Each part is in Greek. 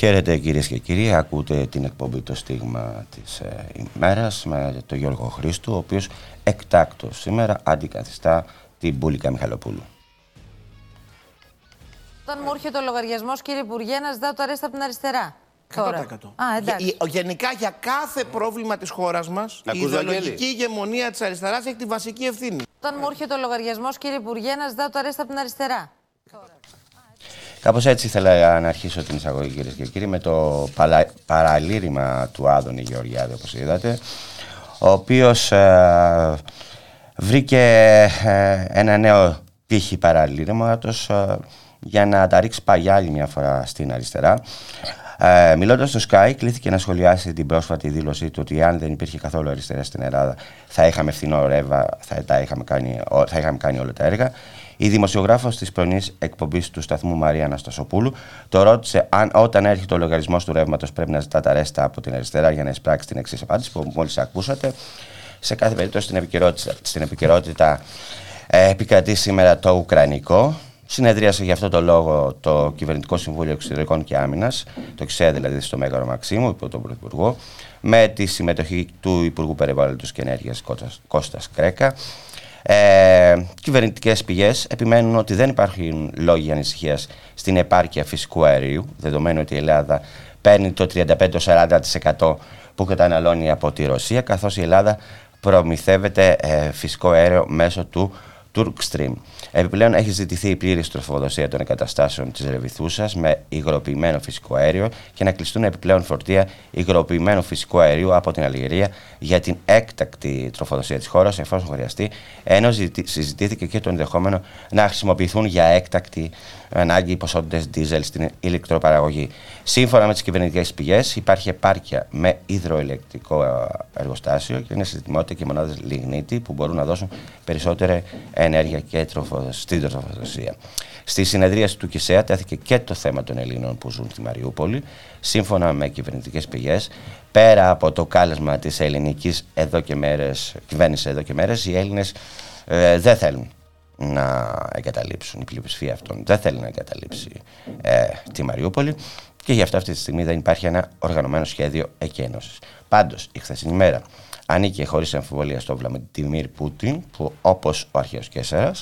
Χαίρετε κυρίες και κύριοι, ακούτε την εκπομπή το στίγμα της ε, ημέρας με τον Γιώργο Χρήστου, ο οποίος εκτάκτος σήμερα αντικαθιστά την Μπούλικα Μιχαλοπούλου. Όταν μου έρχεται ο λογαριασμός, κύριε Υπουργέ, να ζητάω το αρέστα από την αριστερά. 100%. Τώρα. Α, εντάξει. Γε- η- Γενικά για κάθε πρόβλημα της χώρας μας, η Ακούς, ιδεολογική Βαγγέλη; ηγεμονία της αριστεράς έχει τη βασική ευθύνη. Όταν μου έρχεται ο λογαριασμός, κύριε Υπουργέ, να ζητάω το αρέστα από την αριστερά. Κάπως έτσι ήθελα να αρχίσω την εισαγωγή κυρίες και κύριοι με το παλα... παραλήρημα του Άδωνη Γεωργιάδη όπως είδατε ο οποίος ε, βρήκε ε, ένα νέο τύχη παραλήρηματος ε, για να τα ρίξει πάλι άλλη μια φορά στην αριστερά. Ε, Μιλώντας στο Sky, κλήθηκε να σχολιάσει την πρόσφατη δήλωσή του ότι αν δεν υπήρχε καθόλου αριστερά στην Ελλάδα θα είχαμε φθηνό ρεύμα, θα, τα είχαμε κάνει, ο- θα είχαμε κάνει όλα τα έργα. Η δημοσιογράφος της πρωινή εκπομπής του σταθμού Μαρία Αναστασοπούλου το ρώτησε αν όταν έρχεται ο λογαριασμός του ρεύματος πρέπει να ζητά τα ρέστα από την αριστερά για να εισπράξει την εξής απάντηση που μόλις ακούσατε. Σε κάθε περίπτωση στην επικαιρότητα, στην επικαιρότητα ε, επικρατεί σήμερα το Ουκρανικό. Συνεδρίασε για αυτό το λόγο το Κυβερνητικό Συμβούλιο Εξωτερικών και Άμυνας, το ΞΕ δηλαδή στο Μέγαρο Μαξίμου, υπό τον Πρωθυπουργό, με τη συμμετοχή του Υπουργού Περιβάλλοντος και Ενέργειας Κώστας- Κώστας Κρέκα. Ε, Κυβερνητικές πηγές επιμένουν ότι δεν υπάρχουν λόγοι ανησυχίας στην επάρκεια φυσικού αερίου, δεδομένου ότι η Ελλάδα παίρνει το 35-40% που καταναλώνει από τη Ρωσία, καθώς η Ελλάδα προμηθεύεται ε, φυσικό αέριο μέσω του Turkstream. Επιπλέον έχει ζητηθεί η πλήρης τροφοδοσία των εγκαταστάσεων της Ρεβιθούσα με υγροποιημένο φυσικό αέριο και να κλειστούν επιπλέον φορτία υγροποιημένου φυσικού αερίου από την Αλγερία για την έκτακτη τροφοδοσία της χώρας εφόσον χρειαστεί, ενώ ζητη- συζητήθηκε και το ενδεχόμενο να χρησιμοποιηθούν για έκτακτη ανάγκη ποσότητες δίζελ στην ηλεκτροπαραγωγή. Σύμφωνα με τις κυβερνητικές πηγές, υπάρχει επάρκεια με υδροελεκτρικό ε, εργοστάσιο και είναι σε ετοιμότητα και μονάδες λιγνίτη που μπορούν να δώσουν περισσότερη ενέργεια και τροφοδο- στην τροφοδοσία. Στη συνεδρίαση του ΚΙΣΕΑ τέθηκε και το θέμα των Ελλήνων που ζουν στη Μαριούπολη. Σύμφωνα με κυβερνητικές πηγές, πέρα από το κάλεσμα της ελληνικής κυβέρνησης εδώ και μέρες, οι Έλληνες ε, δεν θέλουν να εγκαταλείψουν. Η πλειοψηφία αυτών δεν θέλει να εγκαταλείψει ε, τη Μαριούπολη και γι' αυτό αυτή τη στιγμή δεν υπάρχει ένα οργανωμένο σχέδιο εκένωσης. Πάντως, η χθεσινή μέρα ανήκε χωρίς αμφιβολία στο Βλαμιτιμίρ Πούτιν, που όπως ο αρχαίος Κέσσερα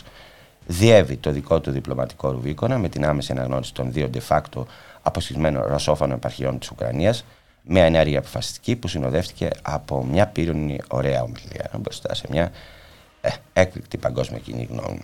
διέβη το δικό του διπλωματικό ρουβίκονα με την άμεση αναγνώριση των δύο de facto αποσχισμένων ρωσόφωνων επαρχιών της Ουκρανίας. Μια ενέργεια αποφασιστική που συνοδεύτηκε από μια πύρονη ωραία ομιλία μπροστά σε μια ε, έκπληκτη παγκόσμια κοινή γνώμη.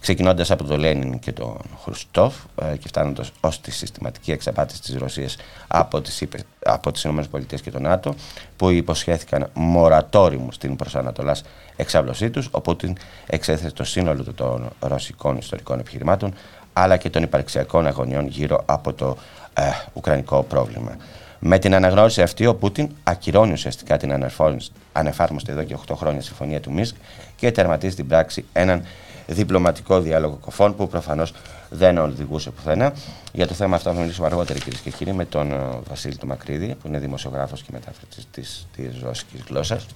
Ξεκινώντας από τον Λένιν και τον Χρουστόφ ε, και φτάνοντας ως τη συστηματική εξαπάτηση της Ρωσίας από τις, ΗΠΑ από τις ΗΠΑ και τον ΝΑΤΟ που υποσχέθηκαν μορατόριμου στην προσανατολάς εξάβλωσή τους, ο Πούτιν εξέθεσε το σύνολο των ρωσικών ιστορικών επιχειρημάτων αλλά και των υπαρξιακών αγωνιών γύρω από το ε, ουκρανικό πρόβλημα. Με την αναγνώριση αυτή, ο Πούτιν ακυρώνει ουσιαστικά την ανεφάρμοστη- ανεφάρμοστη εδώ και 8 χρόνια συμφωνία του Μίσκ και τερματίζει στην πράξη έναν διπλωματικό διάλογο κοφών που προφανώς δεν οδηγούσε πουθενά. Για το θέμα αυτό θα μιλήσουμε αργότερα, κυρίες και κύριοι, με τον ε, Βασίλη του Μακρύδη, που είναι δημοσιογράφος και μετάφρατη της ρώσικης γλώσσας.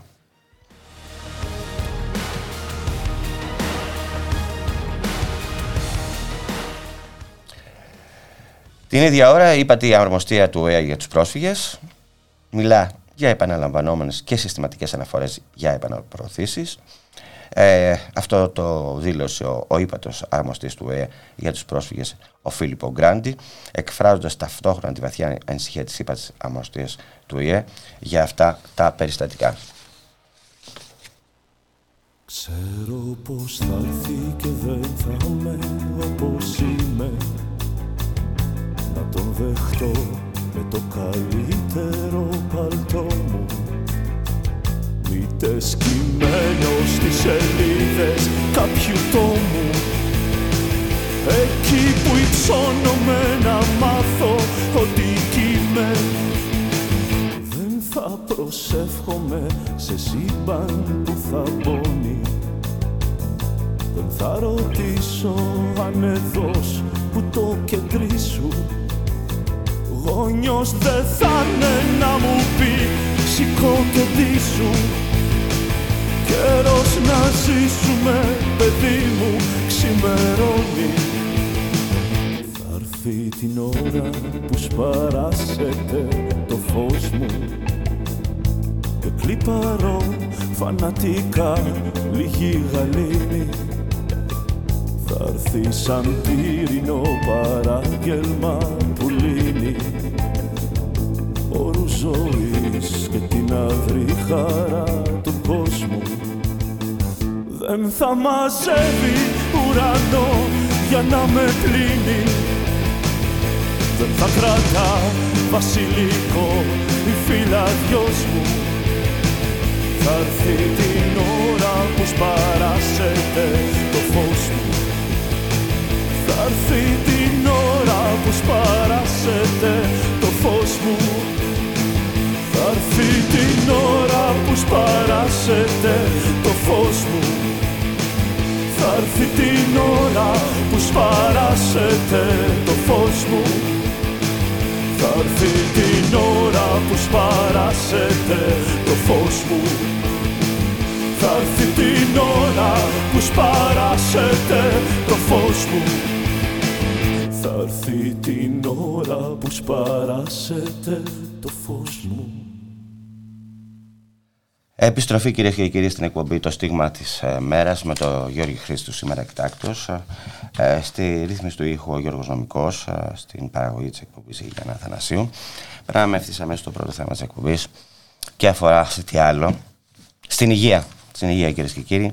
Την ίδια ώρα, είπατε η αρμοστία του ΟΕΑ για τους πρόσφυγες μιλά για επαναλαμβανόμενες και συστηματικές αναφορές για επαναπροωθήσεις. Ε, αυτό το δήλωσε ο, ο ύπατος αρμοστής του ΟΕΑ για τους πρόσφυγες, ο Φίλιππο Γκράντι, εκφράζοντας ταυτόχρονα τη βαθιά ανησυχία της ύπατης αρμοστίας του ΟΕΑ για αυτά τα περιστατικά. Ξέρω πως θα έρθει και δεν θα είμαι όπως είμαι Να τον δεχτώ με το καλύτερο παλτό μου. Μήτε σκυμμένο στις σελίδες κάποιου τόμου. Εκεί που υψώνομαι να μάθω ότι κι είμαι. Δεν θα προσεύχομαι σε σύμπαν που θα πόνει Δεν Θα ρωτήσω αν εδώς που το κεντρί σου Γόνιος δεν θα είναι να μου πει σηκώ και σου Καιρός να ζήσουμε παιδί μου ξημερώνει Θα έρθει την ώρα που σπαράσετε το φως μου Και κλιπαρώ φανατικά λίγη γαλήνη. Θα έρθει σαν πύρινο παράγγελμα που λύνει όρους ζωής και την αυρή χαρά του κόσμου. Δεν θα μαζεύει ουρανό για να με πλύνει δεν θα κρατά βασιλικό η φυλαδιός μου. Θα έρθει την ώρα που σπαράσετε το φως μου. θα έρθει την ώρα που σπαράσετε το φως μου. Θα έρθει την ώρα που σπαράσετε το φως μου. Θα έρθει την ώρα που σπαράσετε το φως μου. Θα έρθει την ώρα που σπαράσετε το φως μου. Θα έρθει την ώρα που σπαράσετε το φως μου. Θα έρθει την ώρα που σπαράσετε το φως μου Επιστροφή κυρίες και κύριοι στην εκπομπή Το Στίγμα της ε, Μέρας με τον Γιώργη Χρήστου σήμερα εκτάκτο. Ε, στη ρύθμιση του ήχου ο Γιώργος Νομικός, ε, στην παραγωγή της εκπομπής η Γιάννα Αθανασίου. Περνάμε ευθύς αμέσως στο πρώτο θέμα της εκπομπής και αφορά σε τι άλλο. Στην υγεία. Στην υγεία κυρίες και κύριοι.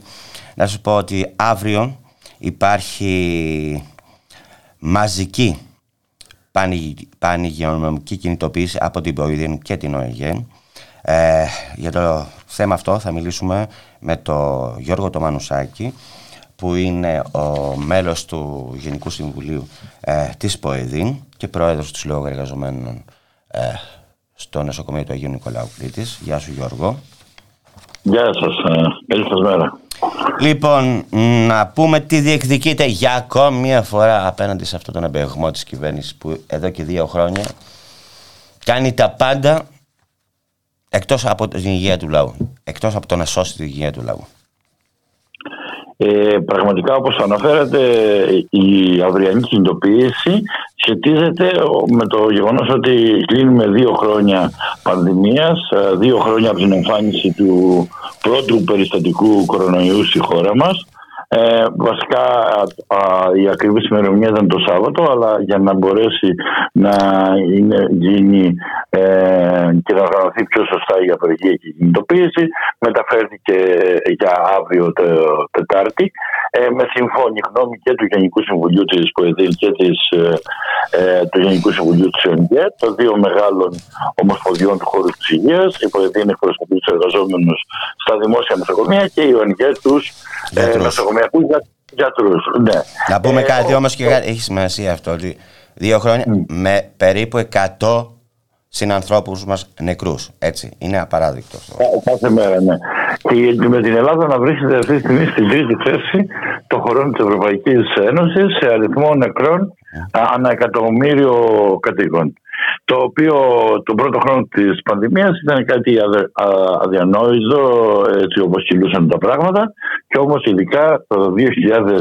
Να σας πω ότι αύριο υπάρχει μαζική πανηγειονομική κινητοποίηση από την ΠΟΗΔΕΝ και την ΟΕΓΕΝ ε, για το θέμα αυτό θα μιλήσουμε με τον Γιώργο Τομανουσάκη που είναι ο μέλος του Γενικού Συμβουλίου ε, της ΠΟΕΔΗΝ και πρόεδρος του Συλλόγου Εργαζομένων ε, στο νοσοκομείο του Αγίου Νικολάου Κρήτης. Γεια σου Γιώργο. Γεια σας. Ε, καλή σας μέρα. Λοιπόν, να πούμε τι διεκδικείται για ακόμη μια φορά απέναντι σε αυτόν τον εμπεγμό της κυβέρνησης που εδώ και δύο χρόνια κάνει τα πάντα Εκτός από την υγεία του λαού. Εκτός από το να σώσει την υγεία του λαού. Ε, πραγματικά όπως αναφέρατε η αυριανή κινητοποίηση σχετίζεται με το γεγονός ότι κλείνουμε δύο χρόνια πανδημίας, ε, δύο χρόνια από την εμφάνιση του πρώτου περιστατικού κορονοϊού στη χώρα μας ε, βασικά α, η ακριβή ημερομηνία ήταν το Σάββατο, αλλά για να μπορέσει να είναι, γίνει ε, και να οργανωθεί πιο σωστά η απεργία και η κινητοποίηση, μεταφέρθηκε για αύριο το Τετάρτη ε, με συμφώνη γνώμη και του Γενικού Συμβουλίου της Ποεδρία και της, ε, ε, του Γενικού Συμβουλίου της ΕΝΓΕ, των δύο μεγάλων ομοσπονδιών του χώρου της υγείας. Η Ποεδρία εκπροσωπεί τους εργαζόμενους στα δημόσια νοσοκομεία και η ΟΕΝΓΕ τους ε, νοσοκομιακούς γιατρούς. Ναι. Να πούμε ε, κάτι όμως και έχει σημασία αυτό, ότι δύο χρόνια με περίπου 100 συνανθρώπους μας νεκρούς. Έτσι, είναι απαράδεικτο αυτό. Κάθε μέρα, ναι. Και με την Ελλάδα να βρίσκεται αυτή τη στιγμή στην τρίτη θέση των χωρών της Ευρωπαϊκής Ένωσης σε αριθμό νεκρών yeah. ανά εκατομμύριο κατοίκων. Το οποίο τον πρώτο χρόνο της πανδημίας ήταν κάτι αδιανόητο έτσι όπως κυλούσαν τα πράγματα και όμως ειδικά το 2000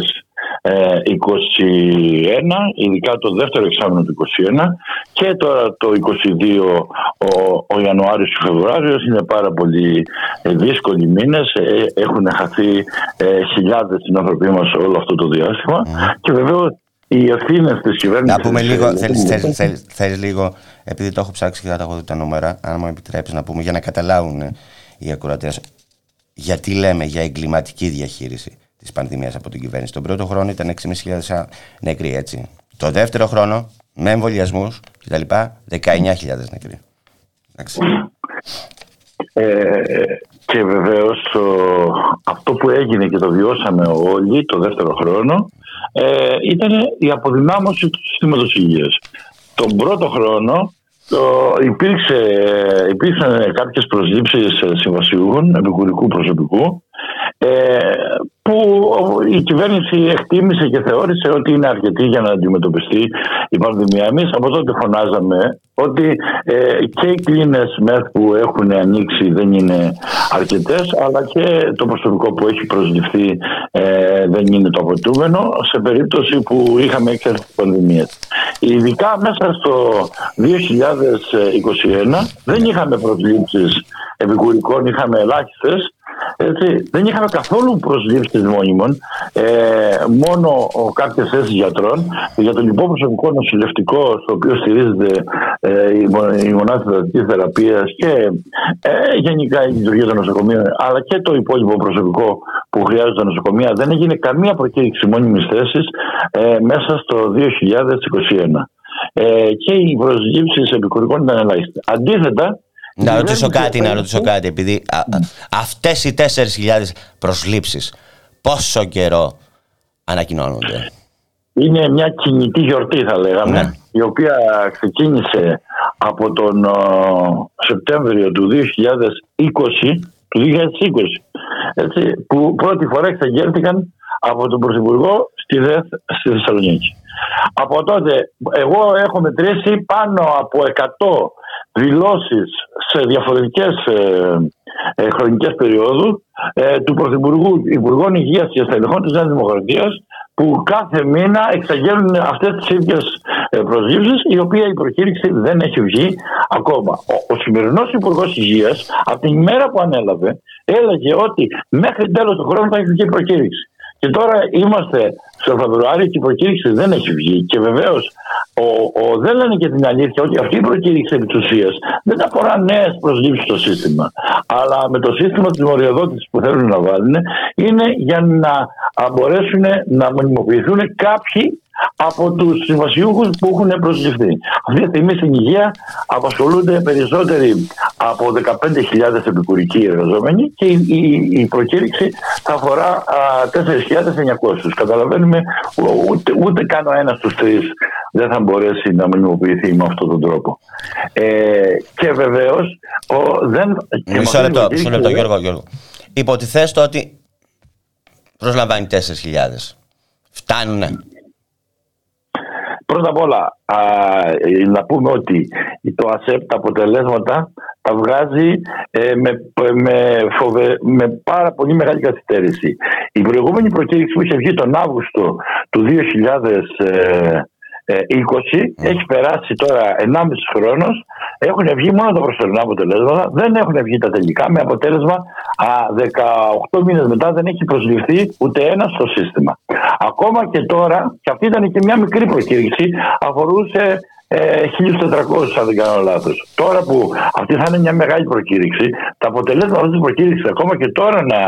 21, ε, ειδικά το δεύτερο εξάμεινο του 21 και τώρα το 22 ο, ο Ιανουάριος και ο Φεβρουάριος είναι πάρα πολύ ε, δύσκολοι μήνες. Ε, έχουν χαθεί ε, χιλιάδες συνάνθρωποι μας όλο αυτό το διάστημα. Και βεβαίως οι ευθύνες της κυβέρνησης. Να πούμε λίγο, θέλεις λίγο, επειδή το έχω ψάξει και θα τα έχω δει τα νούμερα, αν μου επιτρέπει να πούμε για να καταλάβουν οι ακροατές γιατί λέμε για εγκληματική διαχείριση της πανδημίας από την κυβέρνηση. Τον πρώτο χρόνο ήταν 6.500 νεκροί, έτσι. Το δεύτερο χρόνο, με εμβολιασμούς κτλ., 19.000 νεκροί. Ε, και βεβαίως αυτό που έγινε και το βιώσαμε όλοι το δεύτερο χρόνο ε, ήταν η αποδυνάμωση του συστήματος υγείας. Τον πρώτο χρόνο το, υπήρξε, υπήρξαν κάποιες προσλήψεις συμβασιούχων επικουρικού προσωπικού ε, που η κυβέρνηση εκτίμησε και θεώρησε ότι είναι αρκετή για να αντιμετωπιστεί η πανδημία. Εμείς από τότε φωνάζαμε ότι ε, και οι κλίνες μεθ που έχουν ανοίξει δεν είναι αρκετές, αλλά και το προσωπικό που έχει προσληφθεί ε, δεν είναι το απαιτούμενο σε περίπτωση που είχαμε έξαρση της πανδημίας. Ειδικά μέσα στο 2021 δεν είχαμε προσλήψεις επικουρικών, είχαμε ελάχιστες έτσι, δεν είχαμε καθόλου προσλήψεις μόνιμων, ε, μόνο κάποιε θέσει γιατρών. Για το λοιπόν προσωπικό νοσηλευτικό, στο οποίο στηρίζεται ε, η μονάδα θεραπεία θεραπείας και ε, γενικά η λειτουργία των νοσοκομείων, αλλά και το υπόλοιπο προσωπικό που χρειάζεται τα νοσοκομεία, δεν έγινε καμία προκήρυξη μόνιμης θέσης ε, μέσα στο 2021. Ε, και οι προσλήψεις επικουρικών ήταν ελάχιστες. Αντίθετα, να ρωτήσω κάτι, να ρωτήσω κάτι, επειδή αυτές οι 4.000 προσλήψεις πόσο καιρό ανακοινώνονται; Είναι μια κινητή γιορτή θα λέγαμε, ναι. η οποία ξεκίνησε από τον Σεπτέμβριο του 2020, του 2020 έτσι, που πρώτη φορά εξαγγέλθηκαν από τον Πρωθυπουργό στη ΔΕΘ στη Θεσσαλονίκη. Από τότε εγώ έχω μετρήσει πάνω από 100 δηλώσεις σε διαφορετικές ε, ε, χρονικές περιόδους ε, του Πρωθυπουργού Υπουργών Υγείας και Στελεχών της Νέας Δημοκρατίας που κάθε μήνα εξαγγέλνουν αυτές τις ίδιες ε, προσλήψεις η οποία η προκήρυξη δεν έχει βγει ακόμα. Ο, ο σημερινός Υπουργός Υγείας από την ημέρα που ανέλαβε έλεγε ότι μέχρι τέλος του χρόνου θα έχει βγει προκήρυξη. Και τώρα είμαστε στο Φεβρουάριο και η προκήρυξη δεν έχει βγει. Και βεβαίως δεν λένε και την αλήθεια ότι αυτή η προκήρυξη επί δεν αφορά νέες προσλήψεις στο σύστημα. Αλλά με το σύστημα της μοριοδότησης που θέλουν να βάλουν είναι για να μπορέσουν να μονιμοποιηθούν κάποιοι από τους συμβασιούχους που έχουν προσληφθεί. Αυτή τη στιγμή στην υγεία απασχολούνται περισσότεροι από 15.000 επικουρικοί εργαζόμενοι και η, η, η προκήρυξη θα αφορά 4.900. Καταλαβαίνουμε ούτε, ούτε καν ο ένας στους τρεις δεν θα μπορέσει να μονιμοποιηθεί με αυτόν τον τρόπο. Ε, και βεβαίως. Δεν... Μισό λεπτό, μισό λεπτό, Γιώργο, Γιώργο. Υποτιθέστε ότι προσλαμβάνει 4.000. Φτάνουνε. Πρώτα απ' όλα, α, να πούμε ότι το ΑΣΕΠ τα αποτελέσματα τα βγάζει ε, με, με, φοβε, με πάρα πολύ μεγάλη καθυστέρηση. Η προηγούμενη προκήρυξη που είχε βγει τον Αύγουστο του 2000, 20, ε, έχει περάσει τώρα 1,5 χρόνος. Έχουν βγει μόνο τα προσωρινά αποτελέσματα, δεν έχουν βγει τα τελικά. Με αποτέλεσμα, α, 18 μήνες μετά δεν έχει προσληφθεί ούτε ένας στο σύστημα. Ακόμα και τώρα, και αυτή ήταν και μια μικρή προκήρυξη, αφορούσε 1.400 ε, αν δεν κάνω λάθος. Τώρα που αυτή θα είναι μια μεγάλη προκήρυξη, τα αποτελέσματα αυτής της προκήρυξης ακόμα και τώρα να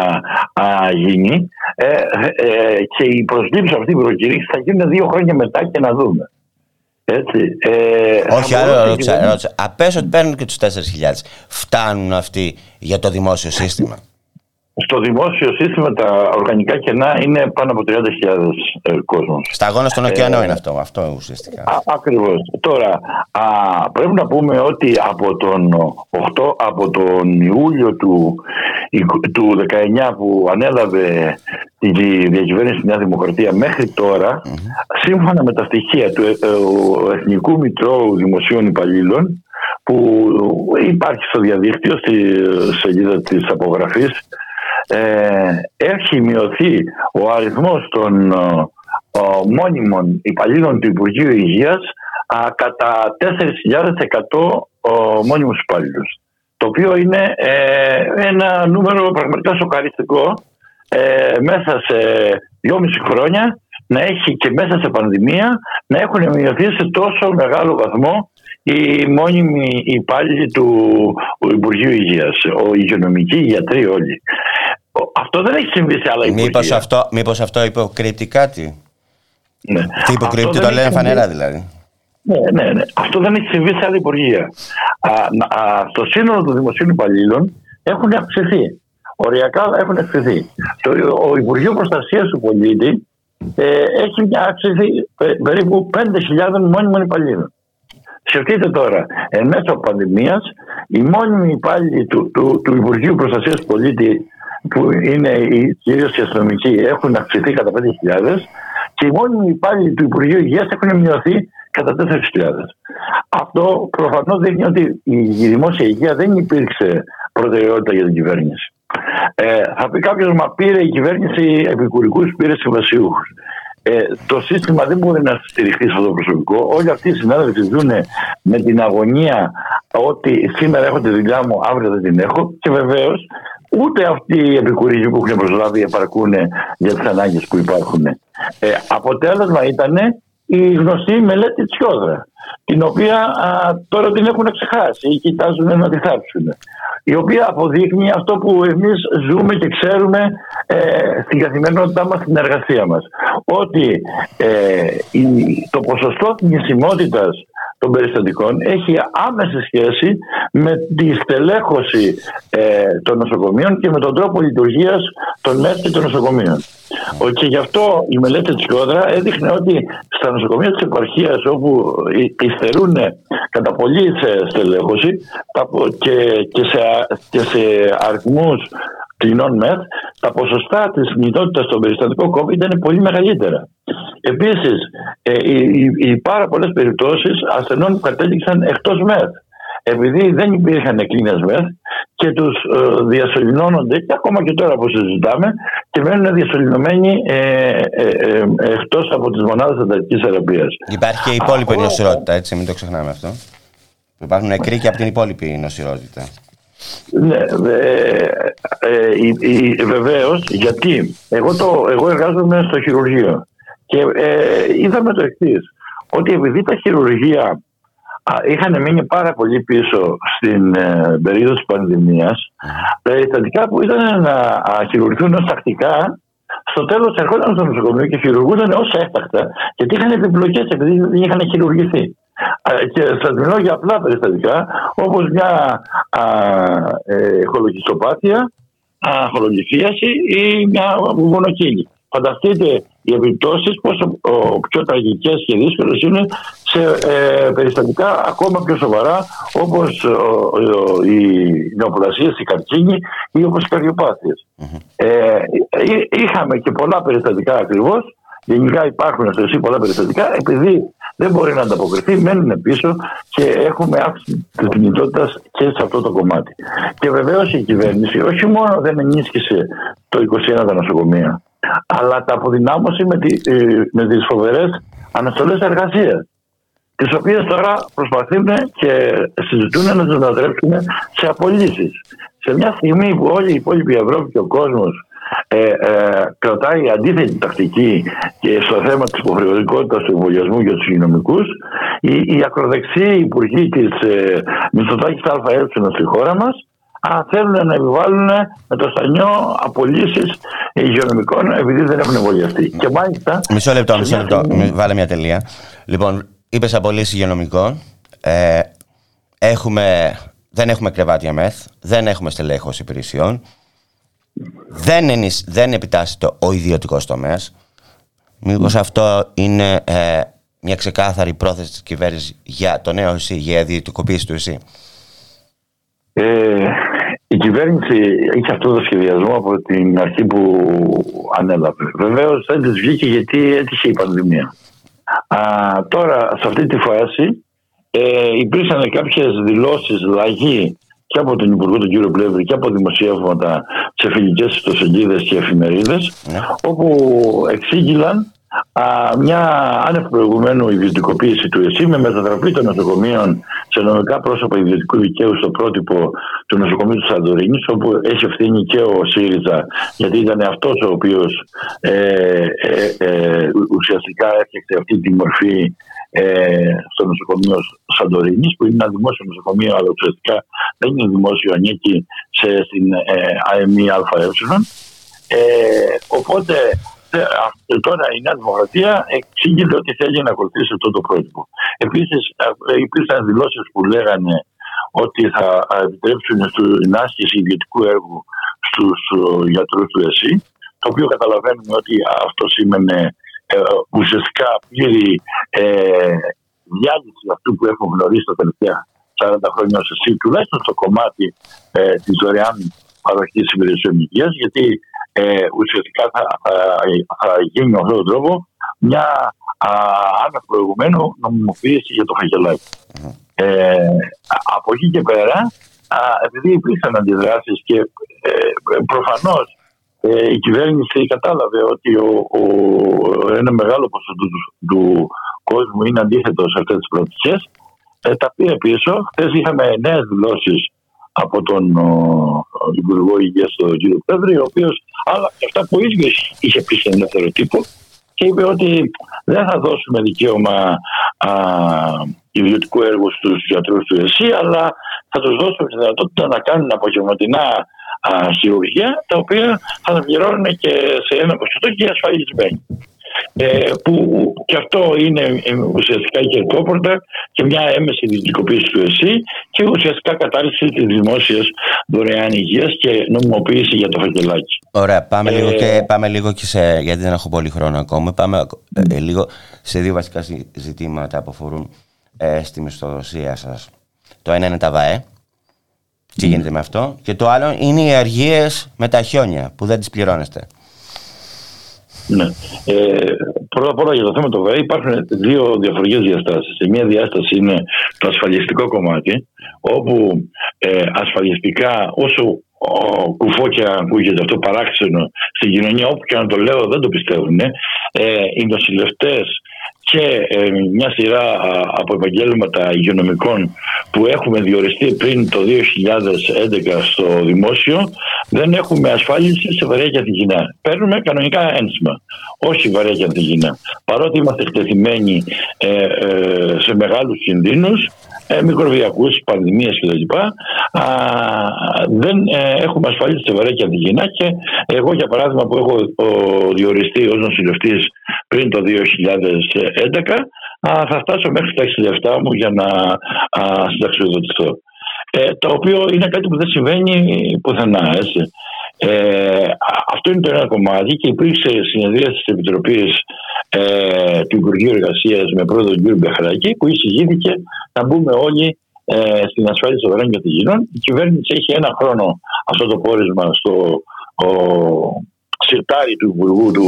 α, γίνει ε, ε, και η προσλήψη αυτή τη προκήρυξη θα γίνουν δύο χρόνια μετά και να δούμε. Έτσι. Ε, Όχι, άλλο ερώτησα. Απέσω ότι παίρνουν και τους 4.000. Φτάνουν αυτοί για το δημόσιο σύστημα. Στο δημόσιο σύστημα τα οργανικά κενά είναι πάνω από 30.000 ε, κόσμος. Σταγόνα στον ωκεανό ε, είναι αυτό, αυτό ουσιαστικά. Ακριβώς. Τώρα, α, πρέπει να πούμε ότι από τον, 8, από τον Ιούλιο του, του 19 που ανέλαβε τη διακυβέρνηση της Νέας Δημοκρατίας μέχρι σύμφωνα με τα στοιχεία του ε, Εθνικού Μητρώου Δημοσίων Υπαλλήλων, που υπάρχει στο διαδίκτυο στη σελίδα της απογραφής ε, έχει μειωθεί ο αριθμός των ε, μόνιμων υπαλλήλων του Υπουργείου Υγείας α, κατά 4.100 μόνιμους υπαλλήλους. Το οποίο είναι ε, ένα νούμερο πραγματικά σοκαριστικό ε, μέσα σε δυόμιση χρόνια να έχει και μέσα σε πανδημία να έχουν μειωθεί σε τόσο μεγάλο βαθμό οι μόνιμοι υπάλληλοι του Υπουργείου Υγείας, ο υγειονομικοί, οι γιατροί όλοι. Αυτό δεν έχει συμβεί σε άλλα υπουργεία. Μήπως αυτό, μήπως αυτό υποκρύπτει κάτι; Ναι. Τι υποκρύπτει, το λένε φανερά δηλαδή. Ναι, ναι, ναι. Αυτό δεν έχει συμβεί σε άλλα υπουργεία. Α, α, στο σύνολο των δημοσίων υπαλλήλων έχουν αυξηθεί. Οριακά έχουν αυξηθεί. Το, ο Υπουργείο Προστασίας του Πολίτη ε, έχει μια αύξηση ε, περίπου 5.000 μόνιμων υπαλλήλων. Σκεφτείτε τώρα, εν μέσω πανδημίας, οι μόνιμοι υπάλληλοι του, του, του Υπουργείου Προστασίας του Πολίτη που είναι οι, κυρίως οι αστυνομικοί έχουν αυξηθεί κατά 5.000 και οι μόνιμοι υπάλληλοι του Υπουργείου Υγείας έχουν μειωθεί κατά 4.000. Αυτό προφανώς δείχνει ότι η δημόσια υγεία δεν υπήρξε προτεραιότητα για την κυβέρνηση. Ε, θα πει κάποιος, μα πήρε η κυβέρνηση επικουρικούς, πήρε συμβασιούχους. Ε, το σύστημα δεν μπορεί να στηριχθεί σε αυτό το προσωπικό. Όλοι αυτοί οι συνάδελφοι ζουν με την αγωνία ότι σήμερα έχω τη δουλειά μου, αύριο δεν την έχω. Και βεβαίως ούτε αυτοί οι επικουρικοί που έχουν προσλάβει επαρκούν για τις ανάγκες που υπάρχουν. Ε, αποτέλεσμα ήταν η γνωστή μελέτη Τσιόδρα, την οποία α, τώρα την έχουν ξεχάσει ή κοιτάζουν να τη θάψουν η οποία αποδείχνει αυτό που εμείς ζούμε και ξέρουμε ε, στην καθημερινότητά μας, στην εργασία μας. Ότι ε, η, το ποσοστό θνησιμότητας των περιστατικών έχει άμεση σχέση με τη στελέχωση ε, των νοσοκομείων και με τον τρόπο λειτουργίας των ΜΕΘ των νοσοκομείων. Και γι' αυτό η μελέτη της Κόδρα έδειχνε ότι στα νοσοκομεία της επαρχίας όπου υστερούν κατά πολύ σε στελέχωση και, και, σε, και σε αριθμούς κλινών ΜΕΘ, τα ποσοστά της μηνότητας των περιστατικών COVID ήταν πολύ μεγαλύτερα. Επίσης, ε, οι, οι πάρα πολλές περιπτώσεις ασθενών που κατέληξαν εκτός ΜΕΘ επειδή δεν υπήρχαν κλίνες ΜΕΘ και τους ε, διασωληνώνονται και ακόμα και τώρα που συζητάμε και μένουν διασωληνωμένοι ε, ε, ε, εκτός από τις μονάδες ανταρικής θεραπείας. Υπάρχει και η υπόλοιπη νοσηρότητα, έτσι, μην το ξεχνάμε αυτό. Υπάρχουν νεκροί και από την υπόλοιπη νοσηρότητα. Ναι, ε, ε, βεβαίως, γιατί εγώ, το, εγώ εργάζομαι στο χειρουργείο και ε, είδαμε το εξής. Ότι επειδή τα χειρουργεία είχαν μείνει πάρα πολύ πίσω στην ε, περίοδο της πανδημίας περιστατικά που ήταν να χειρουργηθούν ως τακτικά στο τέλος ερχόταν στο νοσοκομείο και χειρουργούνταν ως έκτακτα γιατί είχαν επιπλοκές επειδή δεν είχαν χειρουργηθεί. Και σας μιλώ για απλά περιστατικά όπως μια ε, χολογιστοπάθεια, χολογιστίαση ή μια μονοκίνη. Φανταστείτε οι επιπτώσεις πόσο πιο τραγικές και δύσκολες είναι σε ε, περιστατικά ακόμα πιο σοβαρά όπως οι νεοπλασίες, οι καρκίνοι ή όπως οι καρδιοπαθειε Ε, είχαμε και πολλά περιστατικά ακριβώς. Γενικά υπάρχουν στο ΕΣΥ πολλά περιστατικά, επειδή δεν μπορεί να ανταποκριθεί, μένουν πίσω και έχουμε αύξηση της κινητότητας και σε αυτό το κομμάτι. Και βεβαίως η κυβέρνηση όχι μόνο δεν ενίσχυσε το 21 τα νοσοκομεία, αλλά τα αποδυνάμωσε με, τη, ε, με τις φοβερές αναστολές εργασίας τις οποίες τώρα προσπαθούν και συζητούν να τις μετατρέψουν σε απολύσεις. Σε μια στιγμή που όλη η υπόλοιπη Ευρώπη και ο κόσμος ε, ε, κρατάει αντίθετη τακτική και στο θέμα της υποχρεωτικότητας του εμβολιασμού για τους υγειονομικούς οι, οι ακροδεξιοί υπουργοί της ε, Μητσοτάκης ΑΕ στη χώρα μας αν θέλουν να επιβάλλουν με το στανιό απολύσεις υγειονομικών επειδή δεν έχουν εμβολιαστεί. Και μάλιστα. Μισό λεπτό, μισό λεπτό. Βάλε μια τελεία. Λοιπόν, είπες απολύσεις υγειονομικών. Ε, έχουμε, δεν έχουμε κρεβάτια μεθ, δεν έχουμε στελέχωση υπηρεσιών. Δεν, ενισ, δεν επιτάσσεται ο ιδιωτικός τομέας. Μήπως αυτό είναι ε, μια ξεκάθαρη πρόθεση της κυβέρνησης για το νέο ΕΣΥ, για ιδιωτικοποίηση του ΕΣΥ; Ε, η κυβέρνηση είχε αυτό το σχεδιασμό από την αρχή που ανέλαβε. Βεβαίως δεν της βγήκε γιατί έτυχε η πανδημία. Α, τώρα, σε αυτή τη φάση, ε, υπήρξαν κάποιες δηλώσεις λαγή και από τον Υπουργό τον κύριο Πλεύρη και από δημοσιεύματα σε φιλικές ιστοσελίδες και εφημερίδες, ναι. όπου εξήγηλαν μια άνευ προηγουμένου ιδιωτικοποίηση του ΕΣΥ με μετατροπή των νοσοκομείων σε νομικά πρόσωπα ιδιωτικού δικαίου στο πρότυπο του νοσοκομείου του Σαντορίνης, όπου έχει ευθύνη και ο ΣΥΡΙΖΑ, γιατί ήταν αυτός ο οποίος ε, ε, ε, ουσιαστικά έφτιαξε αυτή τη μορφή ε, στο νοσοκομείο Σαντορίνης, που είναι ένα δημόσιο νοσοκομείο, αλλά ουσιαστικά δεν είναι δημόσιο, ανήκει σε, στην ε, ΑΕΜΗ ΑΕ. Ε, οπότε ε, τώρα η Νέα Δημοκρατία εξήγησε ότι θέλει να ακολουθήσει αυτό το πρότυπο. Επίσης, ε, υπήρξαν δηλώσεις που λέγανε ότι θα επιτρέψουν στην άσκηση ιδιωτικού έργου στους γιατρούς του ΕΣΥ, το οποίο καταλαβαίνουμε ότι αυτό σήμαινε ε, ουσιαστικά πλήρη ε, διάλυση αυτού που έχουμε γνωρίσει τα τελευταία 40 χρόνια ως ΕΣΥ, τουλάχιστον στο κομμάτι ε, της δωρεάν παροχής υπηρεσιών υγείας, γιατί ε, ουσιαστικά θα, θα, θα γίνει με αυτόν τον τρόπο μια άνευ προηγουμένου νομιμοποίηση για το φαγελάκι. Ε, από εκεί και πέρα, α, επειδή υπήρξαν αντιδράσεις και ε, προφανώς ε, η κυβέρνηση κατάλαβε ότι ο, ο, ένα μεγάλο ποσοστό του, του, κόσμου είναι αντίθετο σε αυτές τις προοπτικές, ε, τα πήρε πίσω. Χθες είχαμε νέες δηλώσεις από τον ο, Υπουργό Υγείας, τον κ. Πέδρη, ο οποίος άλλαξε αυτά που ίδιος είχε πει σε ελεύθερο τύπο και είπε ότι δεν θα δώσουμε δικαίωμα α, ιδιωτικού έργου στους γιατρούς του ΕΣΥ, αλλά θα τους δώσουμε τη δυνατότητα να κάνουν απογευματινά χειρουργία, τα οποία θα τα πληρώνουν και σε ένα ποσοστό και ασφαλισμένοι. Ε, που και αυτό είναι ε, ουσιαστικά η κερκόπορτα και μια έμεση ιδιωτικοποίηση του ΕΣΥ και ουσιαστικά κατάρριξη της δημόσιας δωρεάν υγείας και νομιμοποίηση για το φακελάκι. Ωραία, πάμε, ε, λίγο, και, πάμε λίγο και σε. Γιατί δεν έχω πολύ χρόνο ακόμα. Πάμε ε, λίγο σε δύο βασικά ζητήματα που αφορούν ε, στη μισθοδοσία σας. Το ένα είναι τα ΒΑΕ. Τι γίνεται με αυτό; Και το άλλο είναι οι αργίες με τα χιόνια που δεν τις πληρώνεστε. Ναι. Ε, πρώτα απ' όλα για το θέμα του ΒΕ υπάρχουν δύο διαφορετικές διαστάσεις. Η μία διάσταση είναι το ασφαλιστικό κομμάτι, όπου ε, ασφαλιστικά όσο ο, κουφό και ακούγεται αυτό παράξενο στην κοινωνία, όπου και να το λέω δεν το πιστεύουν, ε, οι νοσηλευτές και ε, μια σειρά από επαγγέλματα υγειονομικών που έχουμε διοριστεί πριν το 2011 στο δημόσιο δεν έχουμε ασφάλιση σε βαρέα και ανθυγινά. Παίρνουμε κανονικά ένσημα, όχι βαρέα και ανθυγινά. Παρότι είμαστε εκτεθειμένοι ε, ε, σε μεγάλους κινδύνους ε, μικροβιακούς, πανδημίες κλπ. δεν ε, έχουμε ασφαλίσει σε βαρέα και αντιγυνά και εγώ για παράδειγμα που έχω διοριστεί ως νοσηλευτής πριν το 2011 θα φτάσω μέχρι τα 67 μου για να συνταξιοδοτηθώ. Ε, το οποίο είναι κάτι που δεν συμβαίνει πουθενά. Έτσι. Ε, αυτό είναι το ένα κομμάτι και υπήρξε συνεδρία της Επιτροπής ε, του Υπουργείου Εργασίας με πρόεδρο τον κ. Μπεχράκη που εισηγήθηκε να μπούμε όλοι ε, στην ασφάλιση των δωρεάν κατηγορών. Η κυβέρνηση έχει ένα χρόνο αυτό το πόρισμα στο ο, σιρτάρι του Υπουργού του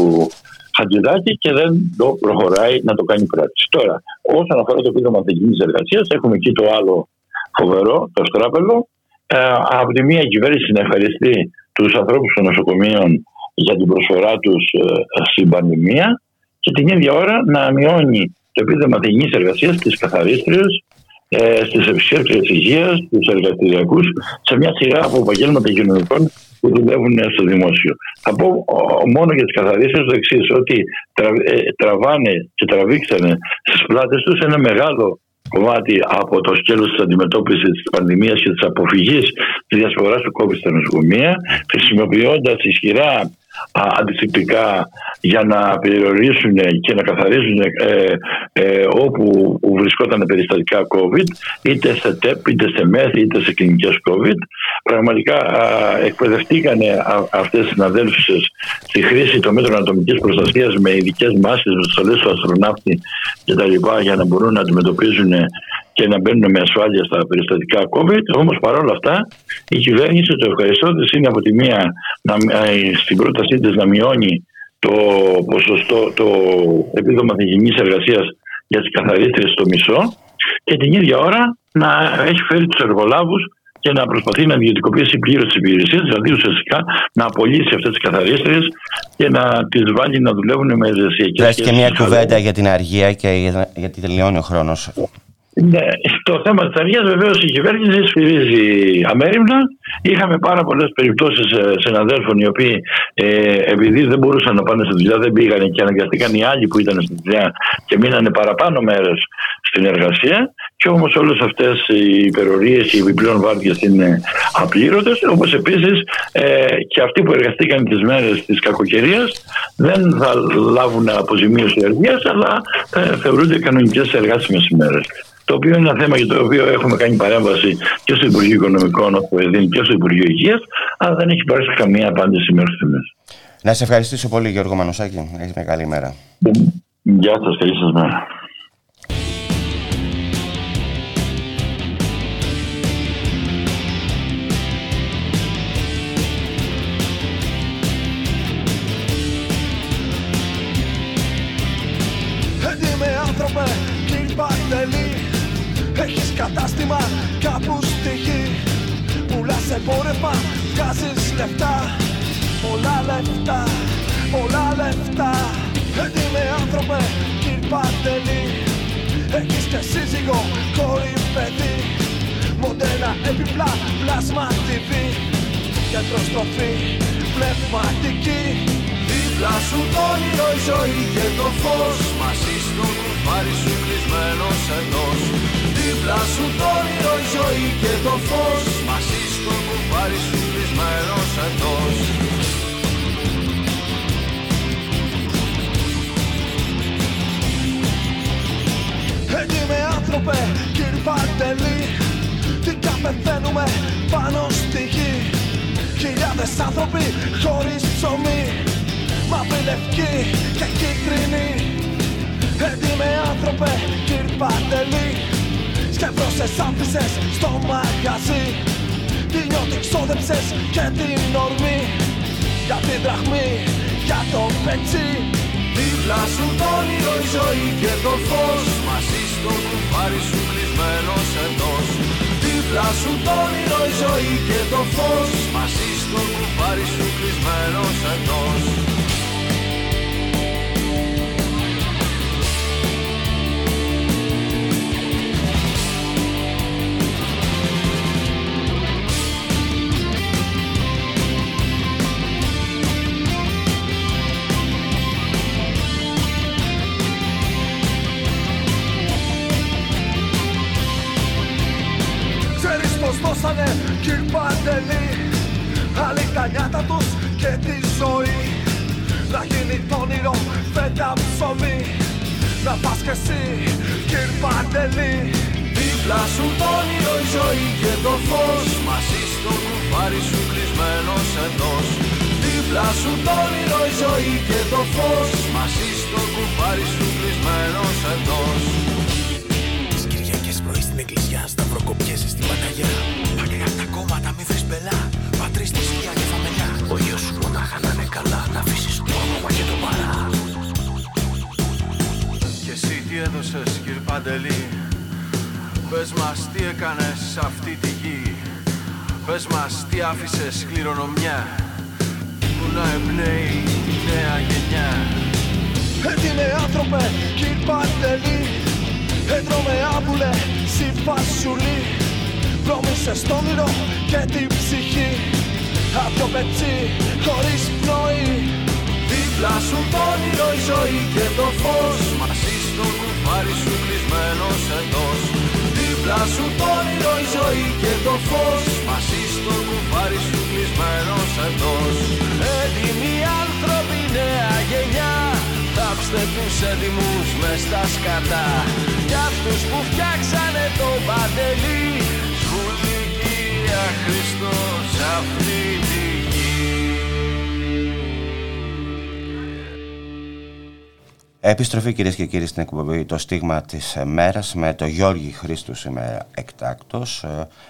Χατζηδάκη και δεν το προχωράει να το κάνει πράξη. Τώρα, όσον αφορά το επίδομα τεχνική εργασίας, έχουμε εκεί το άλλο φοβερό, το στράπελο. Ε, από τη μία κυβέρνηση να ευχαριστεί τους ανθρώπους των νοσοκομείων για την προσφορά τους ε, στην πανδημία και την ίδια ώρα να μειώνει το επίδομα τεχνική εργασίας στι καθαρίστριε, ε, στις επισκέπτε υγείας, στους εργαστηριακού, σε μια σειρά από επαγγέλματα κοινωνικών που δουλεύουν στο δημόσιο. Θα πω μόνο για τις καθαρίστριες το εξής, ότι ε, τραβάνε και τραβήξανε στις πλάτες τους ένα μεγάλο κομμάτι από το σκέλος της αντιμετώπισης της πανδημίας και της αποφυγής της διασποράς του COVID στα νοσοκομεία, χρησιμοποιώντας ισχυρά αντισηπτικά για να περιορίσουν και να καθαρίζουν ε, ε, όπου βρισκόταν περιστατικά COVID είτε σε ΤΕΠ, είτε σε ΜΕΘ, είτε σε κλινικές COVID πραγματικά εκπαιδευτήκαν αυτές οι συναδέλφους στη χρήση των μέτρων ατομικής προστασίας με ειδικές μάσκες, με στολές του αστροναύτη κτλ. για να μπορούν να αντιμετωπίζουν και να μπαίνουν με ασφάλεια στα περιστατικά COVID. Όμως παρόλα αυτά η κυβέρνηση, το ευχαριστώ τη, είναι από τη μία να, ε, στην πρότασή της να μειώνει το ποσοστό, το επίδομα υγιεινή εργασίας για τις καθαρίστριες στο μισό και την ίδια ώρα να έχει φέρει τους εργολάβους και να προσπαθεί να ιδιωτικοποιήσει πλήρως τις υπηρεσίες, δηλαδή ουσιαστικά να απολύσει αυτές τις καθαρίστριες και να τις βάλει να δουλεύουν με εργασιακές. Δες και μια κουβέντα για την αργία και γιατί τελειώνει ο χρόνος. Ναι, στο θέμα της αργία βεβαίως η κυβέρνηση σφυρίζει αμέριμνα. Είχαμε πάρα πολλές περιπτώσεις ε, συναδέλφων οι οποίοι ε, επειδή δεν μπορούσαν να πάνε στη δουλειά δεν πήγαν και αναγκαστήκαν οι άλλοι που ήταν στη δουλειά και μείνανε παραπάνω μέρες στην εργασία. Και όμως όλες αυτές οι υπερορίες, οι επιπλέον βάρδιε είναι απλήρωτες. Όπως επίσης ε, και αυτοί που εργαστήκαν τις μέρες της κακοκαιρίας δεν θα λάβουν αποζημίωση εργίας, αλλά ε, θεωρούνται κανονικές εργάσιμες ημέρες το οποίο είναι ένα θέμα για το οποίο έχουμε κάνει παρέμβαση και στο Υπουργείο Οικονομικών, όπου δίνει και στο Υπουργείο Υγείας, αλλά δεν έχει υπάρξει καμία απάντηση μέχρι στιγμής. Να σε ευχαριστήσω πολύ, Γιώργο Μανουσάκη. Έχεις μια καλή μέρα. Γεια σας, καλή σας μέρα. Κατάστημα εμπόρευμα, βγάζεις λεφτά. Πολλά λεφτά, πολλά λεφτά. Έτοιμε άνθρωπε κύριε Παντελή Έχεις και σύζυγο, κόρη, παιδί. Μοντένα, επιπλά, πλάσμα TV Γιατροστροφή, πνευματική. Δίπλα σου το όνειρο η ζωή και το φως. Μαζί στο κουμπάρι σου κλεισμένος εντός Δίπλα σου το όνειρο η ζωή και το φως. Μαζί στο κουμπάρι σου κλεισμένος εντός Έτοιμε άνθρωπε κύριε Παντελή Τι καπεθαίνουμε πάνω στη γη. Χιλιάδες άνθρωποι χωρίς ψωμί Μαύρη, λευκή και κίτρινη Έτοιμε άνθρωπε κύριε Παντελή Σκεφτώσες άφησες στο μαγαζί. Τι νιώτη ξόδεψες και την ορμή. Για την δραχμή, για το πετσί. Δίπλα σου το όνειρο η ζωή και το φως. Μαζί στο κουμπάρι σου κλεισμένος εντός. Δίπλα σου το όνειρο η ζωή και το φως. Μαζί στο κουμπάρι σου κλεισμένος εντός δώσανε κυρ Παντελή Άλλοι τα νιάτα τους και τη ζωή. Να γίνει το όνειρο φέτα ψωμί. Να πας κι εσύ κυρ Παντελή Δίπλα σου το όνειρο η ζωή και το φως. Μαζί στο κουμπάρι σου κλεισμένος εντός. Δίπλα σου το όνειρο η ζωή και το φως. Μαζί στο κουμπάρι σου κλεισμένος εντός. Τις Κυριακές πρωί στην εκκλησιά Σταυροκοπιέσαι στην Παναγιά μπελά Πατρίς της σκιά και φαμελιά Ο γιος σου μονάχα να είναι καλά Να αφήσεις το όνομα και το παρά. Και εσύ τι έδωσες κύριε Παντελή; Πες μας τι έκανες σε αυτή τη γη. Πες μας τι άφησες κληρονομιά Που να εμπνέει η νέα γενιά. Έτοιμε άνθρωπε κύριε Παντελή. Έτρωμε άμπουλε συμφασουλή Πρόμησες το όνειρο και την ψυχή. Άδειο πετσί χωρίς πνοή. Δίπλα σου το όνειρο η ζωή και το φως. Μαζί στο κουμπάρι σου κλεισμένος εντός. Δίπλα σου το όνειρο η ζωή και το φως. Μαζί στο κουμπάρι σου κλεισμένος εντός. Έτοιμοι άνθρωποι νέα γενιά. Θάψτε τους έτοιμους μες στα σκατά. Κι αυτούς που φτιάξανε το παντελή. Σχολή Κύρια Χριστός αυτή τη Επιστροφή κυρίες και κύριοι στην εκπομπή Το στίγμα της μέρας με το Γιώργη Χρήστου σήμερα εκτάκτος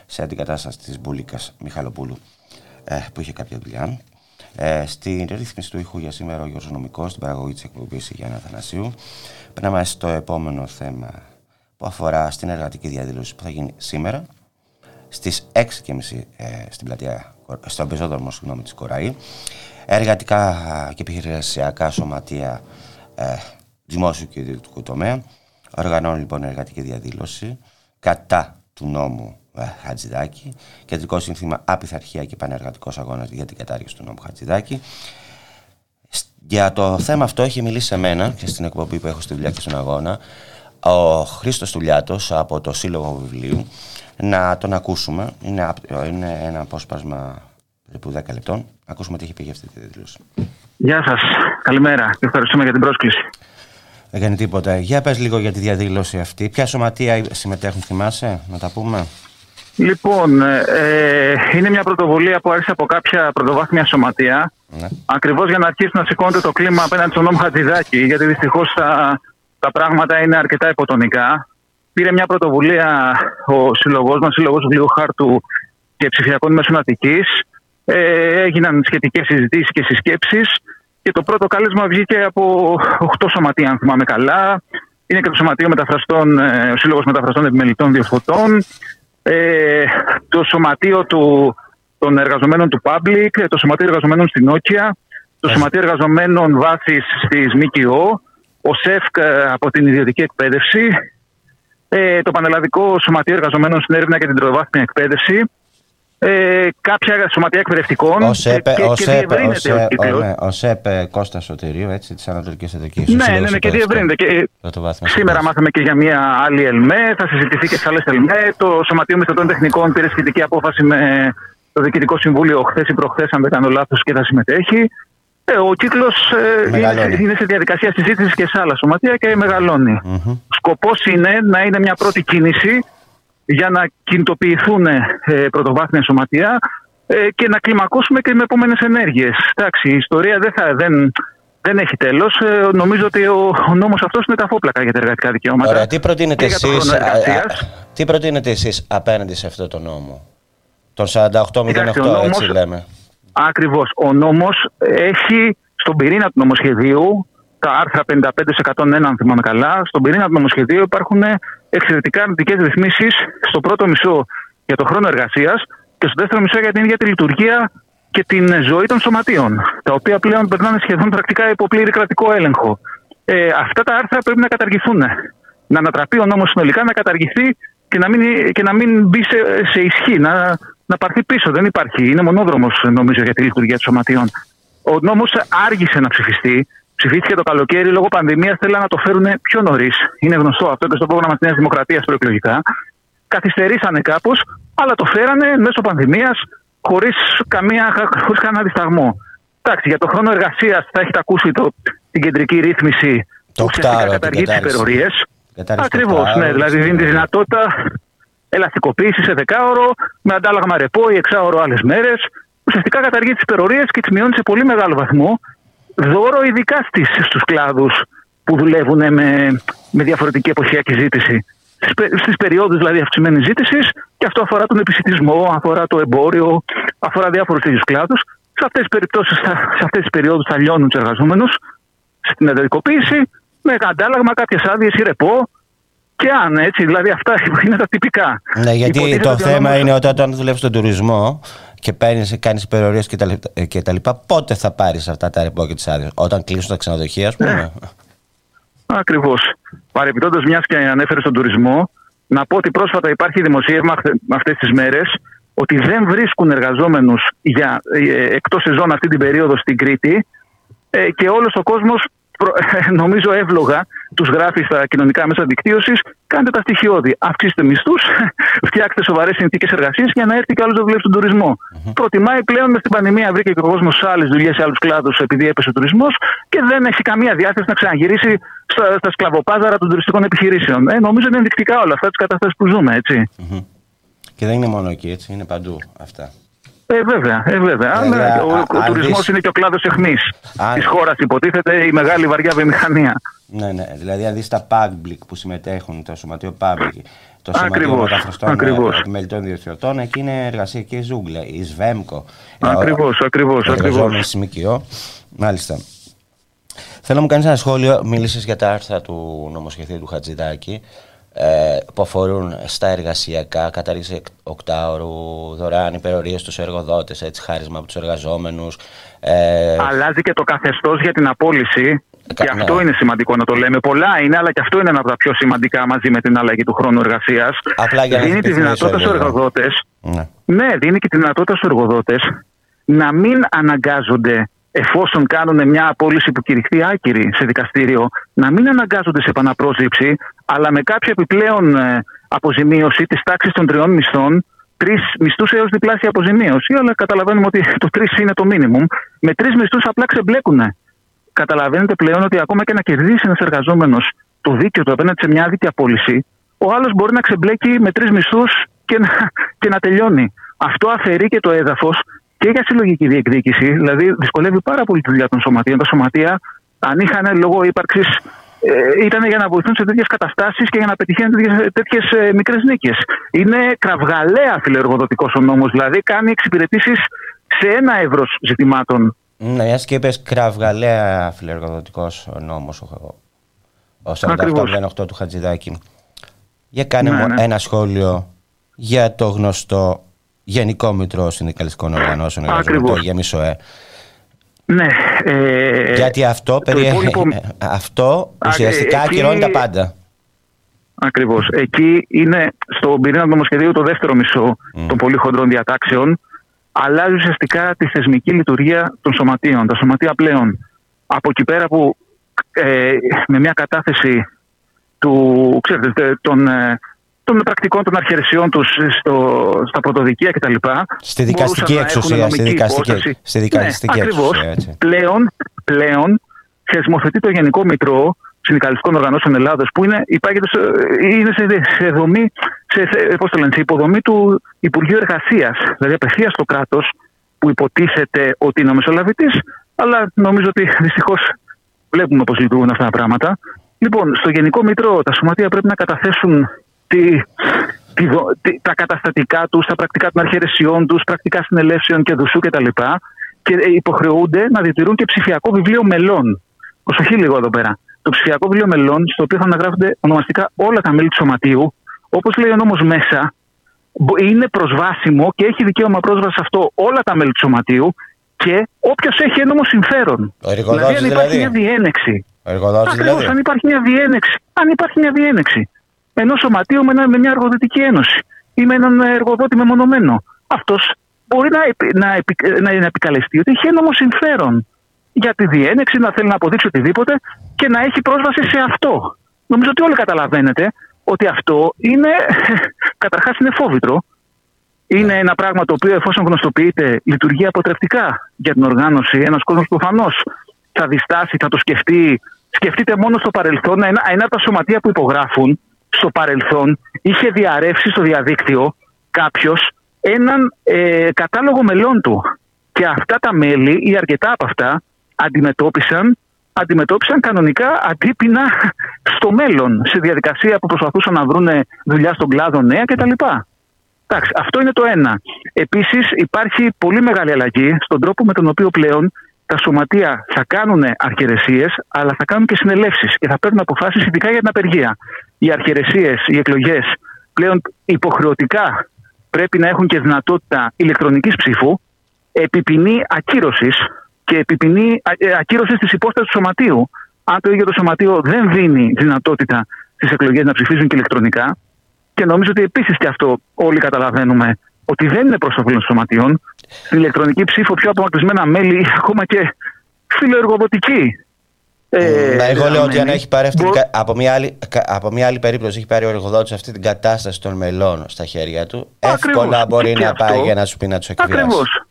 σε αντικατάσταση της Μπουλίκας Μιχαλοπούλου ε, που είχε κάποια δουλειά. Ε, στην ρύθμιση του ήχου για σήμερα ο Γιώργος Νομικός, στην παραγωγή της εκπομπής Γιάννα Θανασίου. Περνάμε στο επόμενο θέμα που αφορά στην εργατική διαδήλωση που θα γίνει σήμερα στις 6.30 ε, στην πλατεία, στον πεζόδρομο συγγνώμη, της Κοραή. Εργατικά και επιχειρησιακά σωματεία ε, δημόσιου και ιδιωτικού τομέα οργανώνουν λοιπόν εργατική διαδήλωση κατά του νόμου ε, Χατζηδάκη, κεντρικό σύνθημα Απιθαρχία και Πανεργατικός Αγώνας για την κατάργηση του νόμου Χατζηδάκη. Για το θέμα αυτό έχει μιλήσει σε μένα και στην εκπομπή που έχω στη δουλειά και στον αγώνα ο Χρήστος Τουλιάτος από το Σύλλογο Βιβλίου. Να τον ακούσουμε. Είναι, είναι ένα απόσπασμα περίπου 10 λεπτών. Να ακούσουμε τι έχει πει για αυτή τη δήλωση. Γεια σας. Καλημέρα και ευχαριστούμε για την πρόσκληση. Δεν κάνει τίποτα. Για πες λίγο για τη διαδήλωση αυτή. Ποια σωματεία συμμετέχουν, θυμάσαι, να τα πούμε. Λοιπόν, ε, είναι μια πρωτοβουλία που άρχισε από κάποια πρωτοβάθμια σωματεία. Ναι. Ακριβώς για να αρχίσει να σηκώνεται το κλίμα απέναντι στον νόμο Χατζηδάκη. Γιατί δυστυχώς τα, τα πράγματα είναι αρκετά υποτονικά. Πήρε μια πρωτοβουλία ο σύλλογός μας, Σύλλογο Βιβλίου Χάρτου και Ψηφιακών Μέσων Αττικής. Ε, έγιναν σχετικές συζητήσεις και συσκέψεις. Και το πρώτο κάλεσμα βγήκε από 8 σωματεία, αν θυμάμαι καλά. είναι και το Σωματείο Μεταφραστών, ε, ο Σύλλογος Μεταφραστών Επιμελητών Διορθωτών, ε, το Σωματείο του, των Εργαζομένων του Public, ε, το Σωματείο Εργαζομένων στην Νόκια, το Σωματείο Εργαζομένων Βάσης στις ΜΚΟ, ο ΣΕΦΚ ε, από την Ιδιωτική Εκπαίδευση, ε, το Πανελλαδικό Σωματείο Εργαζομένων στην Έρευνα και την Τροβάθμια Εκπαίδευση, ε, κάποια σωματεία εκπαιδευτικών Ο ΣΕΠ, και, ο και ΣΕΠ, ο διευρύνεται ο ΣΕΠ, κύκλος. ο, ναι, ο ΣΕΠ ε, Κώστα Σωτηρίου, έτσι, της Ανατολικής Εδοκής. ο Ναι, ναι, Σύλλογος ναι, και Εκπαιδευτικών. διευρύνεται. Και Πρωτοβάθμιας σήμερα εκπαίδευσης. μάθαμε και για μια άλλη ΕΛΜΕ, θα συζητηθεί και σε άλλες ΕΛΜΕ. Το Σωματείο Μισθωτών Τεχνικών πήρε σχετική απόφαση με το Διοικητικό Συμβούλιο χθες ή προχθές, αν δεν κάνω λάθος, και θα συμμετέχει. Ε, ο κύκλος Μεγαλώνει. είναι, είναι σε διαδικασία συζήτησης και σε άλλα σωματεία και μεγαλώνει. Σκοπός είναι να είναι μια πρώτη κίνηση για να κινητοποιηθούν ε, πρωτοβάθμια σωματεία ε, και να κλιμακώσουμε και με επόμενες ενέργειες. Εντάξει, η ιστορία δεν, θα, δεν, δεν έχει τέλος. νομίζω ότι ο, ο νόμος αυτός είναι καφόπλακα για τα εργατικά δικαιώματα. Ωραία, τι προτείνετε και για το εσείς, χρόνο α, εργασίας. α, τι προτείνετε εσείς απέναντι σε αυτό το νόμο. Τον 4808 Κοιτάξτε, ο έτσι νόμος- λέμε; Ακριβώς. Ο νόμος έχει στον πυρήνα του νομοσχεδίου τα άρθρα 55 σε 101, αν θυμάμαι καλά. Στον πυρήνα του νομοσχεδίου υπάρχουν εξαιρετικά αρνητικές ρυθμίσεις στο πρώτο μισό για το χρόνο εργασίας και στο δεύτερο μισό για την ίδια τη λειτουργία και την ζωή των σωματείων. Τα οποία πλέον περνάνε σχεδόν πρακτικά υπό πλήρη κρατικό έλεγχο. Ε, αυτά τα άρθρα πρέπει να καταργηθούν. Να ανατραπεί ο νόμος συνολικά, να καταργηθεί και να μην, και να μην μπει σε, σε ισχύ, να, να πάρθει πίσω. Δεν υπάρχει. Είναι μονόδρομος νομίζω για τη λειτουργία των σωματείων. Ο νόμος άργησε να ψηφιστεί. Ψηφίστηκε το καλοκαίρι λόγω πανδημίας. Θέλαν να το φέρουν πιο νωρίς. Είναι γνωστό αυτό και στο πρόγραμμα της Νέας Δημοκρατίας προεκλογικά. Καθυστερήσανε κάπως, αλλά το φέρανε μέσω πανδημίας χωρίς χωρίς κανένα δισταγμό. Εντάξει, για το χρόνο εργασίας θα έχετε ακούσει το, την κεντρική ρύθμιση Το που ουσιαστικά οκτάωρο, την καταργεί τις κατάργηση. υπερορίες. Κατάργηση του Ακριβώς, οκτάωρου, ναι. Δηλαδή δίνει τη ναι. δυνατότητα ελαστικοποίηση σε δεκάωρο, με αντάλλαγμα ρεπό ή εξάωρο άλλες μέρες. Ουσιαστικά καταργεί τις υπερορίες και τις μειώνει σε πολύ μεγάλο βαθμό. Δώρο ειδικά στους κλάδους που δουλεύουν με, με διαφορετική εποχιακή ζήτηση. Στις περιόδους δηλαδή αυξημένης ζήτησης, και αυτό αφορά τον επισητισμό, αφορά το εμπόριο, αφορά διάφορους τέτοιου κλάδους. Σε αυτές τις περιπτώσεις, σε αυτές τις περιόδους θα λιώνουν τους εργαζόμενους στην εντατικοποίηση με αντάλλαγμα κάποιες άδειες ή ρεπό. Και αν έτσι, δηλαδή αυτά είναι τα τυπικά. Ναι, γιατί Υποτίθεται το ότι ο θέμα νόμος- είναι ότι όταν δουλεύεις στον τουρισμό και παίρνεις, κάνεις υπερορίες και, τα λεπ- ε, και τα λοιπά, πότε θα πάρεις αυτά τα ρεπό και τι άδειε. Όταν κλείσουν τα ξενοδοχεία, ας Ναι. πούμε. Ακριβώς. Παρεπιπτόντω, μιας και ανέφερες στον τουρισμό, να πω ότι πρόσφατα υπάρχει δημοσίευμα αυτές τις μέρες ότι δεν βρίσκουν εργαζόμενους εκτός σεζόν αυτή την περίοδο στην Κρήτη ε, και όλος ο κόσμος, νομίζω εύλογα, τους γράφει στα κοινωνικά μέσα δικτύωσης: Κάντε τα στοιχειώδη. Αυξήστε μισθούς, φτιάξτε σοβαρές συνθήκες εργασίας για να έρθει και άλλος να δουλεύει στον τουρισμό. Προτιμάει πλέον με την πανδημία, βρήκε και ο κόσμος σε άλλες δουλειές, σε άλλους κλάδους, επειδή έπεσε ο τουρισμός και δεν έχει καμία διάθεση να ξαναγυρίσει στα, στα σκλαβοπάζαρα των τουριστικών επιχειρήσεων. Ε, νομίζω είναι ενδεικτικά όλα αυτά τις καταστάσεις που ζούμε, έτσι. Και δεν είναι μόνο εκεί, έτσι, είναι παντού αυτά. Ε, βέβαια, ε, βέβαια. Βέβαια, Αλλά ο, α- ο αν τουρισμός δεις- είναι και ο κλάδος αιχμή Αν- της χώρας, υποτίθεται η μεγάλη βαριά βιομηχανία. Ναι, ναι. Δηλαδή, αν δεις τα public που συμμετέχουν, το σωματείο public, το σωματείο Ακριβώς, μεταφραστών ακριβώς. επιμελητών διορθωτών, εκεί είναι εργασιακή ζούγκλα. Η ΣΒΕΜΚΟ. ε, Ακριβώς, ακριβώ, ακριβώς. Εργαζόμενοι στη ΜΚΟ. Μάλιστα. Θέλω να μου κάνεις ένα σχόλιο. Μίλησες για τα άρθρα του νομοσχεδίου του Χατζηδάκη ε, που αφορούν στα εργασιακά, κατάργηση οκτάωρου, δωρεάν υπερορίες στους εργοδότες, έτσι, χάρισμα από τους εργαζόμενους. Ε, Αλλάζει και το καθεστώς για την απόλυση. Κα- Και ναι. αυτό είναι σημαντικό να το λέμε. Πολλά είναι, αλλά και αυτό είναι ένα από τα πιο σημαντικά μαζί με την αλλαγή του χρόνου εργασίας. Απλά για να Δίνει τη θυμίσω δυνατότητα στους λίγο. εργοδότες ναι. Ναι, δίνει και τη δυνατότητα στους εργοδότες να μην αναγκάζονται, εφόσον κάνουν μια απόλυση που κηρυχθεί άκυρη σε δικαστήριο, να μην αναγκάζονται σε επαναπρόσληψη, αλλά με κάποια επιπλέον ε, αποζημίωση της τάξης των τριών μισθών, τρεις μισθούς έως διπλάσια αποζημίωση. Αλλά καταλαβαίνουμε ότι το τρεις είναι το μίνιμουμ. Με τρεις μισθούς απλά ξεμπλέκουν. Καταλαβαίνετε πλέον ότι ακόμα και να κερδίσει ένας εργαζόμενος το δίκαιο του απέναντι σε μια άδικη απόλυση, ο άλλος μπορεί να ξεμπλέκει με τρεις μισθούς και να, και να τελειώνει. Αυτό αφαιρεί και το έδαφος και για συλλογική διεκδίκηση. Δηλαδή, δυσκολεύει πάρα πολύ τη δουλειά των σωματείων. Τα σωματεία, αν είχαν λόγω ύπαρξης, ε, ήταν για να βοηθούν σε τέτοιες καταστάσεις και για να πετυχαίνουν τέτοιες μικρές νίκες. Είναι κραυγαλαία φιλεργοδοτικός ο νόμος. Δηλαδή, κάνει εξυπηρετήσεις σε ένα εύρος ζητημάτων. Ναι, μια και είπες κραυγαλαία φιλεργοδοτικός νόμος. ο Ακριβώς. 4808 του Χατζηδάκη. Για κάνε Ναι, μου ναι. ένα σχόλιο για το γνωστό Γενικό Μητρό Συνδικαλιστικών Οργανώσεων Εργαζομένων, Ακριβώς. το ΓΕΜΙΣΟΕ. Ναι. Ε, Γιατί αυτό, το περι... υπόλοιπο- αυτό Α, ουσιαστικά ε, εκεί- ακυρώνει τα πάντα. Ακριβώς. Εκεί είναι στον πυρήνα του νομοσχεδίου το δεύτερο μισό των πολύ χοντρών διατάξεων. Αλλάζει ουσιαστικά τη θεσμική λειτουργία των σωματείων. Τα σωματεία πλέον από εκεί πέρα που ε, με μια κατάθεση του, ξέρετε, τε- των, ε, των πρακτικών των αρχαιρεσιών τους στο, στα πρωτοδικεία κτλ. Στη δικαστική μπορούσαν να έχουν εξουσία, στη νομική δικαστική- υπόσταση. στη δικαστική ναι, ακριβώς. εξουσία, έτσι. Πλέον, πλέον θεσμοθετεί το Γενικό Μητρό Συνδικαλιστικών Οργανώσεων Ελλάδος που είναι, υπάγεται σε, είναι σε, σε δομή, σε, σε, πώς το λένε, σε υποδομή του Υπουργείου Εργασίας. Δηλαδή απευθείας στο κράτος που υποτίθεται ότι είναι ο Μεσολαβητής, αλλά νομίζω ότι δυστυχώς βλέπουμε πώς λειτουργούν αυτά τα πράγματα. Λοιπόν, στο Γενικό Μητρό τα σωματεία πρέπει να καταθέσουν τη, τη, δο- τη- τα καταστατικά τους, τα πρακτικά των αρχαιρεσιών τους, πρακτικά συνελεύσεων και δουσού κτλ. Και ε, υποχρεούνται να διατηρούν και ψηφιακό βιβλίο μελών. Προσοχή λίγο εδώ πέρα. Το ψηφιακό βιβλίο μελών, στο οποίο θα αναγράφονται ονομαστικά όλα τα μέλη του σωματείου, όπως λέει ο νόμος μέσα, μπο- είναι προσβάσιμο και έχει δικαίωμα πρόσβαση σε αυτό όλα τα μέλη του σωματείου και όποιος έχει ένομο συμφέρον. Ο εργοδότης δηλαδή, αν υπάρχει δηλαδή. μια διένεξη. Ο εργοδότης Ακριβώς, δηλαδή. αν υπάρχει μια διένεξη. Αν υπάρχει μια διένεξη ενός σωματείου με, ένα- με μια εργοδοτική ένωση ή με έναν εργοδότη μεμονωμένο, αυτός μπορεί να, επι- να, επι- να, να επικαλεστεί ότι έχει ένομο συμφέρον για τη διένεξη, να θέλει να αποδείξει οτιδήποτε και να έχει πρόσβαση σε αυτό. Νομίζω ότι όλοι καταλαβαίνετε ότι αυτό είναι, καταρχάς είναι φόβητρο. Είναι ένα πράγμα το οποίο εφόσον γνωστοποιείται λειτουργεί αποτρεπτικά για την οργάνωση. Ένας κόσμος προφανώς θα διστάσει, θα το σκεφτεί. Σκεφτείτε μόνο στο παρελθόν, ένα, ένα από τα σωματεία που υπογράφουν στο παρελθόν είχε διαρρεύσει στο διαδίκτυο κάποιος έναν ε, κατάλογο μελών του. Και αυτά τα μέλη ή αρκετά από αυτά αντιμετώπισαν, αντιμετώπισαν κανονικά αντίπεινα στο μέλλον σε διαδικασία που προσπαθούσαν να βρουν δουλειά στον κλάδο νέα κτλ. Εντάξει, αυτό είναι το ένα. Επίσης, υπάρχει πολύ μεγάλη αλλαγή στον τρόπο με τον οποίο πλέον τα σωματεία θα κάνουν αρχαιρεσίες, αλλά θα κάνουν και συνελεύσεις και θα παίρνουν αποφάσεις ειδικά για την απεργία. Οι αρχαιρεσίες, οι εκλογές πλέον υποχρεωτικά πρέπει να έχουν και δυνατότητα ηλεκτρονικής ψήφου, επιπινή ακύρωσης και επιπινή ακύρωσης της υπόστασης του σωματείου. Αν το ίδιο το σωματείο δεν δίνει δυνατότητα στις εκλογές να ψηφίζουν και ηλεκτρονικά, και νομίζω ότι επίσης και αυτό όλοι καταλαβαίνουμε ότι δεν είναι προς το των σωματείων. Στην ηλεκτρονική ψήφο πιο απομακρυσμένα μέλη, ή ακόμα και φιλοεργοδοτική. Ε, εγώ λέω δεδομένη, ότι αν έχει πάρει αυτή την μπο- κα- από, μια άλλη, κα- από μια άλλη περίπτωση έχει πάρει ο εργοδότη αυτή την κατάσταση των μελών στα χέρια του, Ακριβώς. εύκολα μπορεί Και να αυτό- πάει για να σου πει να τους εκβιάσει. Ακριβώς.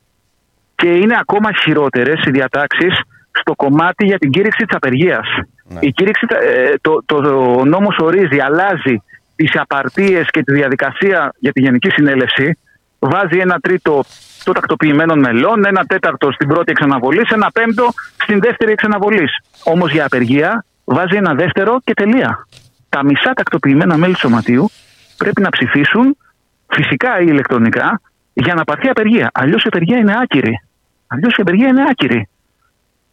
Και είναι ακόμα χειρότερες οι διατάξεις στο κομμάτι για την κήρυξη της απεργίας. Ναι. Η κήρυξη, ε, το, το, ο νόμος ορίζει, αλλάζει τις απαρτίες και τη διαδικασία για τη Γενική Συνέλευση. Βάζει ένα τρίτο των τακτοποιημένων μελών, ένα τέταρτο στην πρώτη εξαναβολή, ένα πέμπτο στην δεύτερη εξαναβολή. Όμως για απεργία βάζει ένα δεύτερο και τελεία. Τα μισά τακτοποιημένα μέλη του σωματείου πρέπει να ψηφίσουν φυσικά ή ηλεκτρονικά για να πάρθει απεργία. Αλλιώς η απεργία είναι άκυρη. Αλλιώς η απεργία είναι άκυρη.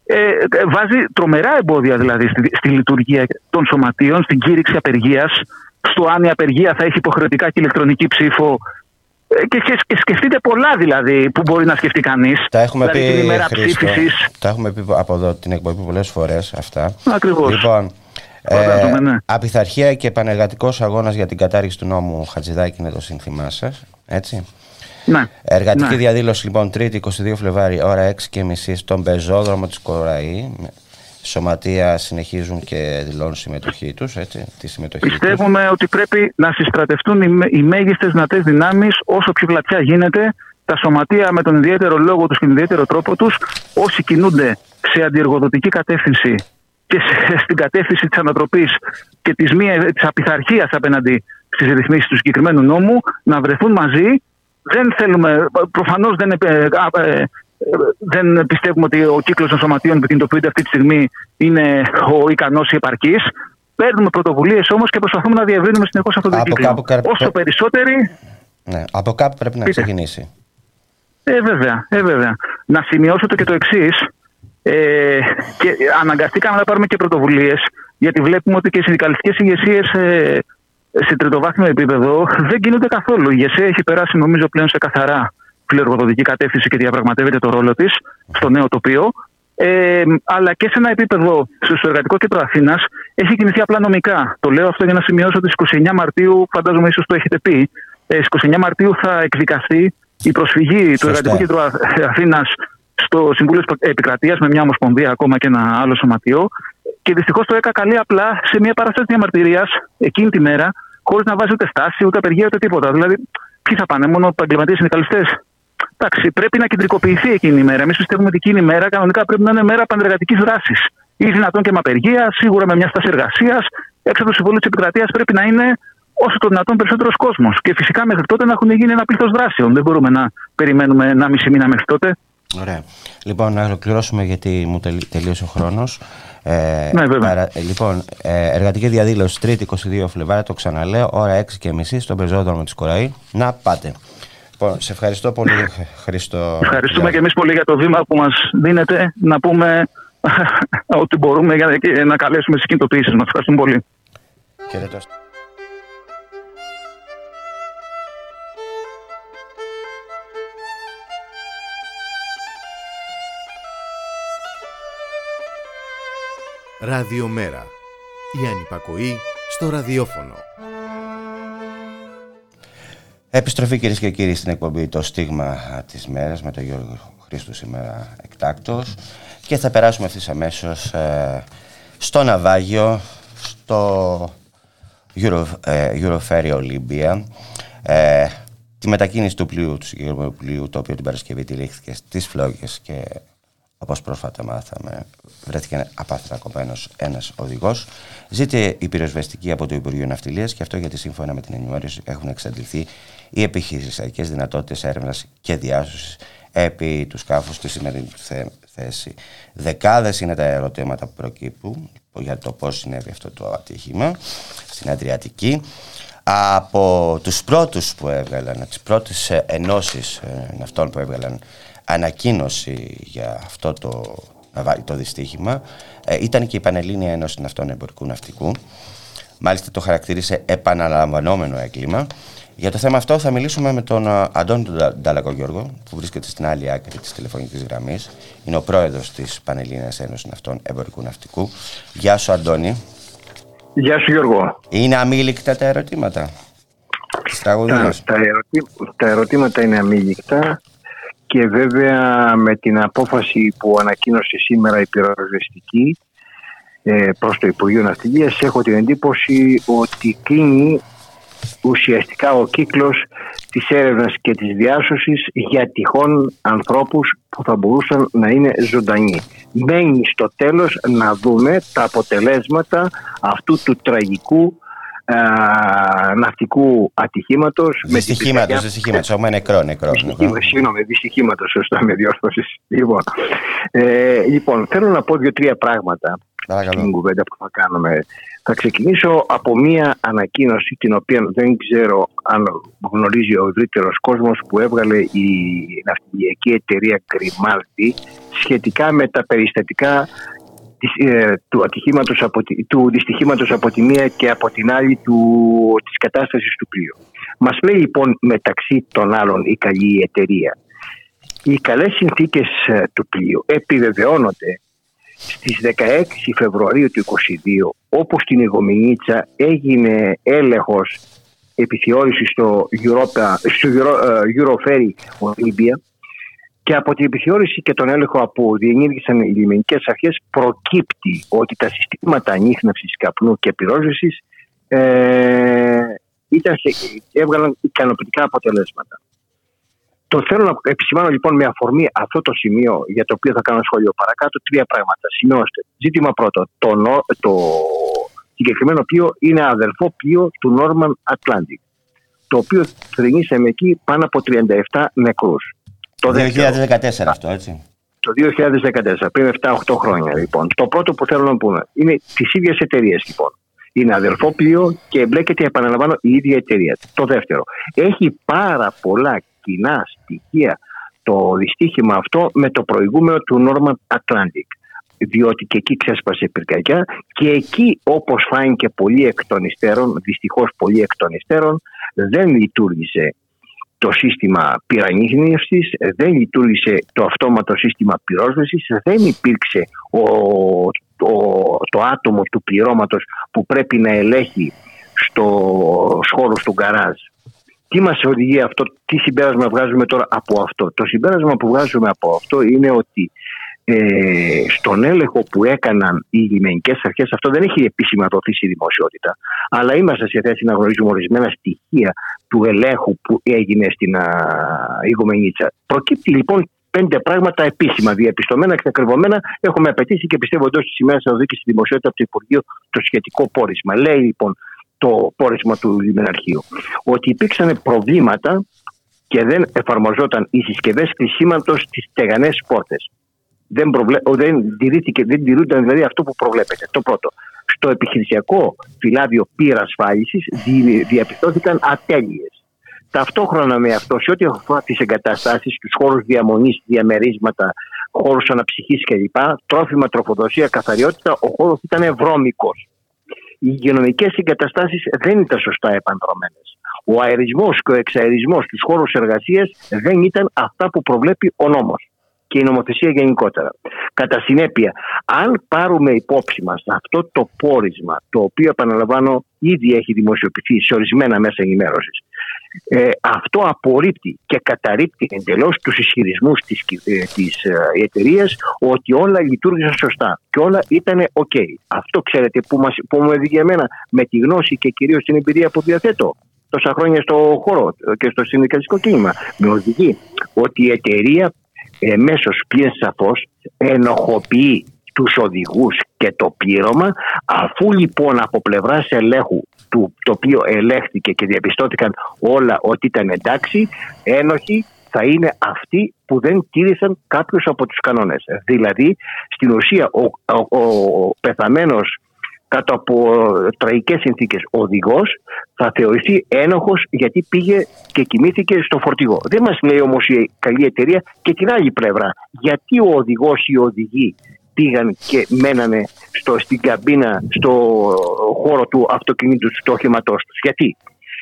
Ε, ε, βάζει τρομερά εμπόδια δηλαδή στη, στη λειτουργία των σωματείων, στην κήρυξη απεργίας, στο αν η απεργία θα έχει υποχρεωτικά και ηλεκτρονική ψήφο. Ε, και, και, και σκεφτείτε πολλά δηλαδή που μπορεί να σκεφτεί κανείς. Τα έχουμε δηλαδή, πει την ημέρα Χρήστο, ψήφισης. τα έχουμε πει από εδώ την εκπομπή πολλές φορές αυτά. Ακριβώς. Λοιπόν, Φαντάζομαι, ναι. απειθαρχία και πανεργατικός αγώνας για την κατάργηση του νόμου Χατζηδάκη είναι το σύνθημά σας, έτσι. Ναι. Εργατική ναι. διαδήλωση λοιπόν 3η 22 Φλεβάρι ώρα 6 και μισή στον πεζόδρομο της Κοραή. Σωματεία συνεχίζουν και δηλώνουν συμμετοχή τους, έτσι, τη συμμετοχή τους. Πιστεύουμε ότι πρέπει να συστρατευτούν οι, με- οι μέγιστες δυνατές δυνάμεις όσο πιο πλατιά γίνεται. Τα σωματεία με τον ιδιαίτερο λόγο τους και τον ιδιαίτερο τρόπο τους, όσοι κινούνται σε αντιεργοδοτική κατεύθυνση και σε- στην κατεύθυνση της ανατροπής και της της απειθαρχίας απέναντι στις ρυθμίσεις του συγκεκριμένου νόμου, να βρεθούν μαζί. Δεν θέλουμε, προφανώς δεν, επε- α, ε, ε, δεν πιστεύουμε ότι ο κύκλος των σωματείων που κινητοποιούνται αυτή τη στιγμή είναι ο ικανός ή επαρκής. Παίρνουμε πρωτοβουλίες όμως και προσπαθούμε να διευρύνουμε συνεχώς αυτό το Από κύκλο. κάπου κα- Όσο περισσότεροι. Ναι, από κάπου πρέπει να Πείτε. ξεκινήσει. Ε, βέβαια, ε, βέβαια. Να σημειώσω το και το εξής. Ε, και αναγκαστήκαμε να πάρουμε και πρωτοβουλίες Γιατί βλέπουμε ότι και οι συνδικαλιστικές ηγεσίες ε, σε τριτοβάθμιο επίπεδο δεν κινούνται καθόλου. Η ηγεσία έχει περάσει, νομίζω, πλέον σε καθαρά φιλεργοδοτική κατεύθυνση και διαπραγματεύεται το ρόλο της στο νέο τοπίο. Ε, αλλά και σε ένα επίπεδο στο εργατικό κέντρο Αθήνας έχει κινηθεί απλά νομικά. Το λέω αυτό για να σημειώσω ότι στις 29 Μαρτίου, φαντάζομαι ίσως το έχετε πει, ε, στις 29 Μαρτίου θα εκδικαστεί η προσφυγή του Εργατικού Κέντρου Αθήνας στο Συμβούλιο Επικρατείας με μια ομοσπονδία ακόμα και ένα άλλο σωματείο. Και δυστυχώς το ΕΚΑ καλεί απλά σε μια παράσταση διαμαρτυρίας εκείνη τη μέρα, χωρίς να βάζει ούτε στάση, ούτε απεργία, ούτε τίποτα. Δηλαδή, ποιοι θα πάνε, μόνο επαγγελματίες συνδικαλιστές; Εντάξει, πρέπει να κεντρικοποιηθεί εκείνη η μέρα. Εμείς πιστεύουμε ότι εκείνη η μέρα κανονικά πρέπει να είναι μέρα πανεργατικής δράσης. Ή δυνατόν και με απεργία, σίγουρα με μια στάση εργασίας. Έξω από το Συμβούλιο της Επικρατείας πρέπει να είναι όσο το δυνατόν περισσότερος κόσμος. Και φυσικά μέχρι τότε να έχουν γίνει ένα πλήθος δράσεων. Δεν μπορούμε να περιμένουμε ένα μισή μήνα μέχρι τότε. Ωραία. Λοιπόν, να ολοκληρώσουμε γιατί μου τελείωσε ο χρόνος. Ε, ναι, βέβαια. Ε, λοιπόν, ε, εργατική διαδήλωση 3η 22 Φλεβάρι, το ξαναλέω, ώρα 6 και μισή στον πεζόδρομο της Κοραή. Να πάτε. Λοιπόν, σε ευχαριστώ πολύ, Χρήστο. Ευχαριστούμε και εμείς πολύ για το βήμα που μας δίνετε να πούμε ότι μπορούμε για να καλέσουμε τι κινητοποιήσει μας. Ευχαριστούμε πολύ. Χαιρετώ. Ραδιομέρα. Η ανυπακοή στο ραδιόφωνο. Επιστροφή κυρίες και κύριοι στην εκπομπή Το Στίγμα της Μέρας με τον Γιώργο Χρήστο σήμερα εκτάκτος. Και θα περάσουμε ευθύς αμέσως ε, στο ναυάγιο, στο Euro, ε, Euroferry Olympia. Ε, τη μετακίνηση του πλοίου, του συγκεκριμένου πλοίου, το οποίο την Παρασκευή τυλίχθηκε στις φλόγες και όπως πρόσφατα μάθαμε, βρέθηκε απαθρακωμένος ένας οδηγός. Ζήτη η πυροσβεστική από το Υπουργείο Ναυτιλίας και αυτό γιατί σύμφωνα με την ενημέρωση έχουν εξαντληθεί οι επιχειρησιακές δυνατότητες έρευνας και διάσωσης επί του σκάφους στη σημερινή θέση. Δεκάδες είναι τα ερωτήματα που προκύπτουν για το πώς συνέβη αυτό το ατύχημα στην Αδριατική. Από τους πρώτους που έβγαλαν, τις πρώτες ενώσεις ε, αυτών που έβγαλαν ανακοίνωση για αυτό το, το δυστύχημα ε, ήταν και η Πανελλήνια Ένωση Ναυτών Εμπορικού Ναυτικού. Μάλιστα το χαρακτήρισε επαναλαμβανόμενο έγκλημα. Για το θέμα αυτό θα μιλήσουμε με τον ε, Αντώνη Νταλακογιώργο, που βρίσκεται στην άλλη άκρη της τηλεφωνικής γραμμής. Είναι ο πρόεδρος της Πανελλήνιας Ένωσης Ναυτών Εμπορικού Ναυτικού. Γεια σου, Αντώνη. Γεια σου, Γιώργο. Είναι αμήλικτα τα ερωτήματα. Τα, τα, τα ερωτήματα είναι αμήλικτα και βέβαια με την απόφαση που ανακοίνωσε σήμερα η πυροσβεστική ε, προς το Υπουργείο Ναυτιλίας έχω την εντύπωση ότι κλείνει ουσιαστικά ο κύκλος της έρευνας και της διάσωσης για τυχόν ανθρώπους που θα μπορούσαν να είναι ζωντανοί. Μένει στο τέλος να δούμε τα αποτελέσματα αυτού του τραγικού ναυτικού ατυχήματος. Δυστυχήματος, δυστυχήματος. Όμω νεκρό, νεκρό. Συγγνώμη, δυστυχήματος, σωστά με διόρθωση. Λοιπόν, ε, λοιπόν, θέλω να πω δύο-τρία πράγματα στην κουβέντα που θα κάνουμε. Θα ξεκινήσω από μία ανακοίνωση την οποία δεν ξέρω αν γνωρίζει ο ευρύτερος κόσμος που έβγαλε η ναυτιλιακή εταιρεία Γκριμάλτη σχετικά με τα περιστατικά ε, του, ατυχήματος από, του δυστυχήματος από τη μία και από την άλλη του, της κατάστασης του πλοίου. Μας λέει λοιπόν μεταξύ των άλλων η καλή εταιρεία οι καλές συνθήκες ε, του πλοίου επιβεβαιώνονται στις 16 Φεβρουαρίου του 2022 όπου στην Ιγομηνίτσα έγινε έλεγχος επιθεώρησης στο, Europa, στο Euro, Euroferry Olympia και από την επιθεώρηση και τον έλεγχο που διενήργησαν οι λιμενικές αρχές, προκύπτει ότι τα συστήματα ανείχνευσης καπνού και πυρόσβεσης ε, έβγαλαν ικανοποιητικά αποτελέσματα. Το θέλω να επισημάνω λοιπόν με αφορμή αυτό το σημείο για το οποίο θα κάνω σχόλιο παρακάτω τρία πράγματα. Σημειώστε. Ζήτημα πρώτο. Το, το συγκεκριμένο πλοίο είναι αδελφό πλοίο του Norman Atlantic το οποίο θρυνήσαμε εκεί πάνω από 37 νεκρούς. Το 2014 αυτό, έτσι. Το 2014, πριν 7-8 χρόνια λοιπόν. Το πρώτο που θέλω να πούμε είναι τις ίδιες εταιρείες λοιπόν. Είναι αδερφό πλοίο και εμπλέκεται, επαναλαμβάνω, η ίδια εταιρεία. Το δεύτερο, έχει πάρα πολλά κοινά στοιχεία το δυστύχημα αυτό με το προηγούμενο του Norman Atlantic. διότι και εκεί ξέσπασε πυρκαγιά και εκεί όπως φάνηκε πολύ εκ των υστέρων, δυστυχώς πολύ εκ των υστέρων, δεν λειτουργήσε το σύστημα πυρανίχνευσης, δεν λειτουργήσε το αυτόματο σύστημα πυρόσβεσης, δεν υπήρξε ο, το άτομο του πληρώματος που πρέπει να ελέγχει στο χώρο του γκαράζ. Τι μας οδηγεί αυτό, τι συμπέρασμα βγάζουμε τώρα από αυτό; Το συμπέρασμα που βγάζουμε από αυτό είναι ότι ε, στον έλεγχο που έκαναν οι λιμενικές αρχές αυτό δεν έχει επίσημα δοθεί στη δημοσιότητα αλλά είμαστε σε θέση να γνωρίζουμε ορισμένα στοιχεία του ελέγχου που έγινε στην Ιγομενίτσα. Προκύπτει λοιπόν πέντε πράγματα επίσημα, διαπιστωμένα και ακριβωμένα. Έχουμε απαιτήσει και πιστεύω εντός της ημέρας θα δει στη δημοσιότητα από το Υπουργείο το σχετικό πόρισμα. Λέει λοιπόν το πόρισμα του Λιμεναρχείου ότι υπήρξαν προβλήματα και δεν εφαρμοζόταν οι συσκευές κλεισίματο στις στεγανές πόρτες δεν, προβλε... δεν, τηρήθηκε, δεν τηρούνταν δηλαδή αυτό που προβλέπεται. Το πρώτο. Στο επιχειρησιακό φυλάδιο πύρα ασφάλιση διαπιστώθηκαν ατέλειες. Ταυτόχρονα με αυτό, σε ό,τι αφορά τις εγκαταστάσεις, τους χώρους διαμονής, διαμερίσματα, χώρους αναψυχής κλπ., τρόφιμα, τροφοδοσία, καθαριότητα, ο χώρος ήταν βρώμικος. Οι υγειονομικές εγκαταστάσεις δεν ήταν σωστά επανδρομένες. Ο αερισμός και ο εξαερισμός στους χώρους εργασίας δεν ήταν αυτά που προβλέπει ο νόμος και η νομοθεσία γενικότερα. Κατά συνέπεια, αν πάρουμε υπόψη μας αυτό το πόρισμα, το οποίο επαναλαμβάνω ήδη έχει δημοσιοποιηθεί σε ορισμένα μέσα ενημέρωσης, ε, αυτό απορρίπτει και καταρρύπτει εντελώς τους ισχυρισμούς της της, ε, ε εταιρείας ότι όλα λειτουργήσαν σωστά και όλα ήταν OK. Αυτό ξέρετε που, μας, που μου οδηγεί εμένα με τη γνώση και κυρίως την εμπειρία που διαθέτω τόσα χρόνια στο χώρο και στο συνδικαλιστικό κίνημα. Με οδηγεί ότι η εταιρεία εμέσως πλην σαφώς ενοχοποιεί τους οδηγούς και το πλήρωμα αφού λοιπόν από πλευράς ελέγχου του, το οποίο ελέγχθηκε και διαπιστώθηκαν όλα ότι ήταν εντάξει ένοχοι θα είναι αυτοί που δεν τήρησαν κάποιους από τους κανόνες. Δηλαδή, στην ουσία, ο, ο, ο, ο πεθαμένος κάτω από τραγικές συνθήκες οδηγός θα θεωρηθεί ένοχος γιατί πήγε και κοιμήθηκε στο φορτηγό. Δεν μας λέει όμως η καλή εταιρεία και την άλλη πλευρά. Γιατί ο οδηγός ή οι οδηγοί πήγαν και μένανε στο, στην καμπίνα, στο χώρο του αυτοκινήτου του οχήματό τους. Γιατί;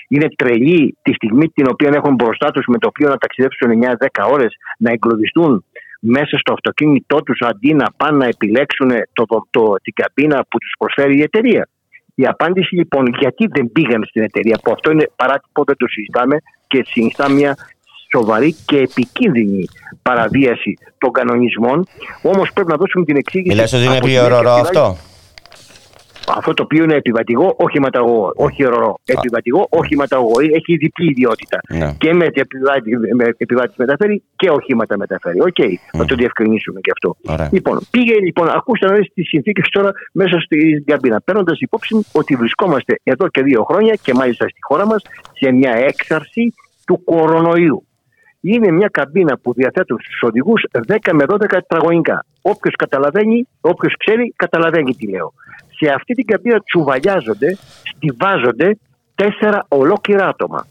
Είναι τρελή τη στιγμή την οποία έχουν μπροστά τους με το οποίο να ταξιδέψουν 9-10 ώρες, να εγκλωβιστούν μέσα στο αυτοκίνητό τους αντί να πάνε να επιλέξουν το, το, την καμπίνα που τους προσφέρει η εταιρεία. Η απάντηση λοιπόν γιατί δεν πήγαν στην εταιρεία, που αυτό είναι παράτυπο, δεν το συζητάμε και συνιστά μια σοβαρή και επικίνδυνη παραβίαση των κανονισμών. Όμως πρέπει να δώσουμε την εξήγηση. Μιλάς ότι είναι πιο αυτό; αυτό το οποίο είναι επιβατηγό, όχι οχηματαγωγό. Όχι ro-ro. Επιβατηγό, όχι οχηματαγωγό. Έχει διπλή ιδιότητα. Ναι. Και με επιβάτη, με επιβάτη μεταφέρει και οχήματα μεταφέρει. OK, okay. mm. θα το διευκρινίσουμε και αυτό. Ωραία. Λοιπόν, πήγε λοιπόν, ακούστε να δείτε τις συνθήκες τώρα μέσα στην καμπίνα. Παίρνοντας υπόψη ότι βρισκόμαστε εδώ και δύο χρόνια και μάλιστα στη χώρα μας σε μια έξαρση του κορονοϊού. Είναι μια καμπίνα που διαθέτουν στους οδηγούς 10 με 12 τετραγωνικά. Όποιος καταλαβαίνει, όποιος ξέρει, καταλαβαίνει τι λέω σε αυτή την καμπίνα τσουβαλιάζονται, στηβάζονται τέσσερα ολόκληρα άτομα.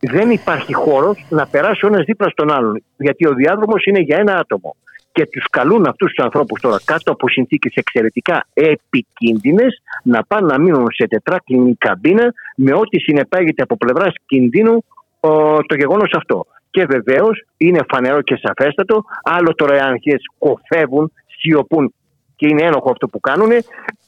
Δεν υπάρχει χώρος να περάσει ο ένας δίπλα στον άλλον. Γιατί ο διάδρομος είναι για ένα άτομο. Και τους καλούν αυτούς τους ανθρώπους τώρα κάτω από συνθήκες εξαιρετικά επικίνδυνες να πάνε να μείνουν σε τετράκλινη καμπίνα με ό,τι συνεπάγεται από πλευράς κινδύνου το γεγονός αυτό. Και βεβαίως είναι φανερό και σαφέστατο, άλλο τώρα οι αρχέ κοφεύουν, σιωπούν και είναι ένοχο αυτό που κάνουν,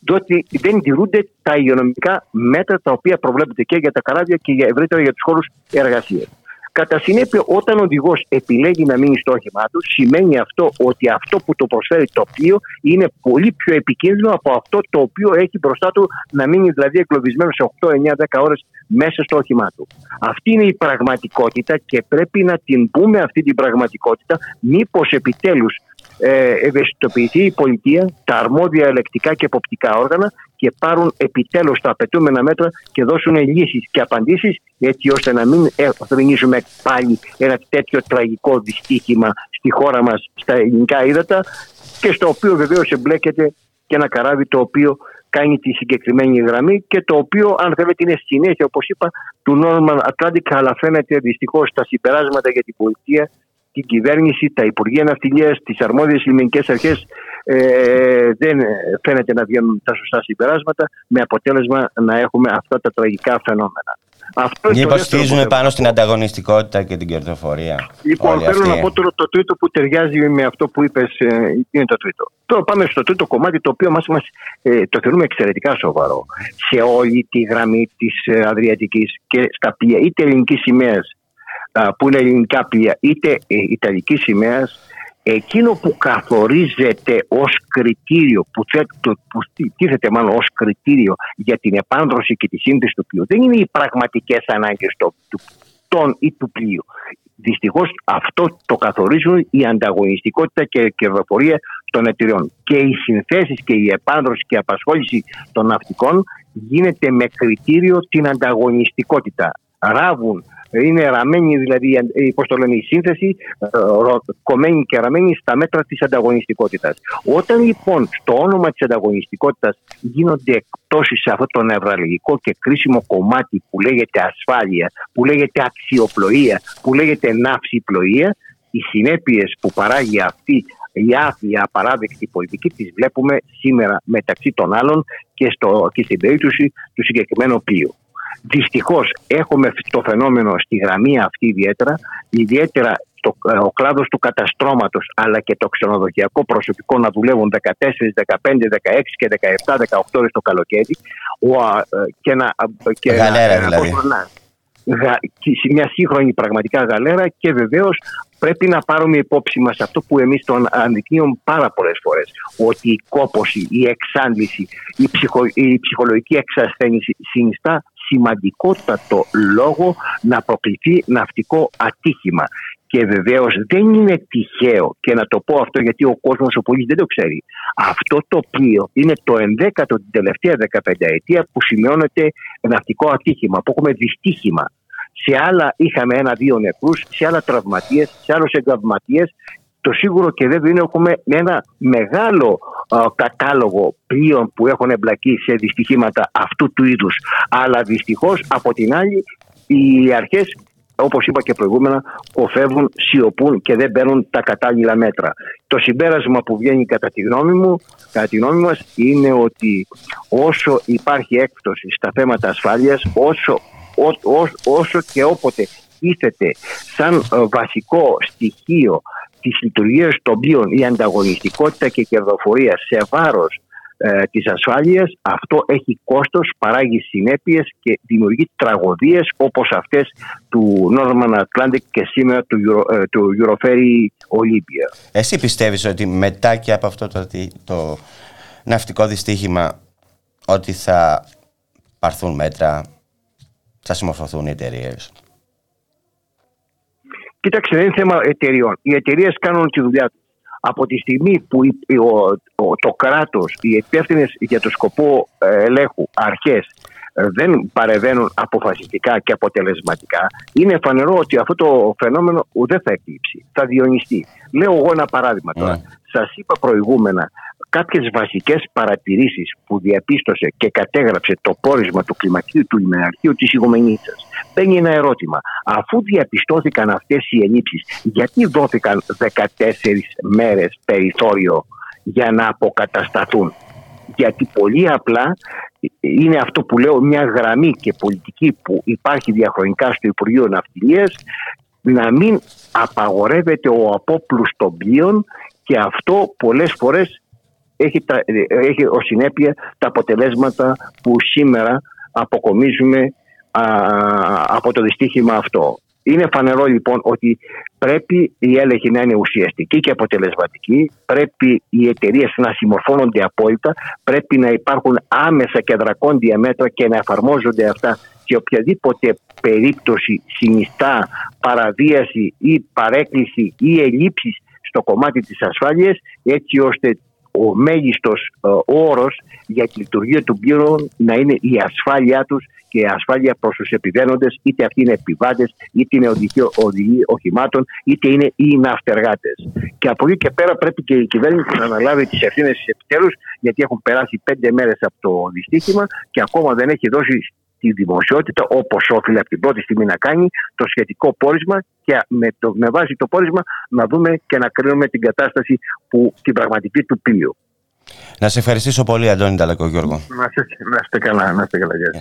διότι δεν τηρούνται τα υγειονομικά μέτρα τα οποία προβλέπονται και για τα καράβια και για ευρύτερα για τους χώρους εργασίας. Κατά συνέπεια, όταν ο οδηγός επιλέγει να μείνει στο όχημά του, σημαίνει αυτό ότι αυτό που το προσφέρει το πλοίο είναι πολύ πιο επικίνδυνο από αυτό το οποίο έχει μπροστά του να μείνει δηλαδή εγκλωβισμένος σε 8, 9, 10 ώρες μέσα στο όχημά του. Αυτή είναι η πραγματικότητα και πρέπει να την πούμε αυτή την πραγματικότητα, μήπως επιτέλους ε, ευαισθητοποιηθεί η πολιτεία, τα αρμόδια ελεκτικά και εποπτικά όργανα και πάρουν επιτέλους τα απαιτούμενα μέτρα και δώσουν λύσεις και απαντήσεις έτσι ώστε να μην εμφανίζουμε πάλι ένα τέτοιο τραγικό δυστύχημα στη χώρα μας στα ελληνικά ύδατα και στο οποίο βεβαίως εμπλέκεται και ένα καράβι το οποίο κάνει τη συγκεκριμένη γραμμή και το οποίο αν θέλετε είναι συνέχεια όπως είπα του Norman Atlantic αλλά φαίνεται δυστυχώς τα συμπεράσματα για την πολιτεία την κυβέρνηση, τα Υπουργεία Ναυτιλίας, τις αρμόδιες λιμενικές αρχές ε, δεν φαίνεται να βγαίνουν τα σωστά συμπεράσματα με αποτέλεσμα να έχουμε αυτά τα τραγικά φαινόμενα. Αυτό Μήπως στηρίζουμε πάνω στην ανταγωνιστικότητα και την κερδοφορία. Λοιπόν, θέλω να πω τώρα το τρίτο που ταιριάζει με αυτό που είπες. Ε, είναι το τρίτο. Τώρα πάμε στο τρίτο κομμάτι, το οποίο μας, μας ε, το θεωρούμε εξαιρετικά σοβαρό. Σε όλη τη γραμμή της ε, Αδριατικής και στα πλοία, είτε ελληνικής σημαίας που είναι ελληνικά πλοία, είτε ε, ιταλικής σημαίας, εκείνο που καθορίζεται ως κριτήριο, που, που τίθεται μάλλον ως κριτήριο για την επάνδρωση και τη σύνδεση του πλοίου, δεν είναι οι πραγματικές ανάγκες του, των ή του πλοίου. Δυστυχώς αυτό το καθορίζουν η ανταγωνιστικότητα και η κερδοφορία των εταιριών. Και οι συνθέσεις και η επάνδρωση και η απασχόληση των ναυτικών γίνεται με κριτήριο την ανταγωνιστικότητα. Ράβουν είναι ραμμένη δηλαδή πώς το λένε, η σύνθεση ε, κομμένη και ραμμένη στα μέτρα της ανταγωνιστικότητας. Όταν λοιπόν στο όνομα της ανταγωνιστικότητας γίνονται εκπτώσεις σε αυτό το νευραλγικό και κρίσιμο κομμάτι που λέγεται ασφάλεια, που λέγεται αξιοπλοεία, που λέγεται ναυσιπλοεία, οι συνέπειες που παράγει αυτή η άθλια απαράδεκτη πολιτική τις βλέπουμε σήμερα μεταξύ των άλλων και, στο, και στην περίπτωση του συγκεκριμένου πλοίου. Δυστυχώς έχουμε το φαινόμενο στη γραμμή αυτή ιδιαίτερα, ιδιαίτερα το, ε, ο κλάδος του καταστρώματος αλλά και το ξενοδοχειακό προσωπικό να δουλεύουν 14, 15, 16 και 17, 18 ώρες το καλοκαίρι ο, ε, και να, και Γαλέρα, να, δηλαδή. να, μια σύγχρονη πραγματικά γαλέρα και βεβαίως πρέπει να πάρουμε υπόψη μας αυτό που εμείς τον αναδεικνύουμε πάρα πολλές φορές ότι η κόποση, η εξάντληση, η, ψυχο, η ψυχολογική εξασθένηση συνιστά σημαντικότατο λόγο να προκληθεί ναυτικό ατύχημα. Και βεβαίως δεν είναι τυχαίο και να το πω αυτό γιατί ο κόσμος ο πολίτης δεν το ξέρει. Αυτό το πλοίο είναι το 11ο την τελευταία 15 ετία που σημειώνεται ναυτικό ατύχημα, που έχουμε δυστύχημα. Σε άλλα είχαμε ένα-δύο νεκρούς, σε άλλα τραυματίες, σε άλλους εγκαυματίες το σίγουρο και βέβαια είναι έχουμε ένα μεγάλο κατάλογο πλοίων που έχουν εμπλακεί σε δυστυχήματα αυτού του είδους. Αλλά δυστυχώς από την άλλη οι αρχές όπως είπα και προηγούμενα, κοφεύουν, σιωπούν και δεν παίρνουν τα κατάλληλα μέτρα. Το συμπέρασμα που βγαίνει κατά τη γνώμη μου, κατά τη γνώμη μας, είναι ότι όσο υπάρχει έκπτωση στα θέματα ασφάλειας, όσο, όσο και όποτε ήθεται σαν ε, βασικό στοιχείο της λειτουργίας των οποίων η ανταγωνιστικότητα και η κερδοφορία σε βάρος ε, της ασφάλειας αυτό έχει κόστος, παράγει συνέπειες και δημιουργεί τραγωδίες όπως αυτές του Northern Atlantic και σήμερα του, Euro, ε, του Euroferry Olympia. Εσύ πιστεύεις ότι μετά και από αυτό το, το ναυτικό δυστύχημα ότι θα πάρθουν μέτρα, θα συμμορφωθούν οι εταιρείες; Κοίταξε, δεν είναι θέμα εταιριών. Οι εταιρείες κάνουν τη δουλειά τους. Από τη στιγμή που το κράτος, οι υπεύθυνες για το σκοπό ε, ελέγχου αρχές ε, δεν παρεβαίνουν αποφασιστικά και αποτελεσματικά, είναι φανερό ότι αυτό το φαινόμενο δεν θα εκλείψει, θα διονυστεί. Λέω εγώ ένα παράδειγμα τώρα. Ναι. Σας είπα προηγούμενα κάποιες βασικές παρατηρήσεις που διαπίστωσε και κατέγραψε το πόρισμα του κλιματικού του λιμεναρχείου της Ιγομενίτσας. Μπαίνει ένα ερώτημα. Αφού διαπιστώθηκαν αυτές οι ελλείψεις, γιατί δόθηκαν 14 μέρες περιθώριο για να αποκατασταθούν; Γιατί πολύ απλά είναι αυτό που λέω μια γραμμή και πολιτική που υπάρχει διαχρονικά στο Υπουργείο Ναυτιλίας να μην απαγορεύεται ο απόπλους των πλοίων και αυτό πολλές φορές έχει, τα, έχει ως συνέπεια τα αποτελέσματα που σήμερα αποκομίζουμε από το δυστύχημα αυτό. Είναι φανερό λοιπόν ότι πρέπει η έλεγχη να είναι ουσιαστική και αποτελεσματική, πρέπει οι εταιρείες να συμμορφώνονται απόλυτα, πρέπει να υπάρχουν άμεσα και δρακόντια μέτρα και να εφαρμόζονται αυτά και οποιαδήποτε περίπτωση συνιστά παραβίαση ή παρέκκληση ή ελλείψεις στο κομμάτι της ασφάλειας έτσι ώστε ο μέγιστος ε, όρος για τη λειτουργία του πλήρων να είναι η ασφάλειά τους και η ασφάλεια προς τους επιβαίνοντες είτε αυτοί είναι επιβάτες, είτε είναι οδηγοί, οδηγοί οχημάτων, είτε είναι οι ναυτεργάτες. Και από εκεί και πέρα πρέπει και η κυβέρνηση να αναλάβει τις ευθύνες της επιτέλους γιατί έχουν περάσει πέντε μέρες από το δυστύχημα και ακόμα δεν έχει δώσει τη δημοσιότητα όπως όφιλε από την πρώτη στιγμή να κάνει το σχετικό πόρισμα και με, το, με βάση το πόρισμα να δούμε και να κρίνουμε την κατάσταση που, την πραγματική του πλοίου. Να σε ευχαριστήσω πολύ Αντώνη Ταλακό Γιώργο. Να είστε, καλά, να είστε καλά. Ραδιομέρα.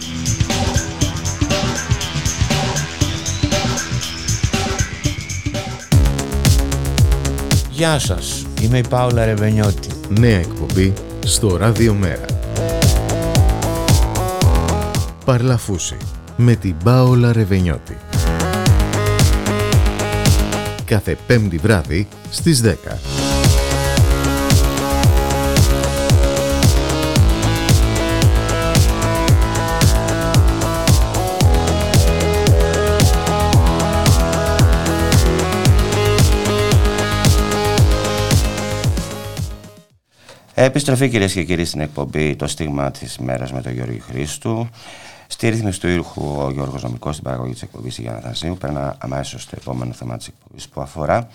Γεια σας, είμαι η Πάολα Ρεβενιώτη. Νέα εκπομπή στο Ράδιο Μέρα. Παρλαφούση με την Πάολα Ρεβενιώτη. Κάθε πέμπτη βράδυ στις 10. Επιστροφή κυρίες και κύριοι στην εκπομπή Το στίγμα της μέρας με τον Γιώργο Χρήστου. Στη ρύθμιση του ήχου ο Γιώργος Νομικός στην παραγωγή της εκπομπής Γιάννα Θανσίου. Περνά αμέσως στο επόμενο θέμα της εκπομπής που αφορά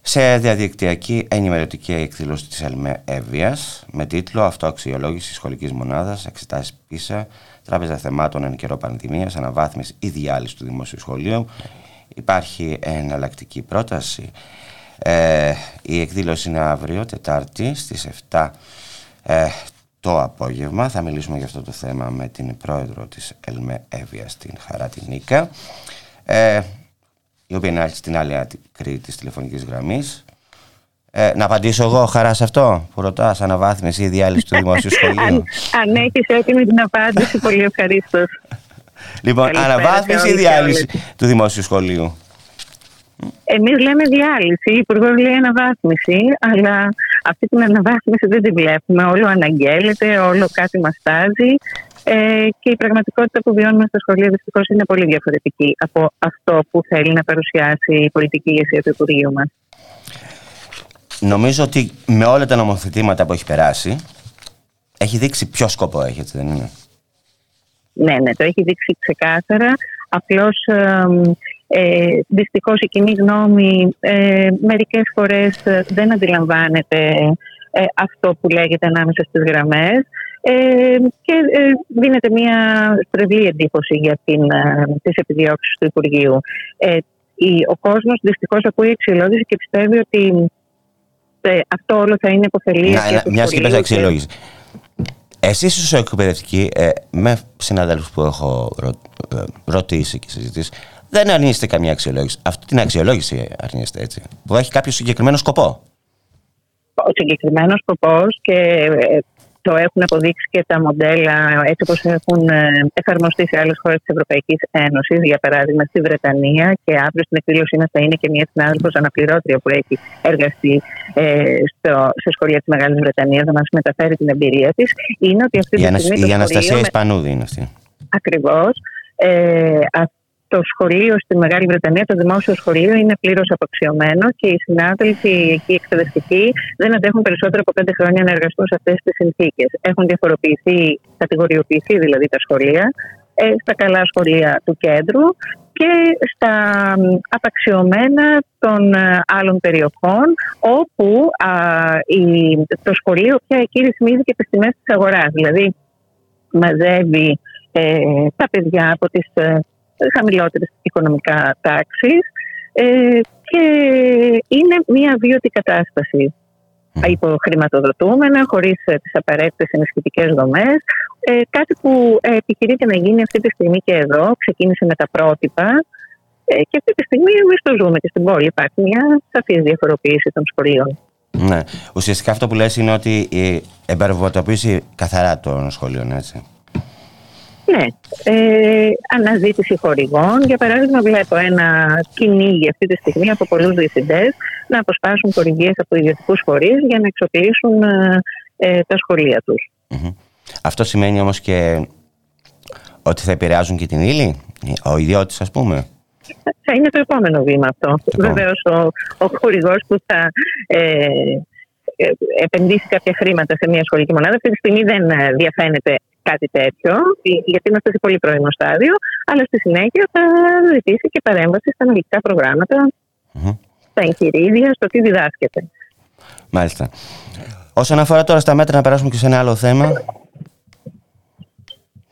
σε διαδικτυακή ενημερωτική εκδήλωση της ΕΛΜΕ Εύβοιας με τίτλο Αυτοαξιολόγηση σχολικής μονάδας, εξετάσεις πίσα, τράπεζα θεμάτων εν καιρό πανδημίας, αναβάθμιση ή διάλυση του δημόσιου σχολείου. Υπάρχει εναλλακτική πρόταση. Ε, η εκδήλωση είναι αύριο, Τετάρτη, στις 7 ε, το απόγευμα. Θα μιλήσουμε για αυτό το θέμα με την πρόεδρο της ΕΛΜΕ Εύβοια, την Χαρά την Νίκα, ε, η οποία είναι στην άλλη άκρη της τηλεφωνικής γραμμής. Ε, να απαντήσω εγώ, χαρά σε αυτό που ρωτάς, αναβάθμιση ή διάλυση του δημόσιου σχολείου; αν, αν έχεις έτοιμη την απάντηση, πολύ ευχαρίστως. Λοιπόν, αναβάθμιση ή διάλυση του δημόσιου σχολείου; Εμείς λέμε διάλυση, η Υπουργός λέει αναβάθμιση, αλλά αυτή την αναβάθμιση δεν τη βλέπουμε. Όλο αναγγέλλεται, όλο κάτι μας τάζει. Ε, και η πραγματικότητα που βιώνουμε στα σχολεία δυστυχώς είναι πολύ διαφορετική από αυτό που θέλει να παρουσιάσει η πολιτική ηγεσία του Υπουργείου μας. Νομίζω ότι με όλα τα νομοθετήματα που έχει περάσει, έχει δείξει ποιο σκοπό έχει, έτσι δεν είναι; Ναι, ναι, το έχει δείξει ξεκάθαρα. Απλώς ε, Δυστυχώς η κοινή γνώμη ε, μερικές φορές ε, δεν αντιλαμβάνεται ε, αυτό που λέγεται ανάμεσα στις γραμμές ε, και ε, δίνεται μια στρεβλή εντύπωση για την, τις επιδιώξεις του Υπουργείου. ο κόσμος δυστυχώς ακούει αξιολόγηση και πιστεύει ότι αυτό όλο θα είναι υποφελή. Μια και πες αξιολόγησης. Εσείς ως εκπαιδευτικοί, με συναδέλφους που έχω ρωτήσει και συζητήσει, δεν αρνείστε καμία αξιολόγηση. Αυτή την αξιολόγηση αρνείστε έτσι. Που έχει κάποιο συγκεκριμένο σκοπό. Ο συγκεκριμένος σκοπός και ε, το έχουν αποδείξει και τα μοντέλα έτσι όπως έχουν ε, εφαρμοστεί σε άλλες χώρες της Ευρωπαϊκής Ένωσης. Για παράδειγμα, στη Βρετανία και αύριο στην εκδήλωσή μας θα είναι και μια συνάδελφος αναπληρώτρια που έχει εργαστεί ε, στο, σε σχολεία της Μεγάλης Βρετανίας, θα μας μεταφέρει την εμπειρία της. Είναι ότι αυτή τη στιγμή. Η, Αναστασία Ισπανούδη είναι αυτή. Ακριβώς. Ε, το σχολείο στη Μεγάλη Βρετανία, το δημόσιο σχολείο, είναι πλήρως απαξιωμένο και οι συνάδελφοι εκεί εκπαιδευτικοί δεν αντέχουν περισσότερο από πέντε χρόνια να εργαστούν σε αυτές τις συνθήκες. Έχουν διαφοροποιηθεί, κατηγοριοποιηθεί δηλαδή τα σχολεία, ε, στα καλά σχολεία του κέντρου και στα απαξιωμένα των ε, άλλων περιοχών όπου το σχολείο πια εκεί ρυθμίζει και τις τιμές της αγοράς. Δηλαδή μαζεύει ε, τα παιδιά από τις χαμηλότερες οικονομικά τάξεις ε, και είναι μια βίωτη κατάσταση υποχρηματοδοτούμενα, χωρίς ε, τις απαραίτητες ενισχυτικές δομές. Ε, κάτι που ε, επιχειρείται να γίνει αυτή τη στιγμή και εδώ, ξεκίνησε με τα πρότυπα ε, και αυτή τη στιγμή εμείς το ζούμε και στην πόλη. Υπάρχει μια σαφής διαφοροποίηση των σχολείων. Ναι. Ουσιαστικά αυτό που λες είναι ότι η εμπαρβοτοποίηση καθαρά των σχολείων, έτσι. Ναι. Ε, αναζήτηση χορηγών. Για παράδειγμα, βλέπω ένα κυνήγι αυτή τη στιγμή από πολλούς διευθυντές να αποσπάσουν χορηγίες από ιδιωτικούς φορείς για να εξοπλίσουν ε, ε, τα σχολεία τους. Αυτό σημαίνει όμως και ότι θα επηρεάζουν και την ύλη, ο ιδιώτης, ας πούμε; Θα είναι το επόμενο βήμα αυτό. Βεβαίως, ο, ο χορηγός που θα ε, ε, επενδύσει κάποια χρήματα σε μια σχολική μονάδα αυτή τη στιγμή δεν διαφαίνεται κάτι τέτοιο, γιατί είμαστε σε πολύ πρώιμο στάδιο, αλλά στη συνέχεια θα ζητήσει και παρέμβαση στα αναλυτικά προγράμματα, mm-hmm. στα εγχειρίδια, στο τι διδάσκεται. Μάλιστα. Όσον αφορά τώρα στα μέτρα, να περάσουμε και σε ένα άλλο θέμα.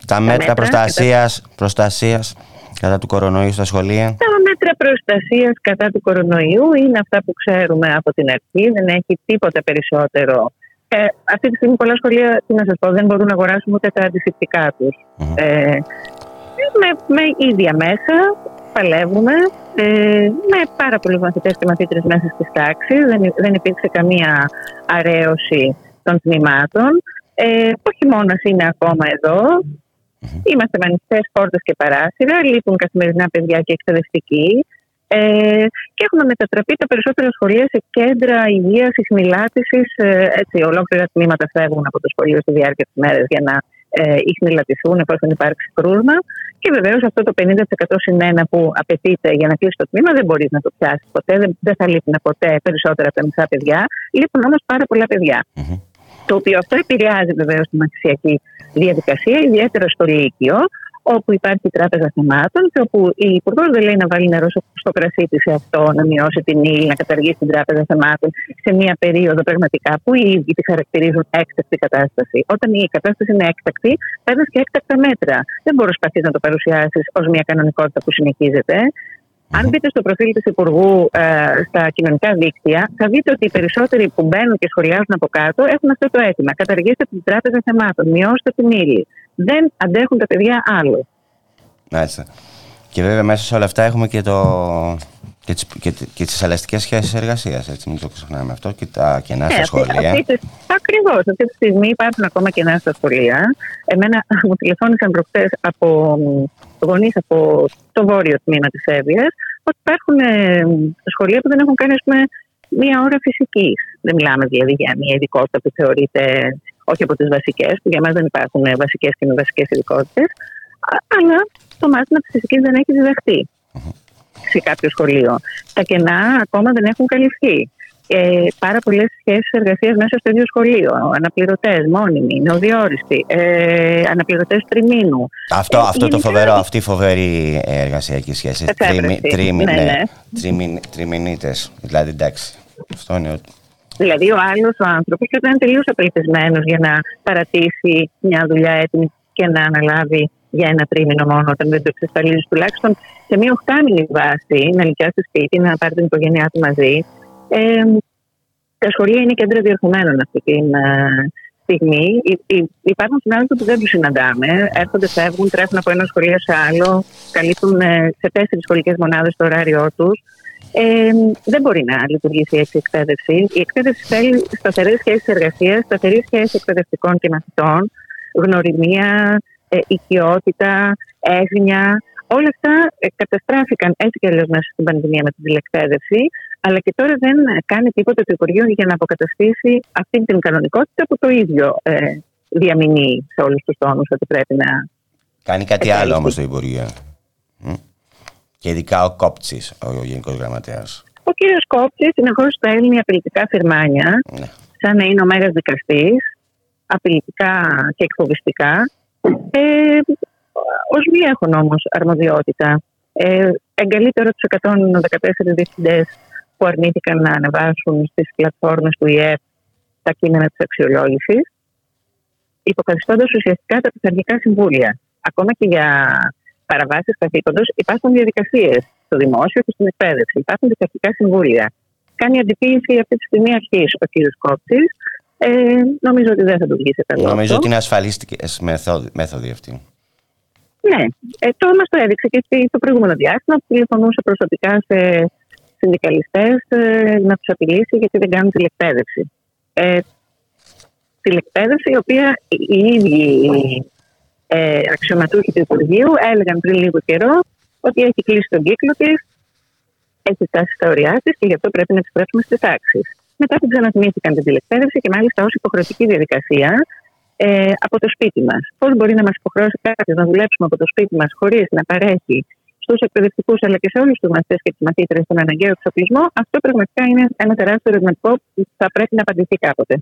Τα, μέτρα, προστασίας, προστασίας κατά του κορονοϊού στα σχολεία. Τα μέτρα προστασίας κατά του κορονοϊού είναι αυτά που ξέρουμε από την αρχή. Δεν έχει τίποτα περισσότερο ε, αυτή τη στιγμή πολλά σχολεία, τι να σας πω, δεν μπορούν να αγοράσουν ούτε τα αντισηπτικά τους. Ε, με, με ίδια μέσα παλεύουμε, ε, με πάρα πολλούς μαθητές και μαθήτρες μέσα στις τάξεις. Δεν, δεν υπήρξε καμία αρέωση των τμήματων. Ε, ο χειμώνα είναι ακόμα εδώ. Είμαστε με ανοιχτέ πόρτες και παράθυρα. Λείπουν καθημερινά παιδιά και εκπαιδευτικοί. Ε, και έχουμε μετατραπεί τα περισσότερα σχολεία σε κέντρα υγείας, ειχνηλάτηση. Ε, έτσι, ολόκληρα τμήματα φεύγουν από το σχολείο στη διάρκεια της μέρας για να ε, ειχνηλατηθούν εφόσον υπάρξει κρούσμα. Και βεβαίως αυτό το 50% συν 1 που απαιτείται για να κλείσει το τμήμα δεν μπορείς να το πιάσεις ποτέ. Δεν, δεν θα λείπουν ποτέ περισσότερα από τα μισά παιδιά. Λείπουν όμως πάρα πολλά παιδιά. Το οποίο αυτό επηρεάζει βεβαίως τη μαθησιακή διαδικασία, ιδιαίτερα στο Λύκειο, όπου υπάρχει η Τράπεζα Θεμάτων και όπου η Υπουργός δεν λέει να βάλει νερό στο κρασί της σε αυτό, να μειώσει την ύλη, να καταργήσει την Τράπεζα Θεμάτων σε μια περίοδο πραγματικά που οι ίδιοι τη χαρακτηρίζουν έκτακτη κατάσταση. Όταν η κατάσταση είναι έκτακτη, παίρνεις και έκτακτα μέτρα. Δεν μπορείς να το παρουσιάσεις ως μια κανονικότητα που συνεχίζεται. Αν μπείτε στο προφίλ του Υπουργού ε, στα κοινωνικά δίκτυα, θα δείτε ότι οι περισσότεροι που μπαίνουν και σχολιάζουν από κάτω έχουν αυτό το αίτημα. Καταργήστε την τράπεζα θεμάτων, μειώστε την ύλη δεν αντέχουν τα παιδιά άλλο. Μάλιστα. Και βέβαια μέσα σε όλα αυτά έχουμε και, το, και, τις, και, και τις ελαστικές σχέσεις εργασίας, έτσι μην το ξεχνάμε αυτό, και τα κενά στα ε, σχολεία. Ακριβώς, αυτή τη στιγμή υπάρχουν ακόμα κενά στα σχολεία. Εμένα μου τηλεφώνησαν προχτές από γονείς από το βόρειο τμήμα της Εύβοιας, ότι υπάρχουν ε, σχολεία που δεν έχουν κάνει πούμε, μία ώρα φυσικής. Δεν μιλάμε δηλαδή για μια ειδικότητα που θεωρείται όχι από τις βασικές, που για μας δεν υπάρχουν βασικές και μη βασικές ειδικότητες, αλλά το μάθημα της φυσικής δεν έχει διδαχθεί σε κάποιο σχολείο. Τα κενά ακόμα δεν έχουν καλυφθεί. Ε, πάρα πολλές σχέσεις εργασίας μέσα στο ίδιο σχολείο. Αναπληρωτές, μόνιμοι, νεοδιόριστοι, ε, αναπληρωτές τριμήνου. Αυτό, ε, αυτό το φοβερό, αυτή η φοβερή εργασιακή σχέση. Τριμηνίτες. Δηλαδή εντάξει. Αυτό είναι Δηλαδή, ο άλλος ο άνθρωπος ήταν τελείως απελπισμένος για να παρατήσει μια δουλειά έτοιμη και να αναλάβει για ένα τρίμηνο μόνο, όταν δεν το εξασφαλίζεις τουλάχιστον σε μια οχτάμινη βάση, να νοικιάσει σπίτι, να πάρει την οικογένειά του μαζί. Ε, τα σχολεία είναι κέντρα διορθωμένων αυτή τη ε, στιγμή. Υπάρχουν συνάδελφοι που δεν τους συναντάμε. Έρχονται, φεύγουν, τρέχουν από ένα σχολείο σε άλλο, καλύπτουν ε, σε τέσσερις σχολικές μονάδες το ωράριό τους. Ε, δεν μπορεί να λειτουργήσει έτσι η εκπαίδευση. Η εκπαίδευση θέλει σταθερές σχέσεις εργασίας, σταθερή σχέση εκπαιδευτικών και μαθητών, γνωριμία, ε, οικειότητα, έγνοια. Όλα αυτά ε, καταστράφηκαν έτσι κι αλλιώς μέσα στην πανδημία με την τηλεκπαίδευση, αλλά και τώρα δεν κάνει τίποτα το Υπουργείο για να αποκαταστήσει αυτή την κανονικότητα που το ίδιο ε, διαμηνεί σε όλους τους τόνους ότι πρέπει να. Κάνει κάτι άλλο όμως το Υπουργείο. Και ειδικά ο Κόπτσης, ο Γενικός Γραμματέας. Ο κύριος Κόπτσης συνεχώ στέλνει απειλητικά φυρμάνια, ναι. σαν να είναι ο μέγα δικαστής, απειλητικά και εκφοβιστικά. Ε, Ω μη έχουν όμως αρμοδιότητα. Ε, εγκαλεί τώρα τους 114 διευθυντές που αρνήθηκαν να ανεβάσουν στις πλατφόρμες του ΙΕΠ τα κείμενα της αξιολόγησης, υποκαθιστώντας ουσιαστικά τα πειθαρχικά συμβούλια. Ακόμα και για παραβάσεις καθήκοντος υπάρχουν διαδικασίες στο δημόσιο και στην εκπαίδευση. Υπάρχουν δικαστικά συμβούλια. Κάνει αντιποίηση αυτή τη στιγμή αρχής ο κ. Κόψη. Ε, νομίζω ότι δεν θα του βγει σε καλό. Νομίζω ότι είναι ασφαλίστικε μέθοδοι αυτή. Ναι, ε, το μας το έδειξε και στο προηγούμενο διάστημα που τηλεφωνούσε προσωπικά σε συνδικαλιστές ε, να τους απειλήσει γιατί δεν κάνουν τηλεκπαίδευση. Ε, τηλεκπαίδευση η οποία οι ίδιοι ε, αξιωματούχοι του Υπουργείου έλεγαν πριν λίγο καιρό ότι έχει κλείσει τον κύκλο της, έχει φτάσει στα ωριά της και γι' αυτό πρέπει να επιστρέψουμε στις τάξεις. Μετά την ξαναθυμήθηκαν την τηλεκπαίδευση και μάλιστα ως υποχρεωτική διαδικασία ε, από το σπίτι μας. Πώς μπορεί να μας υποχρεώσει κάποιος να δουλέψουμε από το σπίτι μας χωρίς να παρέχει στους εκπαιδευτικούς αλλά και σε όλους τους μαθητές και τις μαθήτρε τον αναγκαίο εξοπλισμό, αυτό πραγματικά είναι ένα τεράστιο ερωτηματικό που θα πρέπει να απαντηθεί κάποτε.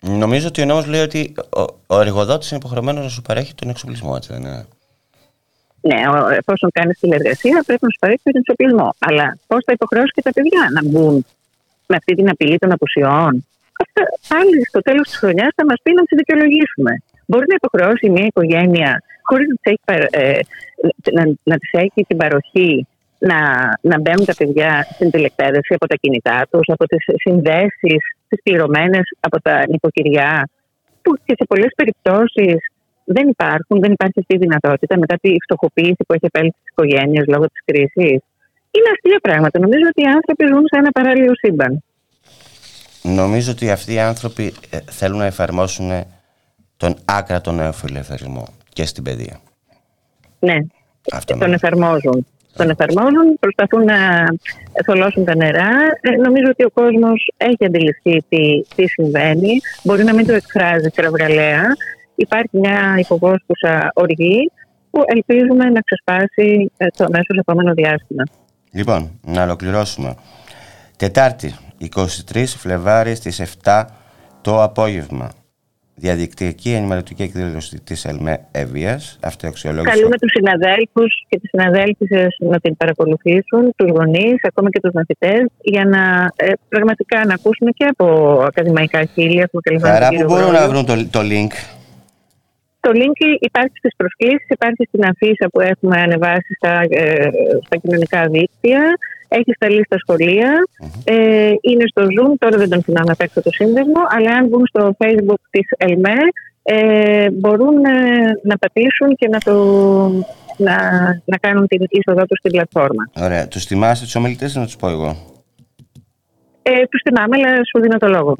Νομίζω ότι ο νόμος λέει ότι ο, ο εργοδότης είναι υποχρεωμένος να σου παρέχει τον εξοπλισμό, έτσι δεν είναι; Ναι, εφόσον κάνεις τηλεργασία, πρέπει να σου παρέχει τον εξοπλισμό. Αλλά πώς θα υποχρεώσεις και τα παιδιά να μπουν με αυτή την απειλή των απουσιών; Αυτά πάλι στο τέλος της χρονιάς θα μας πει να τις δικαιολογήσουμε. Μπορεί να υποχρεώσει μια οικογένεια χωρίς να, ε, να, να τη έχει την παροχή να, να μπαίνουν τα παιδιά στην τηλεκπαίδευση από τα κινητά τους, από τις συνδέσεις τις πληρωμένες από τα νοικοκυριά, που και σε πολλές περιπτώσεις δεν υπάρχουν, δεν υπάρχει αυτή η δυνατότητα μετά τη φτωχοποίηση που έχει επέλθει στις οικογένειες λόγω της κρίσης. Είναι αστεία πράγματα. Νομίζω ότι οι άνθρωποι ζουν σε ένα παράλληλο σύμπαν. Νομίζω ότι αυτοί οι άνθρωποι ε, θέλουν να εφαρμόσουν τον άκρατο νεοφιλελευθερισμό και στην παιδεία. Ναι, Αυτό τον εφαρμόζουν τον εφαρμόζουν, προσπαθούν να θολώσουν τα νερά. Ε, νομίζω ότι ο κόσμος έχει αντιληφθεί τι, τι συμβαίνει. Μπορεί να μην το εκφράζει κραυγαλαία. Υπάρχει μια υποβόσκουσα οργή που ελπίζουμε να ξεσπάσει ε, το αμέσω επόμενο διάστημα. Λοιπόν, να ολοκληρώσουμε. Τετάρτη, 23 Φλεβάρι στις 7 το απόγευμα. Διαδικτυακή ενημερωτική εκδήλωση της ΕΛΜΕ Εύβοιας. Αυτοαξιολόγηση. Καλούμε τους συναδέλφους και τις συναδέλφισες να την παρακολουθήσουν, τους γονείς, ακόμα και τους μαθητές, για να ε, πραγματικά να ακούσουμε και από ακαδημαϊκά χείλη. Άρα, πού μπορούν να βρουν το, το link; Το link υπάρχει στις προσκλήσεις, υπάρχει στην αφίσα που έχουμε ανεβάσει στα, ε, στα κοινωνικά δίκτυα, έχεις σταλεί στα σχολεια ε, είναι στο Zoom, τώρα δεν τον θυμάμαι απ' το σύνδεσμο, αλλά αν μπουν στο Facebook της ΕΛΜΕ ε, μπορούν ε, να πατήσουν και να, το, να, να κάνουν την είσοδό τους στην πλατφόρμα. Ωραία. Τους θυμάστε τους ομιλητές να τους πω εγώ; Ε, τους θυμάμαι, αλλά σου δίνω το λόγο.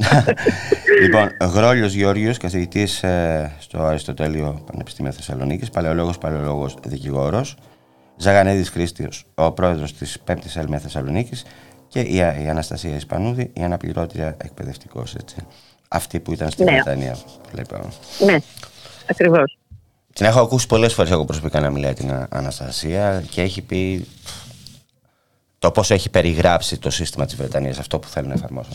λοιπόν, Γρόλιος Γεώργιο, καθηγητής ε, στο Αριστοτέλειο Πανεπιστήμιο Θεσσαλονίκης, παλαιολόγος, παλαιολόγος δικηγόρος. Ζαγανέδη Χρήστιος, ο πρόεδρος της 5η Ελμέ Θεσσαλονίκης. Και η, η Αναστασία Ισπανούδη, η αναπληρώτρια εκπαιδευτικός. Αυτή που ήταν στη ναι. Βρετανία. Ναι, ακριβώς. Την έχω ακούσει πολλές φορές εγώ προσωπικά να μιλάει την Αναστασία και έχει πει το πώς έχει περιγράψει το σύστημα της Βρετανίας, αυτό που θέλουν να εφαρμόσουν.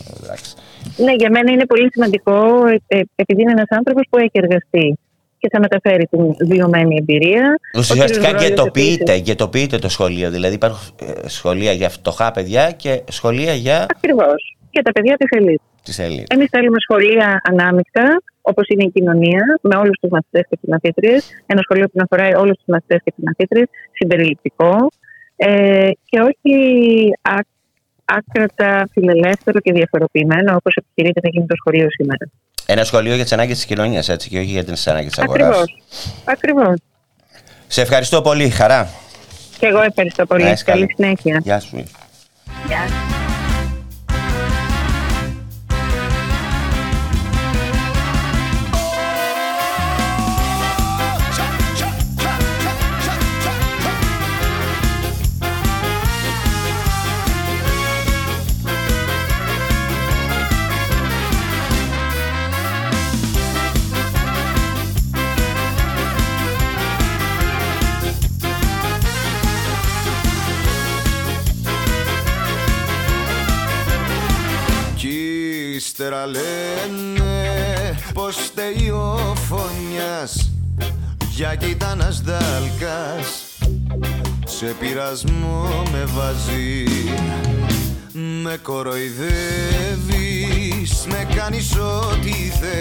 Ναι, για μένα είναι πολύ σημαντικό, ε, ε, επειδή είναι ένας άνθρωπος που έχει εργαστεί και θα μεταφέρει την βιωμένη εμπειρία. Ουσιαστικά γετοποιείται, γετοποιείται το σχολείο. Δηλαδή υπάρχουν ε, σχολεία για φτωχά παιδιά και σχολεία για. Ακριβώς. Για τα παιδιά της ελίτ. Της ελίτ. Εμείς θέλουμε σχολεία ανάμεικτα, όπως είναι η κοινωνία, με όλους τους μαθητές και τι μαθήτριες. Ένα σχολείο που να αφορά όλους τους μαθητές και τις μαθήτριες, συμπεριληπτικό, ε, και όχι άκρατα φιλελεύθερο και διαφοροποιημένο όπως επιχειρείται να γίνει το σχολείο σήμερα. Ένα σχολείο για τις ανάγκες της κοινωνίας, έτσι, και όχι για τις ανάγκες της αγοράς. Ακριβώς. Ακριβώς. Σε ευχαριστώ πολύ, χαρά. Και εγώ ευχαριστώ πολύ. Καλή συνέχεια. Γεια σου. Γεια. Ύστερα λένε πως φταίει ο φωνιάς Για κοίτανας δάλκας Σε πειρασμό με βάζει Με κοροϊδεύεις Με κάνεις ό,τι θες.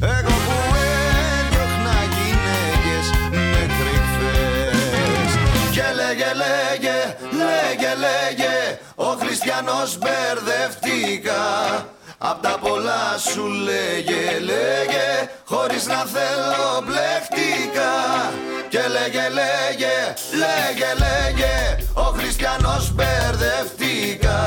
Εγώ που έδιωχνα γυναίκες μέχρι χθες Και λέγε λέγε, λέγε λέγε Ο χριστιανός μπερδευτήκα. Απ' τα πολλά σου λέγε, λέγε Χωρίς να θέλω μπλεχτήκα Και λέγε, λέγε, λέγε, λέγε Ο χριστιανός μπερδευτήκα.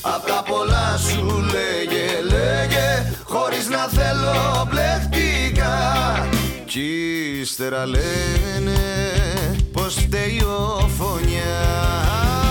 Απ' τα πολλά σου λέγε, λέγε Χωρίς να θέλω μπλεχτήκα Κι ύστερα λένε πως φταίει ο φωνιάς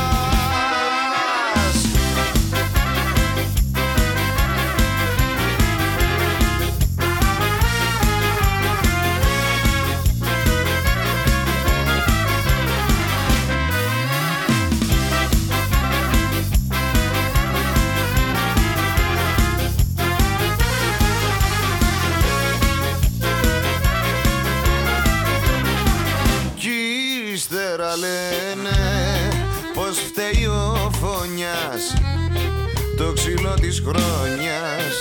χρόνιας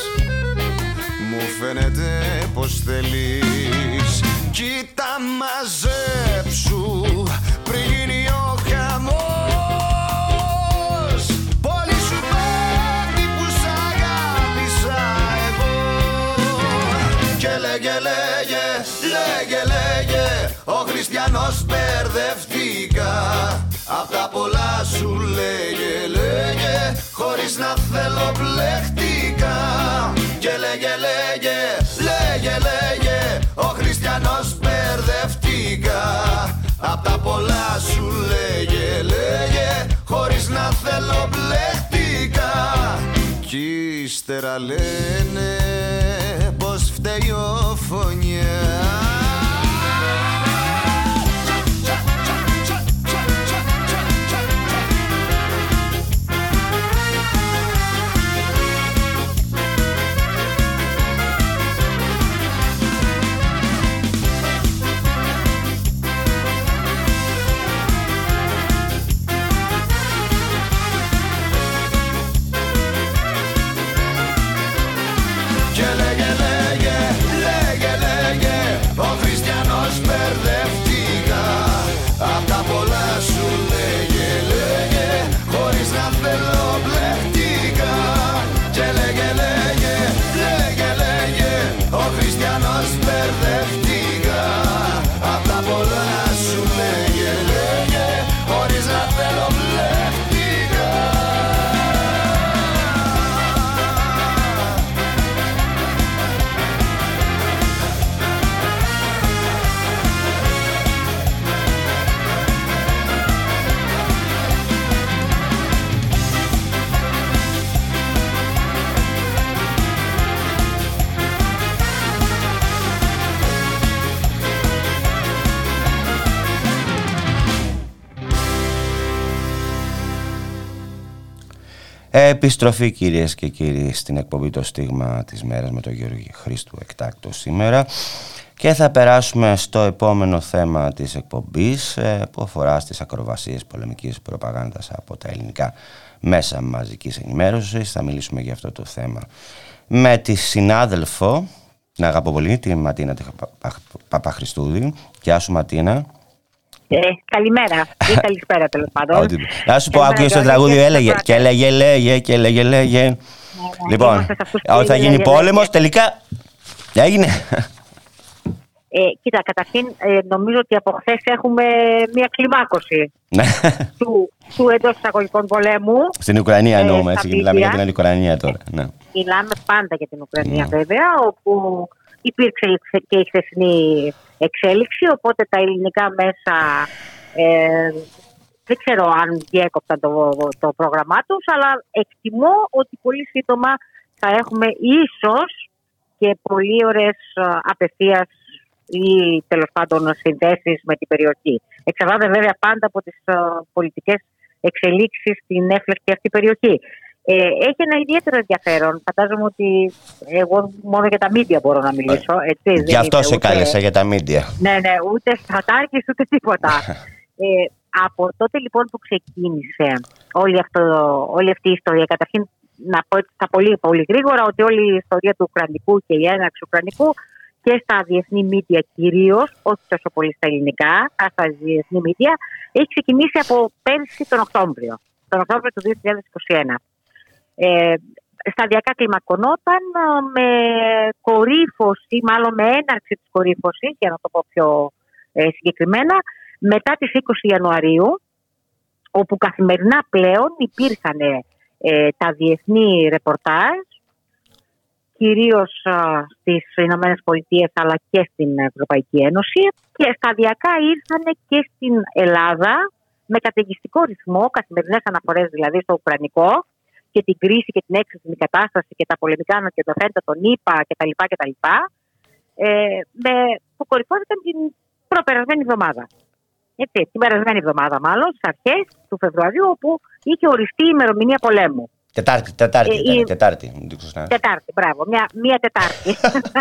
Μου φαίνεται πως θέλεις. Κοίτα μαζέψου πριν γίνει ο χαμός. Πολύ σου πέφτει που σ' αγάπησα εγώ. Και λέγε λέγε, λέγε λέγε Ο χριστιανός μπερδευτεί Απ' τα πολλά σου λέγε λέγε Χωρίς να θέλω πλεχτικά Και λέγε λέγε λέγε λέγε Ο χριστιανός μπερδευτήκα Απ' τα πολλά σου λέγε λέγε Χωρίς να θέλω πλεχτικά Κι ύστερα λένε πως φταίει ο φωνιάς Επιστροφή κυρίες και κύριοι στην εκπομπή το στίγμα της μέρας με τον Γιώργη Χρήστου εκτάκτος σήμερα και θα περάσουμε στο επόμενο θέμα της εκπομπής ε, που αφορά στις ακροβασίες πολεμικής προπαγάνδας από τα ελληνικά μέσα μαζικής ενημέρωσης. Θα μιλήσουμε για αυτό το θέμα με τη συνάδελφο, την αγαπώ πολύ, τη Ματίνα Παπαχριστούδη. Γεια σου Ματίνα. Ε, καλημέρα ή καλησπέρα τέλος πάντων. Να σου πω, άκουγε το τραγούδι, έλεγε και έλεγε, λέγε και έλεγε, λέγε. Ναι, ναι, λοιπόν, όταν θα γίνει πόλεμος, τελικά έγινε. Ε, κοίτα, καταρχήν ε, νομίζω ότι από χθες έχουμε μια κλιμάκωση Ναι. του, του εντός εισαγωγικών πολέμου. Στην Ουκρανία ε, εννοούμε, στα έτσι, μιλάμε για μίδια. την Ουκρανία τώρα. Ναι. Μιλάμε πάντα για την Ουκρανία βέβαια, όπου υπήρξε η χθε- και η χθεσινή εξέλιξη, οπότε τα ελληνικά μέσα ε, δεν ξέρω αν διέκοπταν το, το πρόγραμμά τους, αλλά εκτιμώ ότι πολύ σύντομα θα έχουμε ίσως και πολύ ωραίες ε, απευθείας ή τέλος πάντων συνδέσεις με την περιοχή. Εξαρτάται βέβαια πάντα από τις ε, πολιτικές εξελίξεις στην έφλεκτη αυτή περιοχή. Ε, έχει ένα ιδιαίτερο ενδιαφέρον. Φαντάζομαι ότι εγώ μόνο για τα μίντια μπορώ να μιλήσω. Έτσι, δεν Γι' αυτό είμαι σε ούτε- κάλεσα για τα μίντια. ναι, ναι, ούτε στρατάρχης ούτε τίποτα. ε, από τότε λοιπόν που ξεκίνησε όλη, αυτό, όλη αυτή η ιστορία, καταρχήν να πω έτσι στα πολύ, πολύ γρήγορα ότι όλη η ιστορία του Ουκρανικού και η έναρξη του Ουκρανικού και στα διεθνή μίντια κυρίως, όχι τόσο πολύ στα ελληνικά, αλλά στα διεθνή μίντια, έχει ξεκινήσει από πέρσι τον Οκτώβριο, τον Οκτώβριο του 2021. Ε, σταδιακά κλιμακωνόταν ε, με κορύφωση, μάλλον με έναρξη της κορύφωσης, για να το πω πιο ε, συγκεκριμένα, μετά τις 20 Ιανουαρίου, όπου καθημερινά πλέον υπήρχαν ε, τα διεθνή ρεπορτάζ, κυρίως α, στις Ηνωμένες Πολιτείες αλλά και στην Ευρωπαϊκή Ένωση και σταδιακά ήρθαν και στην Ελλάδα με καταιγιστικό ρυθμό, καθημερινές αναφορές δηλαδή στο Ουκρανικό και την κρίση και την έξυπνη κατάσταση και τα πολεμικά ανακεντρωθέντα, τον ΙΠΑ κτλ. κτλ ε, με, που κορυφώθηκαν την προπερασμένη εβδομάδα. Έτσι, την περασμένη εβδομάδα μάλλον, στις αρχές του Φεβρουαρίου, όπου είχε οριστεί η ημερομηνία πολέμου. Τετάρτη, Τετάρτη, Ε, ήταν, η- Τετάρτη. μην το ξεχνάς. Τετάρτη, μπράβο. Μια, μια Τετάρτη.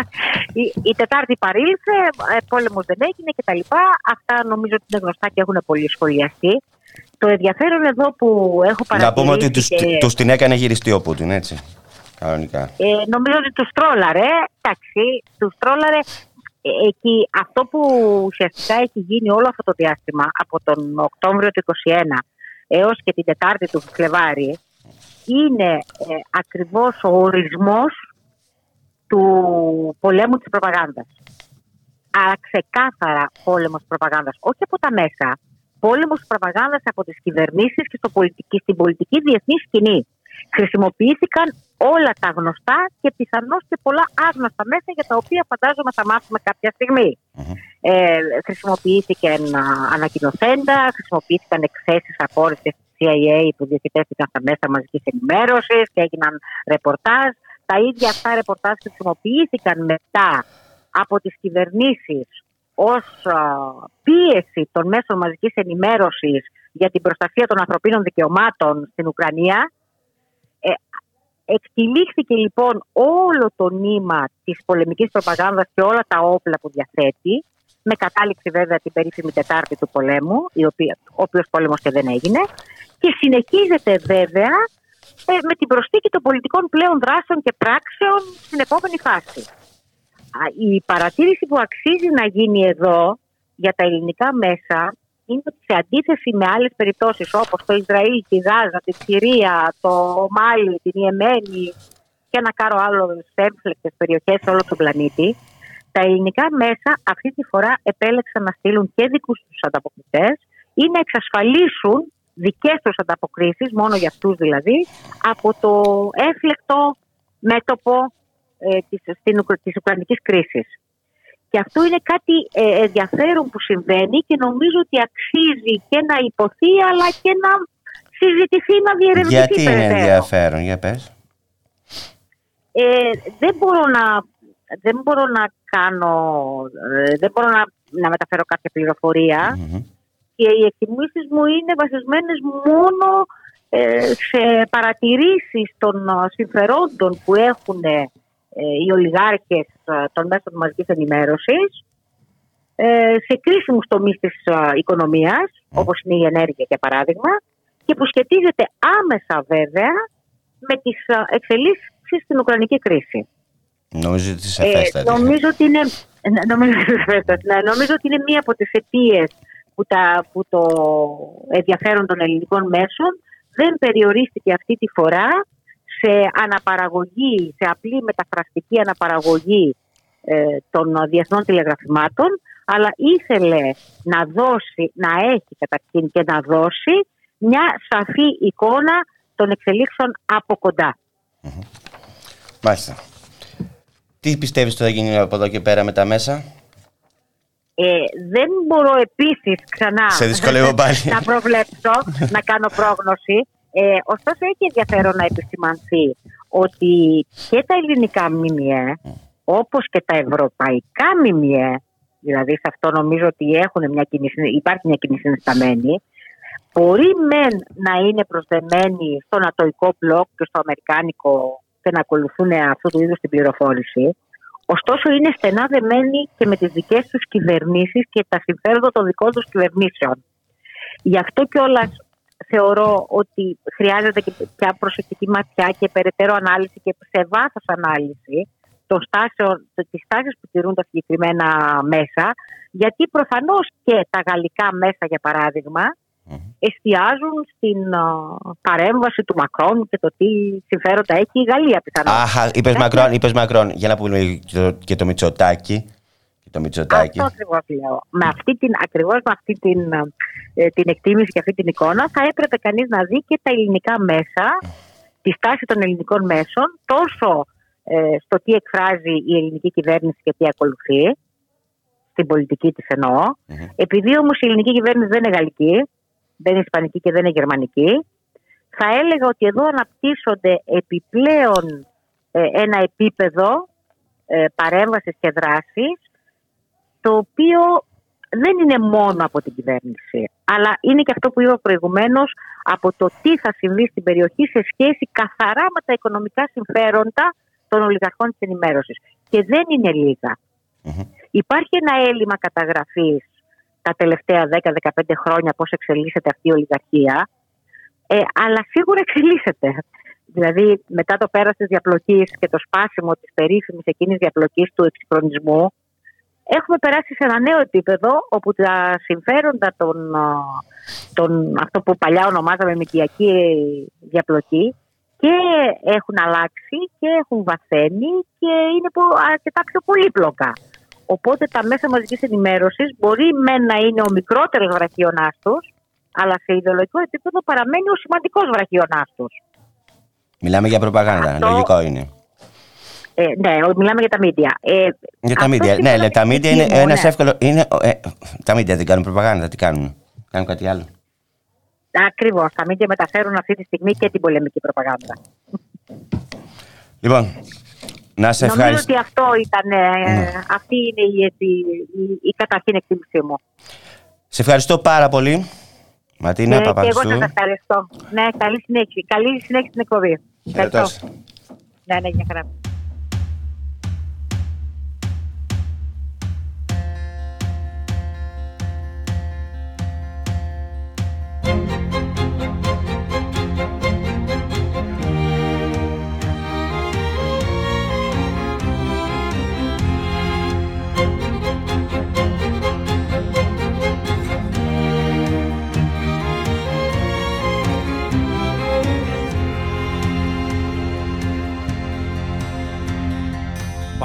η, η Τετάρτη παρήλθε, ε, πόλεμος δεν έγινε κτλ. Αυτά νομίζω ότι είναι γνωστά και έχουν πολύ σχολιαστεί. Το ενδιαφέρον εδώ που έχω παρατηρήσει. Να πούμε ότι τους, και- τους την έκανε γυριστή ο Πούτιν, έτσι. Κανονικά. ε, νομίζω ότι τους τρόλαρε. Εντάξει, τους τρόλαρε. Ε, εκεί, αυτό που ουσιαστικά έχει γίνει όλο αυτό το διάστημα από τον Οκτώβριο του 2021 έως και την Τετάρτη του Φλεβάρι είναι ε, ακριβώς ο ορισμός του πολέμου της προπαγάνδας. Άρα ξεκάθαρα πόλεμος προπαγάνδας, όχι από τα μέσα, πόλεμος προπαγάνδας από τις κυβερνήσεις και στο πολιτική, στην πολιτική διεθνή σκηνή. Χρησιμοποιήθηκαν όλα τα γνωστά και πιθανώς και πολλά άγνωστα μέσα για τα οποία φαντάζομαι θα μάθουμε κάποια στιγμή. Ε, χρησιμοποιήθηκαν α, ανακοινωθέντα, χρησιμοποιήθηκαν εκθέσεις απόρριψης της CIA που διοχετεύτηκαν στα μέσα μαζικής ενημέρωσης και έγιναν ρεπορτάζ. Τα ίδια αυτά ρεπορτάζ χρησιμοποιήθηκαν μετά από τις κυβερνήσεις ως α, πίεση των μέσων μαζικής ενημέρωσης για την προστασία των ανθρωπίνων δικαιωμάτων στην Ουκρανία. Ε, εκτιλήχθηκε λοιπόν όλο το νήμα της πολεμικής προπαγάνδας και όλα τα όπλα που διαθέτει, με κατάληξη βέβαια την περίφημη Τετάρτη του πολέμου, η οποία, ο οποίος πόλεμος και δεν έγινε, και συνεχίζεται βέβαια ε, με την προσθήκη των πολιτικών πλέον δράσεων και πράξεων στην επόμενη φάση. Α, Η παρατήρηση που αξίζει να γίνει εδώ για τα ελληνικά μέσα είναι ότι σε αντίθεση με άλλες περιπτώσεις όπως το Ισραήλ, τη Γάζα, τη Συρία, το Μάλι, την Ιεμένη και ένα κάρο άλλο έμφλεκτες περιοχές σε όλο τον πλανήτη, τα ελληνικά μέσα αυτή τη φορά επέλεξαν να στείλουν και δικούς τους ανταποκριτές ή να εξασφαλίσουν δικές τους ανταποκρίσεις, μόνο για αυτούς δηλαδή, από το έφλεκτο μέτωπο ε, της, στην, Ουκρα- της Ουκρανικής κρίσης. Και αυτό είναι κάτι ε, ενδιαφέρον που συμβαίνει και νομίζω ότι αξίζει και να υποθεί αλλά και να συζητηθεί, να διερευνηθεί Γιατί είναι περαιτέρω. ενδιαφέρον, για πες. Ε, δεν μπορώ να, δεν μπορώ να κάνω, ε, δεν μπορώ να, να μεταφέρω κάποια πληροφορία και οι εκτιμήσεις μου είναι βασισμένες μόνο ε, σε παρατηρήσεις των ε, συμφερόντων που έχουν ε, οι ολιγάρχες των μέσων μαζικής ενημέρωσης σε κρίσιμους τομείς της οικονομίας, όπως είναι η ενέργεια για παράδειγμα, και που σχετίζεται άμεσα βέβαια με τις εξελίξεις στην Ουκρανική κρίση. Νομίζω ότι ε, νομίζω, ότι είναι, νομίζω, ναι, νομίζω ότι είναι μία από τις αιτίες που, που το ενδιαφέρον των ελληνικών μέσων δεν περιορίστηκε αυτή τη φορά σε αναπαραγωγή, σε απλή μεταφραστική αναπαραγωγή ε, των διεθνών τηλεγραφημάτων, αλλά ήθελε να δώσει, να έχει καταρχήν και να δώσει μια σαφή εικόνα των εξελίξεων από κοντά. Μάλιστα. Τι πιστεύεις ότι θα γίνει από εδώ και πέρα με τα μέσα; Ε, δεν μπορώ επίσης ξανά να προβλέψω, να κάνω πρόγνωση. Ε, ωστόσο έχει ενδιαφέρον να επισημανθεί ότι και τα ελληνικά ΜΜΕ όπως και τα ευρωπαϊκά ΜΜΕ δηλαδή σε αυτό νομίζω ότι έχουν μια κοινή, υπάρχει μια κοινή συνισταμένη μπορεί μεν να είναι προσδεμένοι στο νατοϊκό μπλοκ και στο αμερικάνικο και να ακολουθούν αυτού του είδους την πληροφόρηση Ωστόσο, είναι στενά δεμένοι και με τις δικές τους κυβερνήσεις και τα συμφέροντα των δικών τους κυβερνήσεων. Γι' αυτό κιόλας θεωρώ ότι χρειάζεται και πια προσεκτική ματιά και περαιτέρω ανάλυση και σε βάθος ανάλυση των στάσεων, τις στάσεις που τηρούν τα συγκεκριμένα μέσα, γιατί προφανώς και τα γαλλικά μέσα, για παράδειγμα, εστιάζουν στην παρέμβαση του Μακρόν και το τι συμφέροντα έχει η Γαλλία πιθανότατα. Αχ, είπες ναι. Μακρόν, είπες Μακρόν, για να πούμε και το, και το Μητσοτάκι. Και το Μητσοτάκι. Αυτό ακριβώς λέω. Με αυτή την, ακριβώς με αυτή την, ε, την εκτίμηση και αυτή την εικόνα θα έπρεπε κανείς να δει και τα ελληνικά μέσα, τη στάση των ελληνικών μέσων, τόσο ε, στο τι εκφράζει η ελληνική κυβέρνηση και τι ακολουθεί, στην πολιτική της εννοώ. Επειδή όμως η ελληνική κυβέρνηση δεν είναι γαλλική, δεν είναι ισπανική και δεν είναι γερμανική, θα έλεγα ότι εδώ αναπτύσσονται επιπλέον ε, ένα επίπεδο ε, παρέμβασης και δράσης το οποίο δεν είναι μόνο από την κυβέρνηση αλλά είναι και αυτό που είπα προηγουμένως από το τι θα συμβεί στην περιοχή σε σχέση καθαρά με τα οικονομικά συμφέροντα των ολιγαρχών της ενημέρωσης. Και δεν είναι Υπάρχει ένα έλλειμμα καταγραφής τα τελευταία 10-15 χρόνια πώς εξελίσσεται αυτή η ολιγαρχία, ε, αλλά σίγουρα εξελίσσεται. Δηλαδή, μετά το πέρας της διαπλοκής και το σπάσιμο της περίφημης εκείνης διαπλοκής του εξυγχρονισμού, έχουμε περάσει σε ένα νέο επίπεδο όπου τα συμφέροντα των, των αυτό που παλιά ονομάζαμε μικιακή διαπλοκή και έχουν αλλάξει και έχουν βαθαίνει και είναι αρκετά πιο πολύπλοκα. Οπότε τα μέσα μαζικής ενημέρωσης μπορεί με να είναι ο μικρότερος βραχίωνάς τους, αλλά σε ιδεολογικό επίπεδο παραμένει ο σημαντικός βραχίωνάς τους. Μιλάμε για προπαγάνδα, Αυτό... λογικό είναι. Ε, ναι, μιλάμε για τα μίντια. Ε, για τα μίντια, ναι, ναι, τα μίντια είναι ένας ναι. εύκολο. Είναι, ε, τα μίντια δεν κάνουν προπαγάνδα, τι κάνουν; Κάνουν κάτι άλλο. Ακριβώς. Τα μίντια μεταφέρουν αυτή τη στιγμή και την πολεμική προπαγάνδα. Λοιπόν, να σε ευχαριστώ. Νομίζω ότι αυτό ήταν, ε, ναι. αυτή είναι η, η, η, η καταρχήν εκτίμησή μου. Σε ευχαριστώ πάρα πολύ. Ματίνα, ναι, Και εγώ σας ευχαριστώ. Ναι, καλή συνέχεια. Καλή συνέχεια στην εκπομπή. Ευχαριστώ. Ναι, ναι, για χαρά.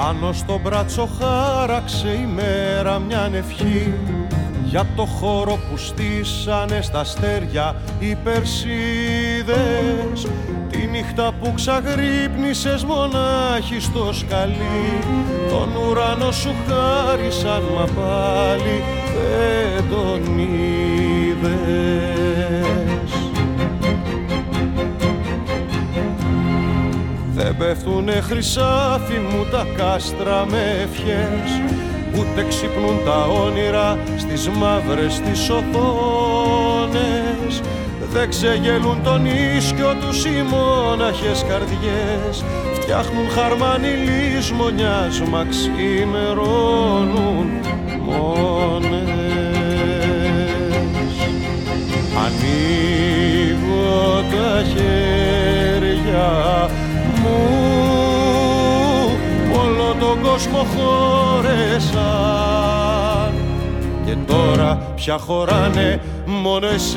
Πάνω στο μπράτσο χάραξε η μέρα μια ευχή. Για το χώρο που στήσανε στα αστέρια οι Περσίδες. Τη νύχτα που ξαγρύπνησες μονάχη στο σκαλί. Τον ουρανό σου χάρισαν μα πάλι δεν τον είδες Δεν πέφτουνε χρυσάφι μου τα κάστρα με ευχές Ούτε ξυπνούν τα όνειρα στις μαύρες τις οθόνες. Δεν ξεγελούν τον ίσκιο τους οι μόναχες καρδιές φτιάχνουν χαρμάνι λησμονιάς μα ξημερώνουν μόνες. Ανοίγω τα χέρια κόσμο χώρεσαν και τώρα πια χωράνε μόνο εσένα.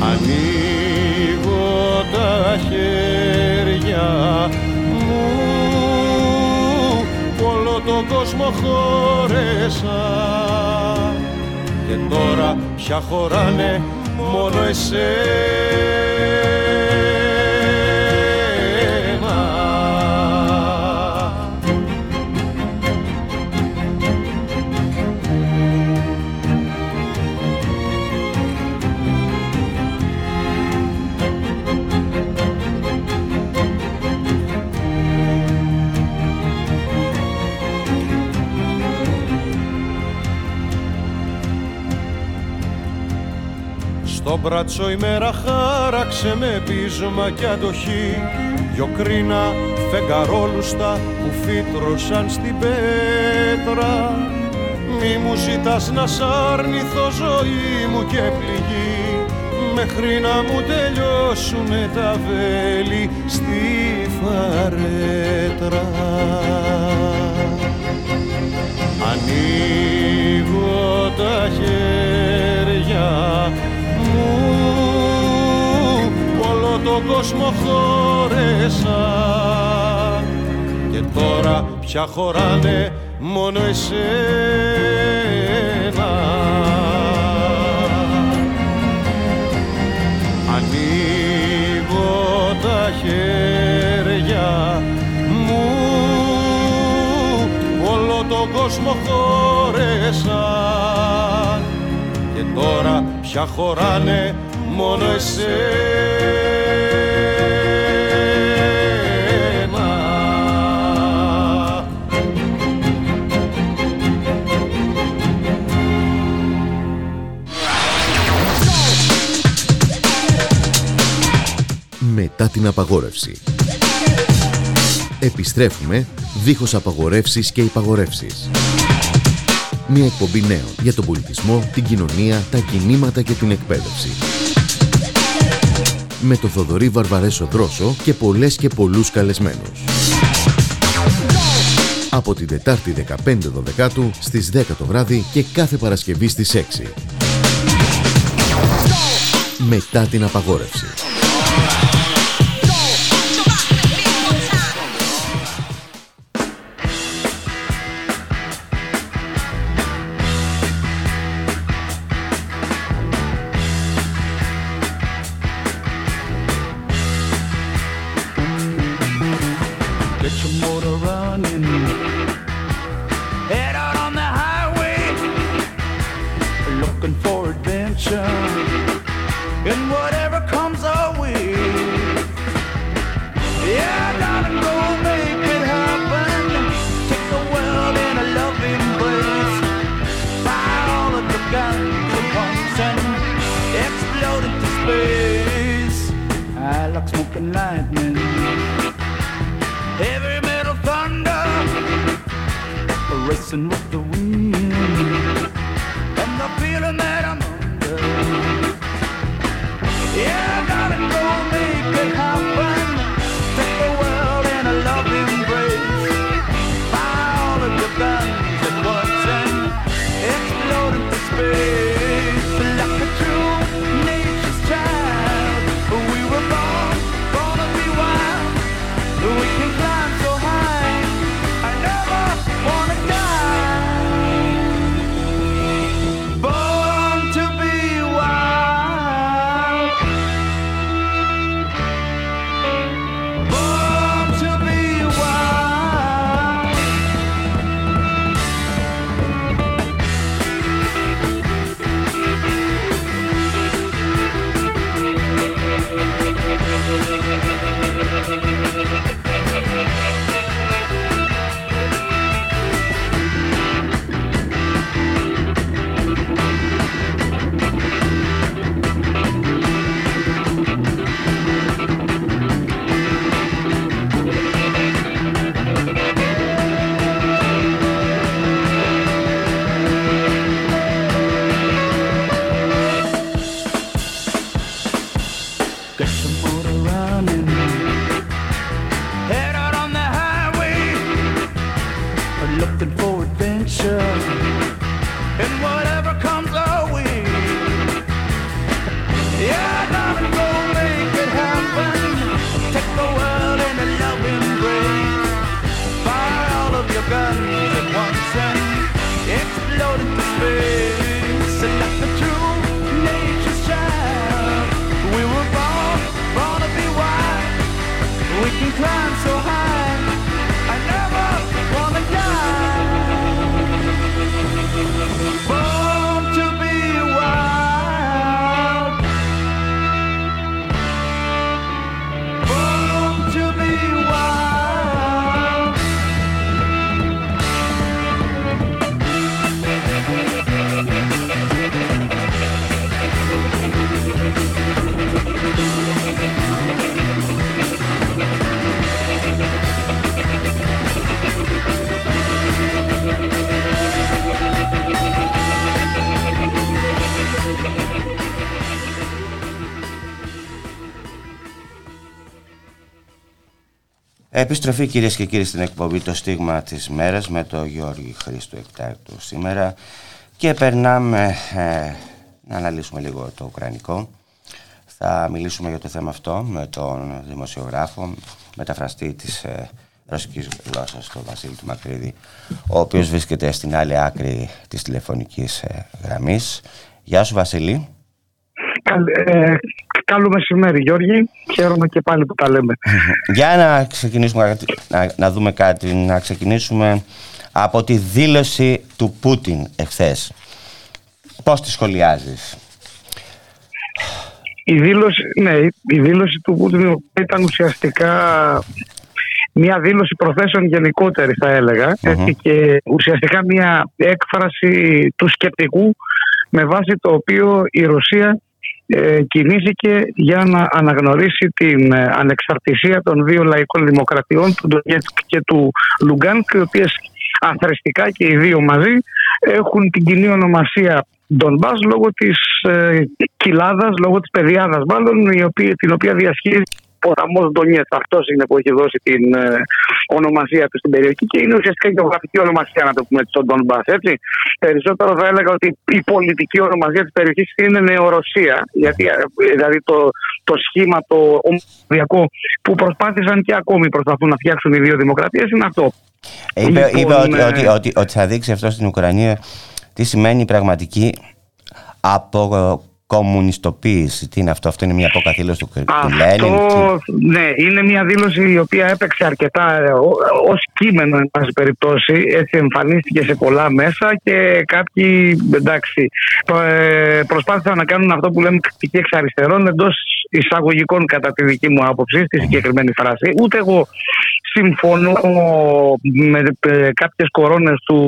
Ανοίγω τα χέρια μου όλο τον κόσμο χώρεσα. Και τώρα πια χωράνε μόνο εσένα Στο μπράτσο η μέρα χάραξε με πείσμα και αντοχή. Δυο κρίνα φεγγαρόλουστα που φύτρωσαν στην πέτρα. Μη μου ζητάς να σ' αρνηθώ ζωή μου και πληγή. Μέχρι να μου τελειώσουνε τα βέλη στη φαρέτρα. Ανοίγω τα χέρια όλο τον κόσμο χώρεσα. Και τώρα πια χωράνε μόνο εσένα. Ανοίγω τα χέρια μου όλο τον κόσμο χώρεσα. Και τώρα πια χωράνε μόνο εσένα την απαγόρευση. Επιστρέφουμε δίχως απαγορεύσεις και υπαγορεύσεις. Μια εκπομπή νέων για τον πολιτισμό, την κοινωνία, τα κινήματα και την εκπαίδευση. Με το Θοδωρή Βαρβαρέσο Δρόσο και πολλές και πολλούς καλεσμένους. Από την Τετάρτη 15 Δεκάτου στις 10 το βράδυ και κάθε Παρασκευή στις 6. Μετά την απαγόρευση. Επιστροφή κυρίες και κύριοι στην εκπομπή Το Στίγμα της Μέρας με τον Γιώργη Χρήστο Εκτάκτου σήμερα και περνάμε ε, να αναλύσουμε λίγο το Ουκρανικό. Θα μιλήσουμε για το θέμα αυτό με τον δημοσιογράφο, μεταφραστή της ε, ρωσικής γλώσσας, τον Βασίλη του Μακρύδη, ο οποίος βρίσκεται στην άλλη άκρη της τηλεφωνικής ε, γραμμής. Γεια σου Βασίλη. Καλ, ε, καλό μεσημέρι Γιώργη, χαίρομαι και πάλι που τα λέμε. Για να ξεκινήσουμε κάτι- να, να δούμε κάτι, να ξεκινήσουμε από τη δήλωση του Πούτιν εχθές. Πώς τη σχολιάζεις; Η δήλωση, ναι, η δήλωση του Πούτιν ήταν ουσιαστικά μια δήλωση προθέσεων γενικότερη θα έλεγα έτσι, και ουσιαστικά μια έκφραση του σκεπτικού με βάση το οποίο η Ρωσία ε, κινήθηκε για να αναγνωρίσει την ε, ανεξαρτησία των δύο λαϊκών δημοκρατιών του Ντονιέτσκ και του Λουγκάνκ οι οποίες αθρηστικά και οι δύο μαζί έχουν την κοινή ονομασία Ντονμπάς λόγω της ε, κοιλάδας, λόγω της παιδιάδας μάλλον η οποία, την οποία διασχίζει ο ποταμός Ντονιέτ. Αυτός είναι που έχει δώσει την ε, ονομασία του στην περιοχή και είναι ουσιαστικά η γεωγραφική ονομασία να το πούμε στον Ντονμπάς έτσι. Περισσότερο θα έλεγα ότι η πολιτική ονομασία της περιοχής είναι Νεορωσία γιατί ε, δηλαδή το, το σχήμα το ομοσπονδιακό που προσπάθησαν και ακόμη προσπαθούν να φτιάξουν οι δύο δημοκρατίες είναι αυτό. Ε, Είπε, Λοιπόν, είπε ότι, ε, ότι, ότι, ότι θα δείξει αυτό στην Ουκρανία τι σημαίνει πραγματική αποκομμουνιστοποίηση. Τι είναι αυτό, αυτό είναι μια αποκαθήλωση του, του Λένιν. Αυτό, ναι, είναι μια δήλωση η οποία έπαιξε αρκετά ε, ως κείμενο, εν πάση περιπτώσει. Έτσι εμφανίστηκε σε πολλά μέσα και κάποιοι, εντάξει, προ- ε, προσπάθησαν να κάνουν αυτό που λέμε κριτική εξ αριστερών εντός εισαγωγικών, κατά τη δική μου άποψη, στη συγκεκριμένη φράση. Ούτε εγώ συμφωνώ με ε, κάποιες κορώνες του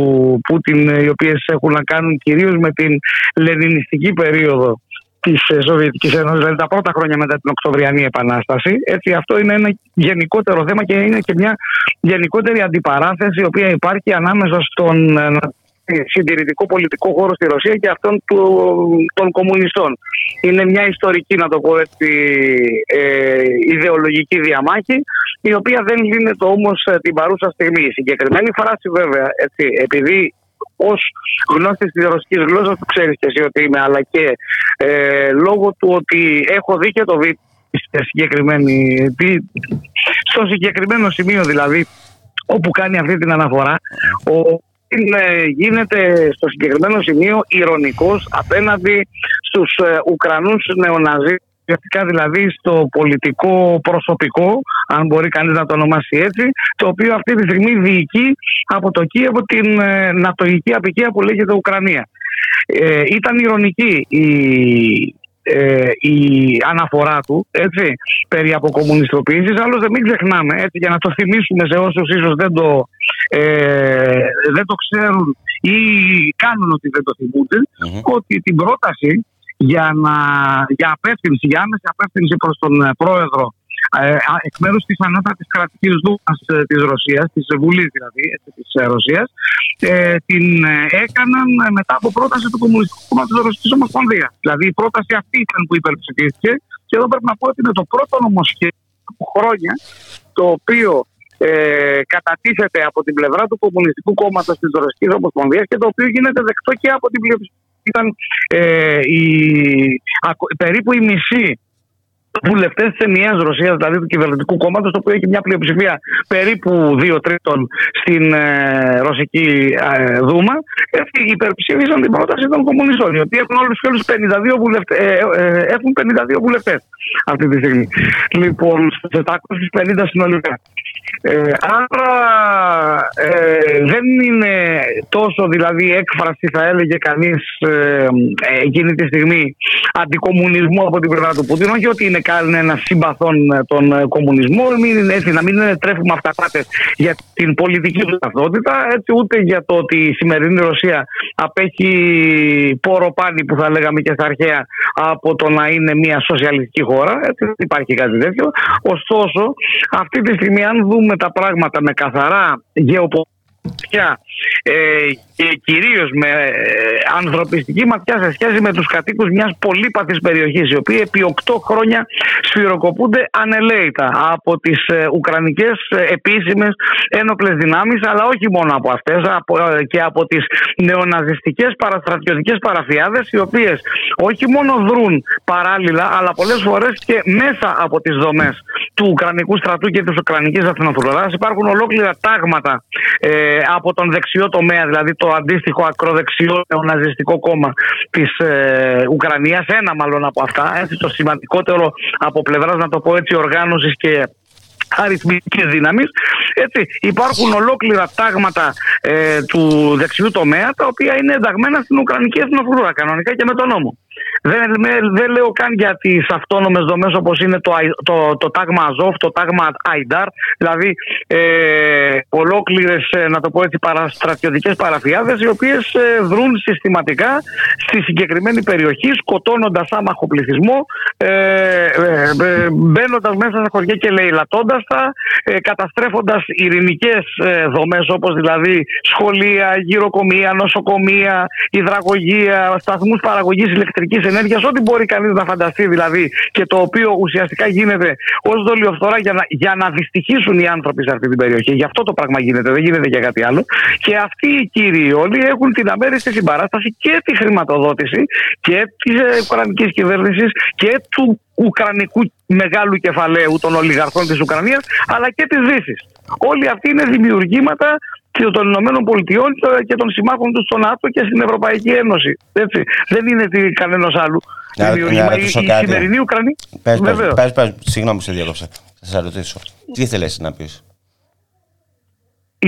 Πούτιν ε, οι οποίες έχουν να κάνουν κυρίως με την λενινιστική περίοδο της ε, Σοβιετικής Ένωσης, δηλαδή τα πρώτα χρόνια μετά την Οκτωβριανή Επανάσταση. Έτσι, αυτό είναι ένα γενικότερο θέμα και είναι και μια γενικότερη αντιπαράθεση η οποία υπάρχει ανάμεσα στον ε, συντηρητικό πολιτικό χώρο στη Ρωσία και αυτόν του, των κομμουνιστών. Είναι μια ιστορική, να το πω έτσι, ε, ιδεολογική διαμάχη, η οποία δεν λύνεται όμως ε, την παρούσα στιγμή. Η συγκεκριμένη φράση βέβαια, έτσι, επειδή ως γνώστης της ρωσικής γλώσσας, που ξέρεις και εσύ ότι είμαι, αλλά και ε, λόγω του ότι έχω δει και το βίντεο στη συγκεκριμένη, τι- στο συγκεκριμένο σημείο δηλαδή, όπου κάνει αυτή την αναφορά, ο είναι, γίνεται στο συγκεκριμένο σημείο ηρωνικός απέναντι στους ε, Ουκρανούς νεοναζί ουσιαστικά δηλαδή στο πολιτικό προσωπικό, αν μπορεί κανείς να το ονομάσει έτσι, το οποίο αυτή τη στιγμή διοικεί από το Κίεβο την ε, νατοϊκή απικία που λέγεται Ουκρανία. Ε, ήταν ηρωνική η, ε, η αναφορά του έτσι, περί αποκομμουνιστοποίησης, άλλωστε μην ξεχνάμε, έτσι, για να το θυμίσουμε σε όσους ίσως δεν το, ε, δεν το ξέρουν ή κάνουν ότι δεν το θυμούνται, ότι την πρόταση για, να, για απεύθυνση, για άμεση απεύθυνση προς τον ε, πρόεδρο ε, α- εκ μέρους της ανώτατης κρατικής δούμα της Ρωσίας, της Βουλής δηλαδή της Ρωσίας, ε, την ε, έκαναν ε, μετά από πρόταση του Κομμουνιστικού Κόμματος της Ρωσικής Ομοσπονδίας. Δηλαδή η πρόταση αυτή ήταν που υπερψηφίστηκε και εδώ πρέπει να πω ότι είναι το πρώτο νομοσχέδιο από χρόνια το οποίο ε, κατατίθεται από την πλευρά του Κομμουνιστικού Κόμματος της Ρωσικής Ομοσπονδίας και το οποίο γίνεται δεκτό και από την πλειοψηφία. Ήταν ε, η, ακο- περίπου η μισή βουλευτές της ενιαίας Ρωσίας, δηλαδή του κυβερνητικού κόμματος, το οποίο έχει μια πλειοψηφία περίπου 2 τρίτων στην ε, ρωσική ε, Δούμα, έτσι, υπερψήφισαν την πρόταση των κομμουνιστών, οι οποίοι έχουν όλους και όλου 52 βουλευτέ. Ε, ε, έχουν 52 βουλευτές αυτή τη στιγμή. Λοιπόν, σε 450 συνολικά. Ε, άρα ε, δεν είναι τόσο δηλαδή έκφραση θα έλεγε κανείς ε, εκείνη τη στιγμή αντικομουνισμού από την πλευρά του Πούτιν. Όχι ότι είναι κανένα συμπαθών ε, τον ε, κομμουνισμό μην είναι έτσι, να μην είναι τρέφουμε αυταπάτες για την πολιτική του ταυτότητα έτσι ούτε για το ότι η σημερινή Ρωσία απέχει πόρο πάνι που θα λέγαμε και στα αρχαία από το να είναι μια σοσιαλιστική χώρα. Έτσι δεν υπάρχει κάτι τέτοιο. Ωστόσο αυτή τη στιγμή αν δούμε τα πράγματα με καθαρά γεωπολιτικά ε, και κυρίως με ε, ανθρωπιστική ματιά σε σχέση με τους κατοίκους μιας πολύπαθης περιοχής οι οποίοι επί 8 χρόνια σφυροκοπούνται ανελαίητα από τις ε, ουκρανικές ε, επίσημες ένοπλες δυνάμεις αλλά όχι μόνο από αυτές από, ε, και από τις νεοναζιστικές παραστρατιωτικές παραφιάδες οι οποίες όχι μόνο δρούν παράλληλα αλλά πολλές φορές και μέσα από τις δομές του Ουκρανικού στρατού και της Ουκρανικής Αστυνοφρουράς υπάρχουν ολόκληρα τάγματα ε, από τον δεξιό τομέα, δηλαδή το αντίστοιχο ακροδεξιό νεοναζιστικό κόμμα της ε, Ουκρανίας, ένα μάλλον από αυτά, έτσι, το σημαντικότερο από πλευράς να το πω έτσι οργάνωσης και αριθμητικές δύναμεις. Έτσι, υπάρχουν ολόκληρα τάγματα ε, του δεξιού τομέα τα οποία είναι ενταγμένα στην Ουκρανική Εθνοφρούρα κανονικά και με τον νόμο. Δεν, με- δεν λέω καν για τι αυτόνομες δομές όπως είναι το, Αι- το, το τάγμα Αζόφ, το τάγμα Αϊντάρ, δηλαδή ε, ολόκληρες, να το πω έτσι, παραστρατιωτικέ παραφιάδες, οι οποίες δρούν συστηματικά στη συγκεκριμένη περιοχή, σκοτώνοντας άμαχο πληθυσμό, ε, ε, ε, μπαίνοντας μέσα στα χωριά και λαιλατώντας τα, ε, καταστρέφοντας ειρηνικές ε, δομές όπως δηλαδή σχολεία, γυροκομεία, νοσοκομεία, υδραγωγεία, σταθμούς παραγωγής ηλεκτρική ενέργειας, ό,τι μπορεί κανείς να φανταστεί δηλαδή και το οποίο ουσιαστικά γίνεται ως δολιοφθορά για να, για να δυστυχήσουν οι άνθρωποι σε αυτή την περιοχή. Γι' αυτό το πράγμα γίνεται, δεν γίνεται για κάτι άλλο. Και αυτοί οι κύριοι όλοι έχουν την αμέριστη συμπαράσταση και τη χρηματοδότηση και της ε, Ουκρανικής κυβέρνησης και του Ουκρανικού μεγάλου κεφαλαίου των ολιγαρχών της Ουκρανίας αλλά και της Δύσης. Όλοι αυτοί είναι δημιουργήματα και των Ηνωμένων Πολιτειών και των συμμάχων τους στο ΝΑΤΟ και στην Ευρωπαϊκή Ένωση. Έτσι. Δεν είναι τι κανένας άλλο. Να- δημιουργήμα. να Η, ρωτήσω η κάτι. σημερινή Ουκρανία. Πες, πες, Βεβαίως. πες, πες, συγγνώμη που σε διάκοψα. Θα σε ρωτήσω. Τι ήθελες να πεις;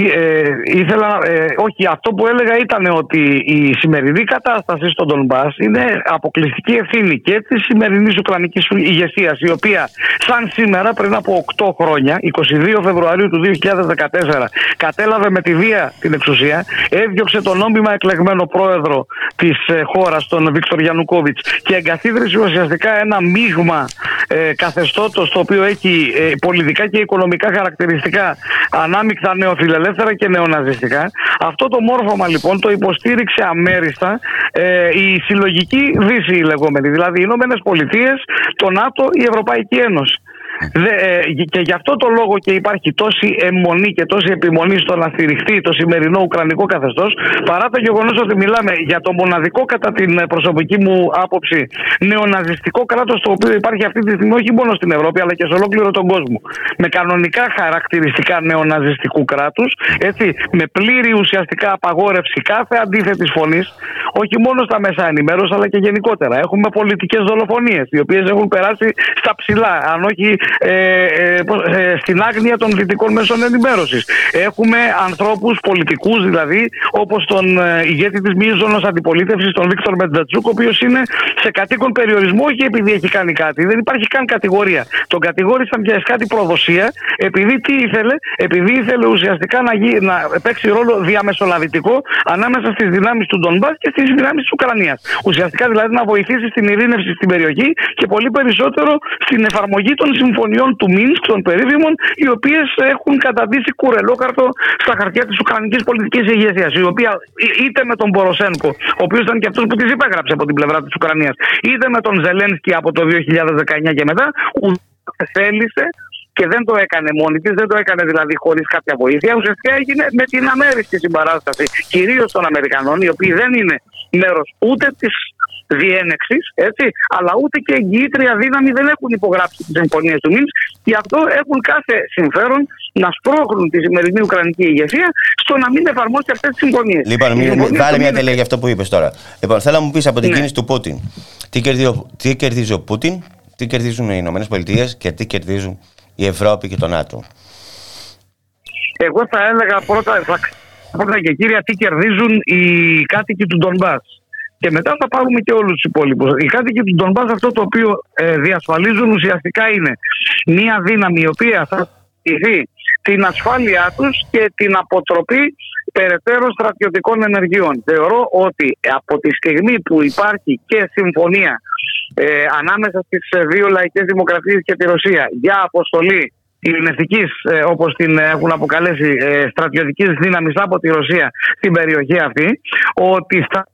Ε, ήθελα, ε, όχι, αυτό που έλεγα ήταν ότι η σημερινή κατάσταση στον Ντονμπάς είναι αποκλειστική ευθύνη και της σημερινής Ουκρανικής ηγεσίας, η οποία σαν σήμερα πριν από 8 χρόνια, 22 Φεβρουαρίου του 2014, κατέλαβε με τη βία την εξουσία, έδιωξε τον νόμιμα εκλεγμένο πρόεδρο της ε, χώρας, τον Βίκτορ Γιαννουκόβιτς, και εγκαθίδρυσε ουσιαστικά ένα μείγμα ε, καθεστώτος το οποίο έχει ε, πολιτικά και οικονομικά χαρακτηριστικά ανάμεικτα νεοφιλελεύθερα και νεοναζιστικά. Αυτό το μόρφωμα λοιπόν το υποστήριξε αμέριστα ε, η συλλογική δύση η λεγόμενη, δηλαδή οι Ηνωμένες Πολιτείες, το ΝΑΤΟ, η Ευρωπαϊκή Ένωση. Δε, ε, και γι' αυτό το λόγο και υπάρχει τόση αιμονή και τόση επιμονή στο να στηριχτεί το σημερινό Ουκρανικό καθεστώς, παρά το γεγονός ότι μιλάμε για το μοναδικό, κατά την ε, προσωπική μου άποψη, νεοναζιστικό κράτος το οποίο υπάρχει αυτή τη στιγμή όχι μόνο στην Ευρώπη αλλά και σε ολόκληρο τον κόσμο. Με κανονικά χαρακτηριστικά νεοναζιστικού κράτους, έτσι, με πλήρη ουσιαστικά απαγόρευση κάθε αντίθετης φωνής, όχι μόνο στα μέσα ενημέρωσης αλλά και γενικότερα. Έχουμε πολιτικές δολοφονίες, οι οποίες έχουν περάσει στα ψηλά, αν όχι ε, ε, πώς- ε, στην άγνοια των δυτικών μέσων ενημέρωσης. Έχουμε ανθρώπους πολιτικούς δηλαδή, όπως τον ε, ηγέτη της μείζωνο αντιπολίτευσης, τον Βίκτορ Μετβετσούκ, ο οποίος είναι σε κατοίκον περιορισμό, όχι επειδή έχει κάνει κάτι. Δεν υπάρχει καν κατηγορία. Τον κατηγόρησαν για κάτι προδοσία, επειδή τι ήθελε, επειδή ήθελε ουσιαστικά να, γι, να παίξει ρόλο διαμεσολαβητικό ανάμεσα στις δυνάμεις του Ντομπά και στις δυνάμεις της Ουκρανίας. Ουσιαστικά δηλαδή να βοηθήσει στην ειρήνευση στην περιοχή και πολύ περισσότερο στην εφαρμογή των συμφωνιών του Μίνσκ, των περίφημων, οι οποίες έχουν καταντήσει κουρελόκαρτο στα χαρτιά της Ουκρανικής πολιτικής ηγεσίας. Η οποία εί- είτε με τον Μποροσένκο, ο οποίος ήταν και αυτός που τις υπέγραψε από την πλευρά της Ουκρανίας, είτε με τον Ζελένσκι από το 2019 και μετά, ούτε θέλησε και δεν το έκανε μόνη της, δεν το έκανε δηλαδή χωρίς κάποια βοήθεια. Ουσιαστικά έγινε με την αμέριστη συμπαράσταση κυρίως των Αμερικανών, οι οποίοι δεν είναι μέρος ούτε της διένεξης, αλλά ούτε και εγγυήτρια δύναμη δεν έχουν υπογράψει τις συμφωνίες του Μίνσκ. Γι' αυτό έχουν κάθε συμφέρον να σπρώχνουν τη σημερινή Ουκρανική ηγεσία στο να μην εφαρμόσει αυτές τις συμφωνίες. Λοιπόν, μην, βάλε μια τελεία για αυτό που είπες τώρα. Λοιπόν, θέλω να μου πεις από την ναι. κίνηση του Πούτιν. Τι κερδίζει, τι κερδίζει ο Πούτιν, τι κερδίζουν οι Ηνωμένες Πολιτείες και τι κερδίζουν η Ευρώπη και το ΝΑΤΟ. Εγώ θα έλεγα πρώτα, θα, πρώτα και κύρια τι κερδίζουν οι κάτοικοι του Ντομπάς. Και μετά θα πάρουμε και όλους τους υπόλοιπους. Οι κάτοικοι του Ντομπάς αυτό το οποίο ε, διασφαλίζουν ουσιαστικά είναι μια δύναμη η οποία θα στηθεί την ασφάλειά τους και την αποτροπή περαιτέρω στρατιωτικών ενεργειών. Θεωρώ ότι από τη στιγμή που υπάρχει και συμφωνία ε, ανάμεσα στις δύο λαϊκές δημοκρατίες και τη Ρωσία για αποστολή ειρηνευτικής, ε, όπως την έχουν αποκαλέσει, ε, στρατιωτικής δύναμης από τη Ρωσία στην περιοχή αυτή, ότι θα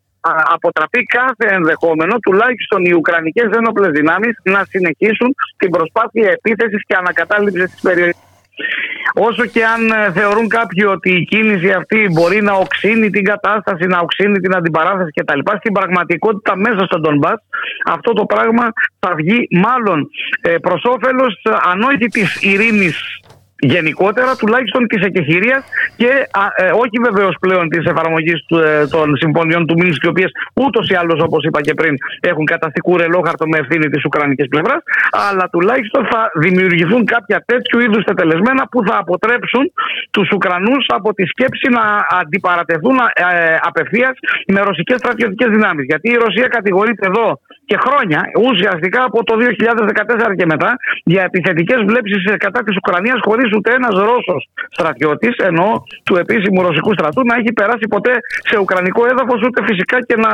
αποτραπεί κάθε ενδεχόμενο τουλάχιστον οι Ουκρανικές ένοπλες δυνάμεις να συνεχίσουν την προσπάθεια επίθεσης και ανακατάληψης της περιοχής. Όσο και αν ε, θεωρούν κάποιοι ότι η κίνηση αυτή μπορεί να οξύνει την κατάσταση, να οξύνει την αντιπαράθεση κτλ. Στην πραγματικότητα, μέσα στον Ντομπά, αυτό το πράγμα θα βγει μάλλον ε, προς όφελος, αν όχι τη ειρήνης γενικότερα τουλάχιστον της εκεχηρίας και ε, όχι βεβαίως πλέον της εφαρμογής ε, των συμφωνιών του Μίνσκ, οι οποίες ούτως ή άλλως, όπως είπα και πριν, έχουν καταστεί κουρελόχαρτο με ευθύνη της Ουκρανικής πλευράς, αλλά τουλάχιστον θα δημιουργηθούν κάποια τέτοιου είδους τετελεσμένα που θα αποτρέψουν τους Ουκρανούς από τη σκέψη να αντιπαρατεθούν ε, απευθείας με ρωσικές στρατιωτικές δυνάμεις. Γιατί η Ρωσία κατηγορείται εδώ και χρόνια, ουσιαστικά από το 2014 και μετά, για επιθετικές βλέψεις κατά της Ουκρανίας, χωρίς ούτε ένας Ρώσος στρατιώτης, ενώ του επίσημου ρωσικού στρατού, να έχει περάσει ποτέ σε ουκρανικό έδαφος, ούτε φυσικά και να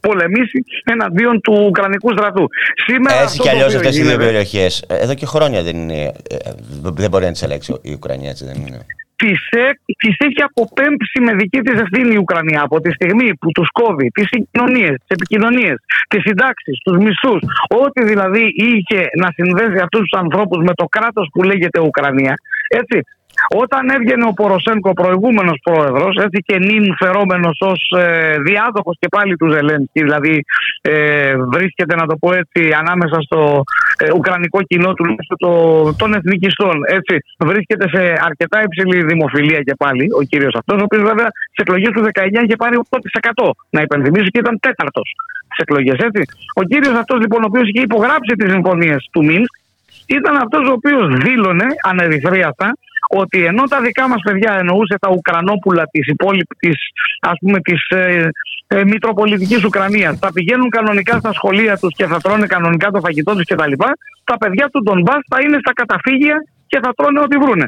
πολεμήσει εναντίον του ουκρανικού στρατού. Σήμερα Έτσι κι αλλιώς αυτές οι δύο περιοχές, εδώ και χρόνια δεν, είναι, ε, δεν μπορεί να τις ελέγξει η Ουκρανία, έτσι δεν είναι τις, έχει αποπέμψει με δική της ευθύνη η Ουκρανία από τη στιγμή που τους κόβει τις συγκοινωνίες, τις επικοινωνίες, τις συντάξεις, τους μισθούς, ό,τι δηλαδή είχε να συνδέσει αυτούς τους ανθρώπους με το κράτος που λέγεται Ουκρανία, έτσι, όταν έβγαινε ο Ποροσένκο, ο προηγούμενος πρόεδρος, έτσι και νυν φερόμενο ως ε, διάδοχος και πάλι του Ζελένσκι, δηλαδή ε, βρίσκεται, να το πω έτσι, ανάμεσα στο ε, ουκρανικό κοινό του το, των εθνικιστών. Έτσι, βρίσκεται σε αρκετά υψηλή δημοφιλία και πάλι ο κύριος αυτός, ο οποίος βέβαια στις εκλογές του 19 είχε πάρει 8%. Να υπενθυμίσω και ήταν τέταρτος στις εκλογές. Ο κύριος αυτός λοιπόν, ο οποίος είχε υπογράψει τις συμφωνίες του Μίνσκ, ήταν αυτός ο οποίος δήλωνε ανερυθρίαστα ότι ενώ τα δικά μας παιδιά εννοούσε τα Ουκρανόπουλα της υπόλοιπης ας πούμε της ε, ε, Μητροπολιτικής Ουκρανίας θα πηγαίνουν κανονικά στα σχολεία τους και θα τρώνε κανονικά το φαγητό τους κτλ. Τα παιδιά του Ντομπάς θα είναι στα καταφύγια και θα τρώνε ό,τι βρούνε.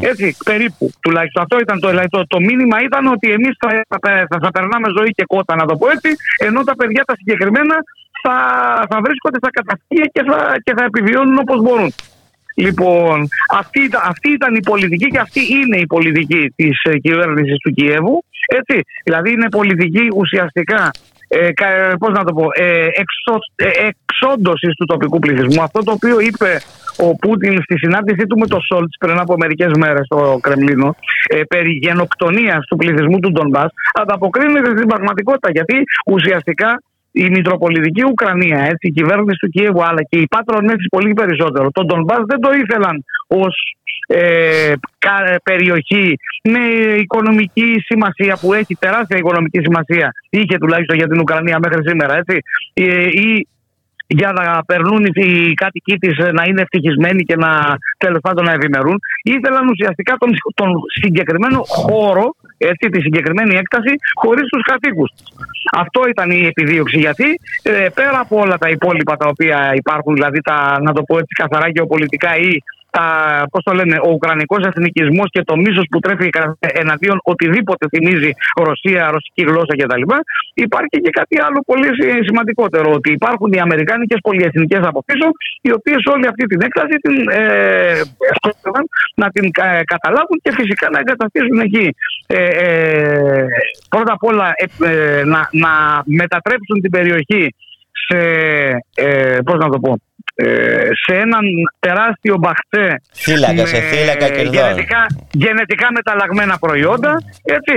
Έτσι, περίπου τουλάχιστον. Αυτό ήταν το, δηλαδή, το, το μήνυμα ήταν ότι εμείς θα, θα, θα, θα, περνάμε ζωή και κότα, να το πω έτσι, ενώ τα παιδιά τα συγκεκριμένα θα, θα βρίσκονται στα καταφύγια και θα, και θα επιβιώνουν όπως μπορούν. Λοιπόν, αυτή, αυτή ήταν η πολιτική και αυτή είναι η πολιτική της ε, κυβέρνησης του Κιέβου. Έτσι, δηλαδή είναι πολιτική ουσιαστικά ε, πώς να το πω, ε, εξο, ε, εξόντωσης του τοπικού πληθυσμού. Αυτό το οποίο είπε ο Πούτιν στη συνάντησή του με τον Σόλτς πριν από μερικές μέρες στο Κρεμλίνο ε, περί γενοκτονίας του πληθυσμού του Ντομπά ανταποκρίνεται στην πραγματικότητα γιατί ουσιαστικά η Μητροπολιτική Ουκρανία, έτσι, η κυβέρνηση του Κιέβου, αλλά και οι πάτρονε της πολύ περισσότερο, τον Ντομπά δεν το ήθελαν ως ε, περιοχή με οικονομική σημασία που έχει τεράστια οικονομική σημασία είχε τουλάχιστον για την Ουκρανία μέχρι σήμερα έτσι, ε, ή για να περνούν οι κάτοικοι της να είναι ευτυχισμένοι και να τέλος πάντων να ευημερούν. Ήθελαν ουσιαστικά τον, τον συγκεκριμένο χώρο έτσι, τη συγκεκριμένη έκταση χωρίς τους κατοίκους. Αυτό ήταν η επιδίωξη γιατί ε, πέρα από όλα τα υπόλοιπα τα οποία υπάρχουν, δηλαδή τα, να το πω έτσι καθαρά γεωπολιτικά ή τα, πώς το λένε, ο Ουκρανικός εθνικισμός και το μίσος που τρέφει εναντίον οτιδήποτε θυμίζει Ρωσία, ρωσική γλώσσα κτλ. Υπάρχει και κάτι άλλο πολύ σημαντικότερο. Ότι υπάρχουν οι Αμερικάνικες πολυεθνικές από πίσω, οι οποίες όλη αυτή την έκταση την, ε, να την καταλάβουν και φυσικά να εγκαταστήσουν εκεί. Ε, ε, πρώτα απ' όλα ε, να, να μετατρέψουν την περιοχή σε, πώς να το πω, ε, σε έναν τεράστιο μπαχτέ Θύλακα, σε θύλακα κερδών. γενετικά, γενετικά μεταλλαγμένα προϊόντα έτσι,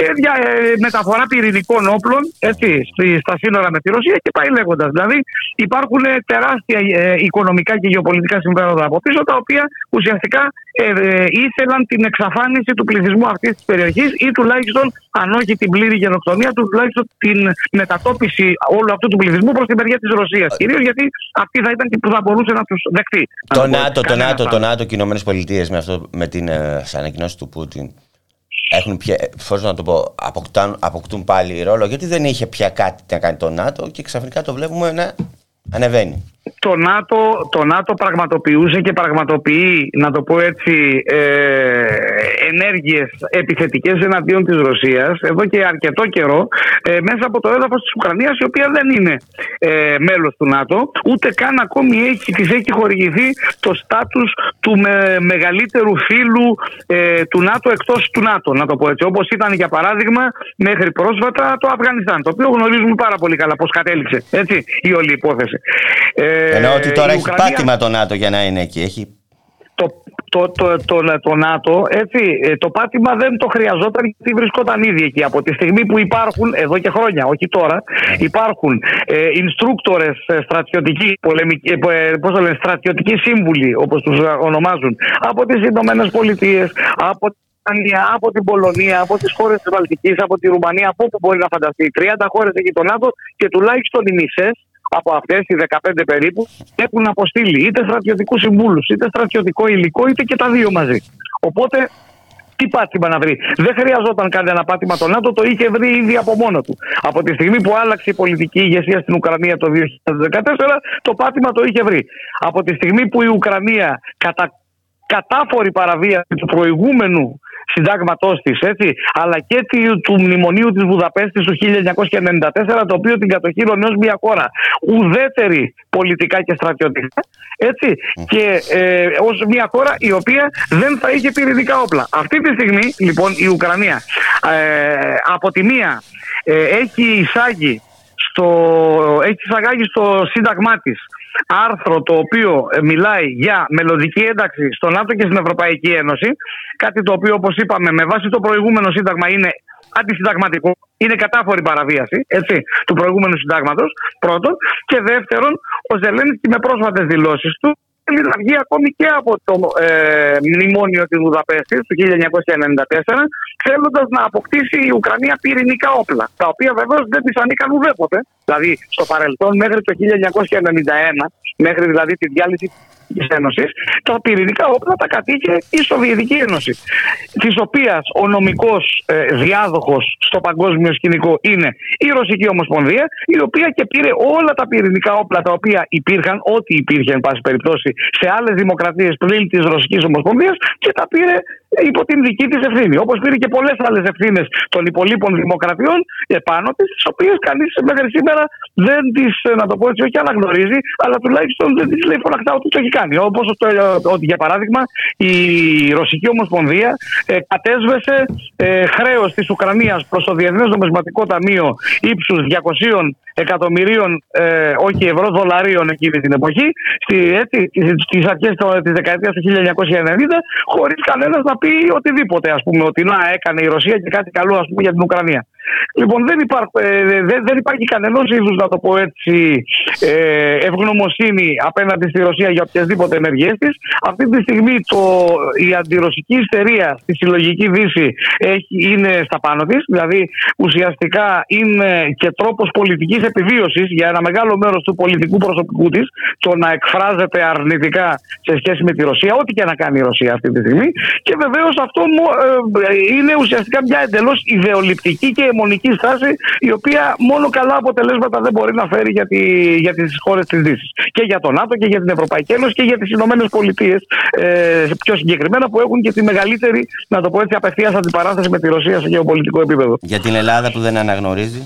και δια, ε, μεταφορά πυρηνικών όπλων έτσι, στη- στα σύνορα με τη Ρωσία και πάει λέγοντας. Δηλαδή υπάρχουν ε, τεράστια ε, οικονομικά και γεωπολιτικά συμφέροντα από πίσω τα οποία ουσιαστικά ε, ε, ήθελαν την εξαφάνιση του πληθυσμού αυτής της περιοχής ή τουλάχιστον, αν όχι την πλήρη γενοκτονία, του, τουλάχιστον την μετατόπιση όλου αυτού του πληθυσμού προς τη μεριά της Ρωσίας. Κυρίως γιατί αυτή θα ήταν και που θα μπορούσε να τους δεχτεί. Να Το πω έτσι, ΝΑΤΟ, το κανένας ΝΑΤΟ, το άλλος. ΝΑΤΟ και οι Ηνωμένες Πολιτείες με, αυτό, με την ε, ανακοινώση του Πούτιν έχουν πια, πώς να το πω, αποκτάν, αποκτούν πάλι ρόλο γιατί δεν είχε πια κάτι να κάνει το ΝΑΤΟ και ξαφνικά το βλέπουμε να ανεβαίνει. Το ΝΑΤΟ, το ΝΑΤΟ πραγματοποιούσε και πραγματοποιεί, να το πω έτσι, ε, ενέργειες επιθετικές εναντίον της Ρωσίας εδώ και αρκετό καιρό ε, μέσα από το έδαφος της Ουκρανίας η οποία δεν είναι ε, μέλος του ΝΑΤΟ ούτε καν ακόμη έχει, της έχει χορηγηθεί το στάτους του με, μεγαλύτερου φίλου ε, του ΝΑΤΟ εκτός του ΝΑΤΟ να το πω έτσι όπως ήταν για παράδειγμα μέχρι πρόσφατα το Αφγανιστάν το οποίο γνωρίζουμε πάρα πολύ καλά πώς κατέληξε έτσι, η όλη υπόθεση. Ε, Εννοώ ότι τώρα η έχει Ουκρανία- πάτημα το ΝΑΤΟ για να είναι εκεί. Έχει... το, το, το, το, το ΝΑΤΟ, έτσι, ε, το πάτημα δεν το χρειαζόταν γιατί βρισκόταν ήδη εκεί. Από τη στιγμή που υπάρχουν, εδώ και χρόνια, όχι τώρα, υπάρχουν ε, instructores ε, στρατιωτικοί, πολεμικοί, ε, ε, πώς το λένε, στρατιωτικοί σύμβουλοι, όπως τους ονομάζουν, από τις Ηνωμένες Πολιτείες, από την Ισπανία, από την Πολωνία, από τις χώρες της Βαλτικής, από τη Ρουμανία, από όπου μπορεί να φανταστεί. 30 χώρες εκεί το ΝΑΤΟ και τουλάχιστον οι μισές από αυτές οι 15 περίπου έχουν αποστείλει είτε στρατιωτικούς συμβούλους, είτε στρατιωτικό υλικό, είτε και τα δύο μαζί. Οπότε τι πάτημα να βρει. Δεν χρειαζόταν κανένα πάτημα το ΝΑΤΟ, το είχε βρει ήδη από μόνο του. Από τη στιγμή που άλλαξε η πολιτική ηγεσία στην Ουκρανία το 2014, το πάτημα το είχε βρει. Από τη στιγμή που η Ουκρανία κατά κατάφορη παραβίαση του προηγούμενου συντάγματός της, έτσι, αλλά και τη- του μνημονίου της Βουδαπέστης του 1994, το οποίο την κατοχύρωνε ως μια χώρα ουδέτερη πολιτικά και στρατιωτικά, έτσι, και ε, ως μια χώρα η οποία δεν θα είχε πυρηνικά όπλα. Αυτή τη στιγμή, λοιπόν, η Ουκρανία ε, από τη μία ε, έχει εισάγει στο, έχει εισαγάγει στο σύνταγμά της άρθρο το οποίο ε, μιλάει για μελλοντική ένταξη στο ΝΑΤΟ και στην Ευρωπαϊκή Ένωση. Κάτι το οποίο, όπως είπαμε, με βάση το προηγούμενο σύνταγμα είναι αντισυνταγματικό. Είναι κατάφορη παραβίαση έτσι, του προηγούμενου συντάγματος. Πρώτον. Και δεύτερον, ο Ζελένσκι με πρόσφατες δηλώσεις του θέλει να βγει ακόμη και από το ε, μνημόνιο της Βουδαπέστης του 1994 θέλοντας να αποκτήσει η Ουκρανία πυρηνικά όπλα τα οποία βεβαίως δεν της ανήκαν ουδέποτε δηλαδή στο παρελθόν μέχρι το 1991 μέχρι δηλαδή τη διάλυση της Ένωσης τα πυρηνικά όπλα τα κατήχε η Σοβιετική Ένωση της οποίας ο νομικός ε, διάδοχος στο παγκόσμιο σκηνικό είναι η Ρωσική Ομοσπονδία η οποία και πήρε όλα τα πυρηνικά όπλα τα οποία υπήρχαν ό,τι υπήρχε εν πάση περιπτώσει σε άλλες δημοκρατίες πριν της Ρωσικής Ομοσπονδίας και τα πήρε υπό την δική της ευθύνη. Όπως πήρε και πολλές άλλες ευθύνες των υπολείπων δημοκρατιών επάνω της τις οποίες κανείς μέχρι σήμερα δεν τις ε, να το πω έτσι όχι αναγνωρίζει αλλά τουλάχιστον δεν τις λέει φωναχτά ότι το έχει κάνει. Όπως το, ε, ότι για παράδειγμα η Ρωσική Ομοσπονδία ε, κατέσβεσε ε, χρέος της Ουκρανίας προς το Διεθνές Νομισματικό Ταμείο ύψους 200 εκατομμυρίων ε, όχι ευρώ, δολαρίων εκείνη την εποχή στη, έτσι, στις αρχές το- της δεκαετίας του 1990 χωρίς κανένας να πει οτιδήποτε ας πούμε ότι να έκανε η Ρωσία και κάτι καλό ας πούμε για την Ουκρανία. Λοιπόν, δεν, υπάρχ, ε, δεν, δεν υπάρχει κανένας είδους, να το πω έτσι, ε, ευγνωμοσύνη απέναντι στη Ρωσία για οποιασδήποτε ενεργέ της. Αυτή τη στιγμή το, η αντιρωσική ιστερία στη συλλογική δύση έχει, είναι στα πάνω της. Δηλαδή, ουσιαστικά είναι και τρόπος πολιτικής επιβίωσης για ένα μεγάλο μέρος του πολιτικού προσωπικού της το να εκφράζεται αρνητικά σε σχέση με τη Ρωσία, ό,τι και να κάνει η Ρωσία αυτή τη στιγμή. Και βεβαίως αυτό μο- ε, είναι ουσιαστικά μια εντελώς ιδεολειπτική και αιμονική στάση, η οποία μόνο καλά αποτελέσματα δεν μπορεί να φέρει για, τη, για τις χώρες της Δύσης. Και για τον ΝΑΤΟ και για την Ευρωπαϊκή Ένωση και για τις Ηνωμένες Πολιτείες, ε, πιο συγκεκριμένα, που έχουν και τη μεγαλύτερη, να το πω έτσι, απευθείας αντιπαράθεση με τη Ρωσία σε γεωπολιτικό επίπεδο. Για την Ελλάδα που δεν αναγνωρίζει.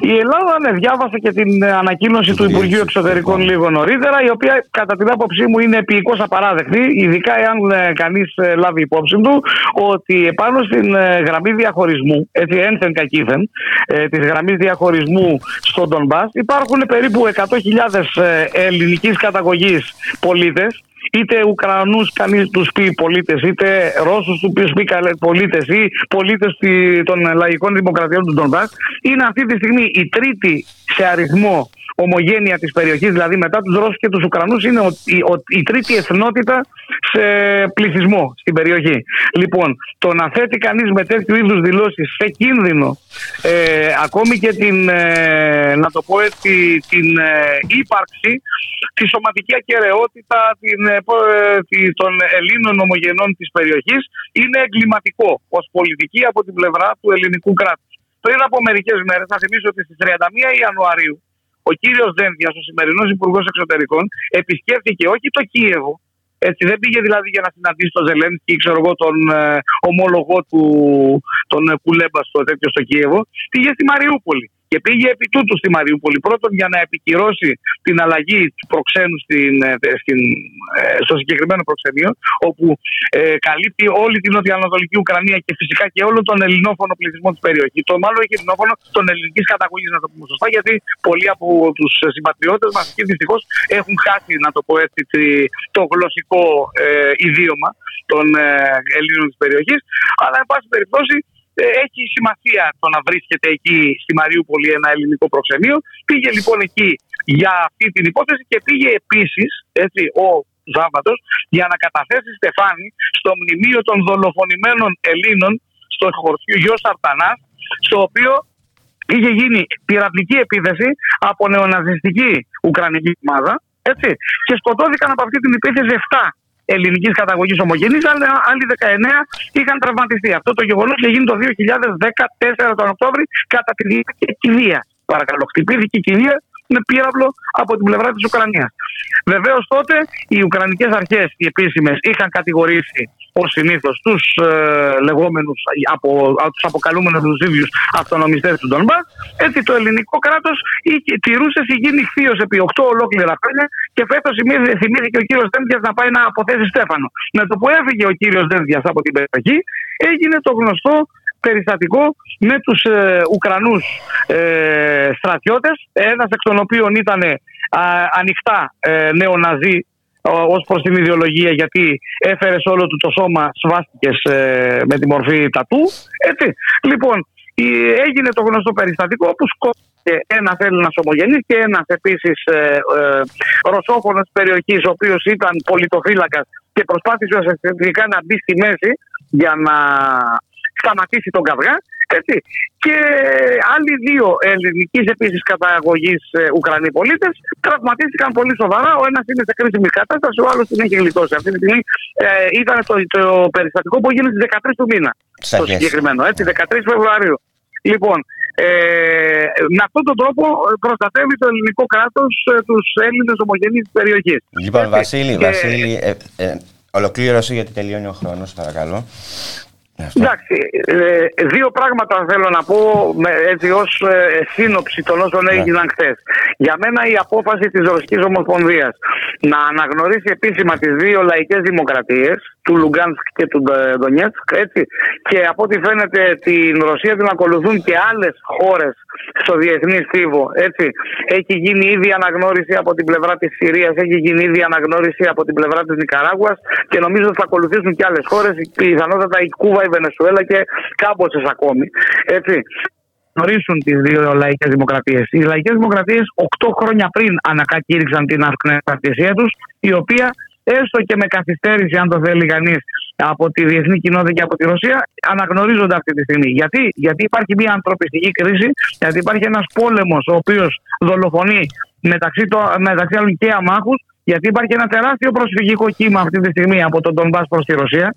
Η Ελλάδα ναι, διάβασε και την ε, ανακοίνωση του Υπουργείου Εξωτερικών λίγο νωρίτερα, η οποία κατά την άποψή μου είναι επίοικώ απαράδεκτη, ειδικά εάν ε, κανείς ε, λάβει υπόψη του ότι επάνω στην ε, γραμμή διαχωρισμού, έτσι ένθεν κακήθεν, ε, της γραμμής διαχωρισμού στον Ντομπά, υπάρχουν περίπου 100.000 ε, ελληνικής καταγωγής πολίτες είτε Ουκρανούς κανείς τους πει πολίτες, είτε Ρώσους τους πει πολίτες ή πολίτες των λαϊκών δημοκρατιών του Ντομπάς, είναι αυτή τη στιγμή η τρίτη σε αριθμό ομογένεια της περιοχής, δηλαδή μετά τους Ρώσους και τους Ουκρανούς είναι η, η τρίτη εθνότητα σε πληθυσμό στην περιοχή. Λοιπόν, το να θέτει κανείς με τέτοιου είδους δηλώσεις σε κίνδυνο ε, ακόμη και την, ε, να το πω έτσι, την ε, ύπαρξη, τη σωματική ακαιρεότητα την, ε, των Ελλήνων ομογενών της περιοχής είναι εγκληματικό ως πολιτική από την πλευρά του ελληνικού κράτους. Πριν από μερικές μέρες, θα θυμίσω ότι στις 31 Ιανουαρίου ο κύριος Δένδια, ο σημερινός Υπουργός Εξωτερικών, επισκέφθηκε όχι το Κίεβο, έτσι, δεν πήγε δηλαδή για να συναντήσει τον Ζελένσκι, ξέρω εγώ, τον ε, ομολογό του, τον ε, Κουλέμπα στο τέτοιο στο Κίεβο. Πήγε στη Μαριούπολη. Και πήγε επί τούτου στη Μαριούπολη. Πρώτον για να επικυρώσει την αλλαγή του προξένου στην, ε, στην, ε, στο συγκεκριμένο προξενείο, όπου ε, καλύπτει όλη την νοτιοανατολική Ουκρανία και φυσικά και όλο τον ελληνόφωνο πληθυσμό της περιοχής. Το μάλλον έχει ελληνόφωνο των ελληνικής καταγωγής, να το πούμε σωστά, γιατί πολλοί από τους συμπατριώτες μας εκεί δυστυχώς έχουν χάσει, να το πω έτσι, το γλωσσικό ε, ιδίωμα των ε, Ελλήνων της περιοχής. Αλλά, εν πάση περιπτώσει, ε, έχει σημασία το να βρίσκεται εκεί στη Μαριούπολη ένα ελληνικό προξενείο. Πήγε λοιπόν εκεί για αυτή την υπόθεση και πήγε επίσης ο Ζάβατος για να καταθέσει στεφάνι στο μνημείο των δολοφονημένων Ελλήνων στο χωριό Γιος Σαρτανάς, στο οποίο είχε γίνει πειρατική επίθεση από νεοναζιστική Ουκρανική ομάδα έτσι, και σκοτώθηκαν από αυτή την επίθεση 7 ελληνικής καταγωγής ομογενής, αλλά άλλοι 19 είχαν τραυματιστεί. Αυτό το γεγονός είχε γίνει το 2014 τον Οκτώβρη κατά τη διάρκεια κηδεία. Παρακαλώ, χτυπήθηκε η κηδεία με πύραυλο από την πλευρά της Ουκρανίας. Βεβαίως τότε οι Ουκρανικές αρχές, οι επίσημες, είχαν κατηγορήσει ως συνήθως τους ε, λεγόμενους, από, τους αποκαλούμενους τους ίδιους αυτονομιστές του Ντομπά. Έτσι το ελληνικό κράτος τηρούσε γίνει θείο επί 8 ολόκληρα χρόνια και φέτος θυμήθηκε ο κύριος Δένδια να πάει να αποθέσει Στέφανο. Με το που έφυγε ο κύριος Δένδια από την περιοχή, έγινε το γνωστό περιστατικό με τους ε, Ουκρανούς ε, στρατιώτες, ένας εκ των οποίων ήταν ανοιχτά ε, νεοναζί ως προς την ιδεολογία, γιατί έφερες σε όλο του το σώμα σβάστηκες ε, με τη μορφή τατού. Έτσι. Λοιπόν, έγινε το γνωστό περιστατικό που σκότωσε ένας Έλληνας ομογενής και ένας επίσης ε, ε, ρωσόφωνος της περιοχής, ο οποίος ήταν πολιτοφύλακας και προσπάθησε ουσιαστικά να μπει στη μέση για να σταματήσει τον καυγά. Έτσι. Και άλλοι δύο ελληνικής επίσης καταγωγής ε, Ουκρανοί πολίτες τραυματίστηκαν πολύ σοβαρά. Ο ένας είναι σε κρίσιμη κατάσταση, ο άλλος την έχει γλιτώσει. Αυτή τη στιγμή ε, ήταν το, το περιστατικό που έγινε στις 13 του μήνα. Το συγκεκριμένο, έτσι, 13 Φεβρουαρίου. Λοιπόν, ε, με αυτόν τον τρόπο προστατεύει το ελληνικό κράτος ε, τους Έλληνες ομογενείς της περιοχής. Λοιπόν, Βασίλη, Βασίλη ε, ε, ολοκλήρωση γιατί τελειώνει ο χρόνος, παρακαλώ. Εντάξει, ε, δύο πράγματα θέλω να πω έτσι ως ε, σύνοψη των όσων ναι. έγιναν χθες. Για μένα η απόφαση της Ρωσικής Ομοσπονδίας να αναγνωρίσει επίσημα τις δύο λαϊκές δημοκρατίες του Λουγκάνσκ και του Ντονιέτσκ έτσι, και από ό,τι φαίνεται την Ρωσία την ακολουθούν και άλλες χώρες στο διεθνή στίβο. Έτσι. Έχει γίνει ήδη αναγνώριση από την πλευρά της Συρίας, έχει γίνει ήδη αναγνώριση από την πλευρά της Νικαράγουας και νομίζω ότι θα ακολουθήσουν και άλλες χώρες, πιθανότατα η Κούβα, η Βενεσουέλα και κάμποσες ακόμη. Έτσι γνωρίσουν τις δύο λαϊκές δημοκρατίες. Οι λαϊκές δημοκρατίες 8 χρόνια πριν ανακακήρυξαν την ανεξαρτησία τους, η οποία έστω και με καθυστέρηση, αν το θέλει κανείς, από τη διεθνή κοινότητα και από τη Ρωσία, αναγνωρίζονται αυτή τη στιγμή. Γιατί, γιατί υπάρχει μια ανθρωπιστική κρίση, γιατί υπάρχει ένας πόλεμος ο οποίος δολοφονεί μεταξύ, το, μεταξύ άλλων και αμάχους, γιατί υπάρχει ένα τεράστιο προσφυγικό κύμα αυτή τη στιγμή από τον Ντομπά προς τη Ρωσία.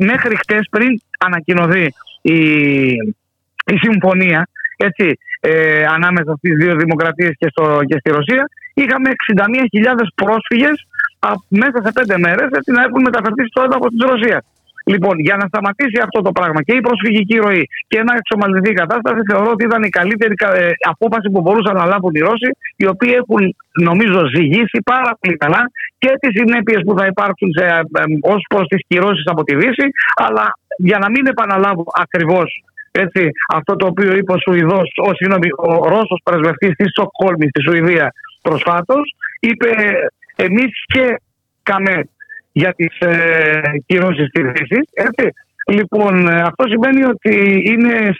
Μέχρι χτες, πριν ανακοινωθεί η, η συμφωνία έτσι, ε, ανάμεσα στις δύο δημοκρατίες και, στο, και στη Ρωσία, είχαμε 61.000 πρόσφυγες μέσα σε πέντε μέρες έτσι, να έχουν μεταφερθεί στο έδαφος της Ρωσίας. Λοιπόν, για να σταματήσει αυτό το πράγμα και η προσφυγική ροή και να εξομαλυνθεί η κατάσταση, θεωρώ ότι ήταν η καλύτερη ε, απόφαση που μπορούσαν να λάβουν οι Ρώσοι, οι οποίοι έχουν, νομίζω, ζυγίσει πάρα πολύ καλά και τις συνέπειες που θα υπάρξουν ε, ως προς τις κυρώσεις από τη Δύση, αλλά για να μην επαναλάβω ακριβώς έτσι, αυτό το οποίο είπε ο Σουηδός, ο, συγγνώμη, ο Ρώσος πρεσβευτής στη Στοκχόλμης, στη Σουηδίας προσφάτως, είπε εμείς και καμε για τις ε, κυρώσεις της Δύσης, έτσι. Λοιπόν, ε, αυτό σημαίνει ότι είναι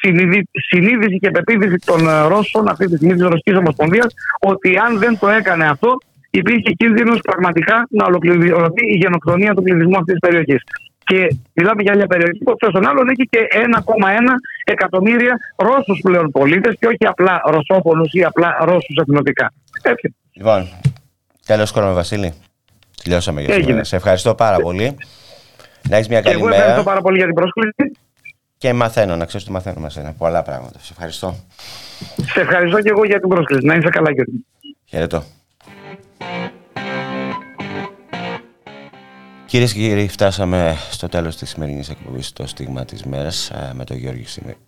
συνείδηση και πεποίθηση των ε, Ρώσων αυτή τη στιγμή της Ρωσικής Ομοσπονδίας ότι αν δεν το έκανε αυτό, υπήρχε κίνδυνος πραγματικά να ολοκληρωθεί η γενοκτονία του πληθυσμού αυτής της περιοχής. Και μιλάμε για μια περιοχή που στον άλλον έχει και 1,1 εκατομμύρια Ρώσους πλέον πολίτες και όχι απλά Ρωσόπολου ή απλά Ρώσους εθνοτικά. Έτσι. Λοιπόν, τέλος χρόνο, Βασίλη. Τελειώσαμε για σήμερα. Σε ευχαριστώ πάρα πολύ. Να έχεις μια καλή Εγώ μέρα. ευχαριστώ πάρα πολύ για την πρόσκληση. Και μαθαίνω, να ξέρεις ότι μαθαίνω με σένα. Πολλά πράγματα. Σε ευχαριστώ. Σε ευχαριστώ και εγώ για την πρόσκληση. Να είσαι καλά, Γιώργη. Χαιρετώ. Κυρίες και κύριοι, φτάσαμε στο τέλος της σημερινής εκπομπής στο Στίγμα της Μέρας με τον Γιώργη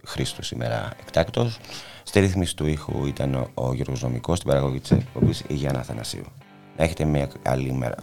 Χρήστο σήμερα εκτάκτος. Στη ρύθμιση του ήχου ήταν ο Γιώργος Νομικός, στην παραγωγή της εκπομπής η Γιάννα Θανασίου. Να έχετε μια καλή μέρα.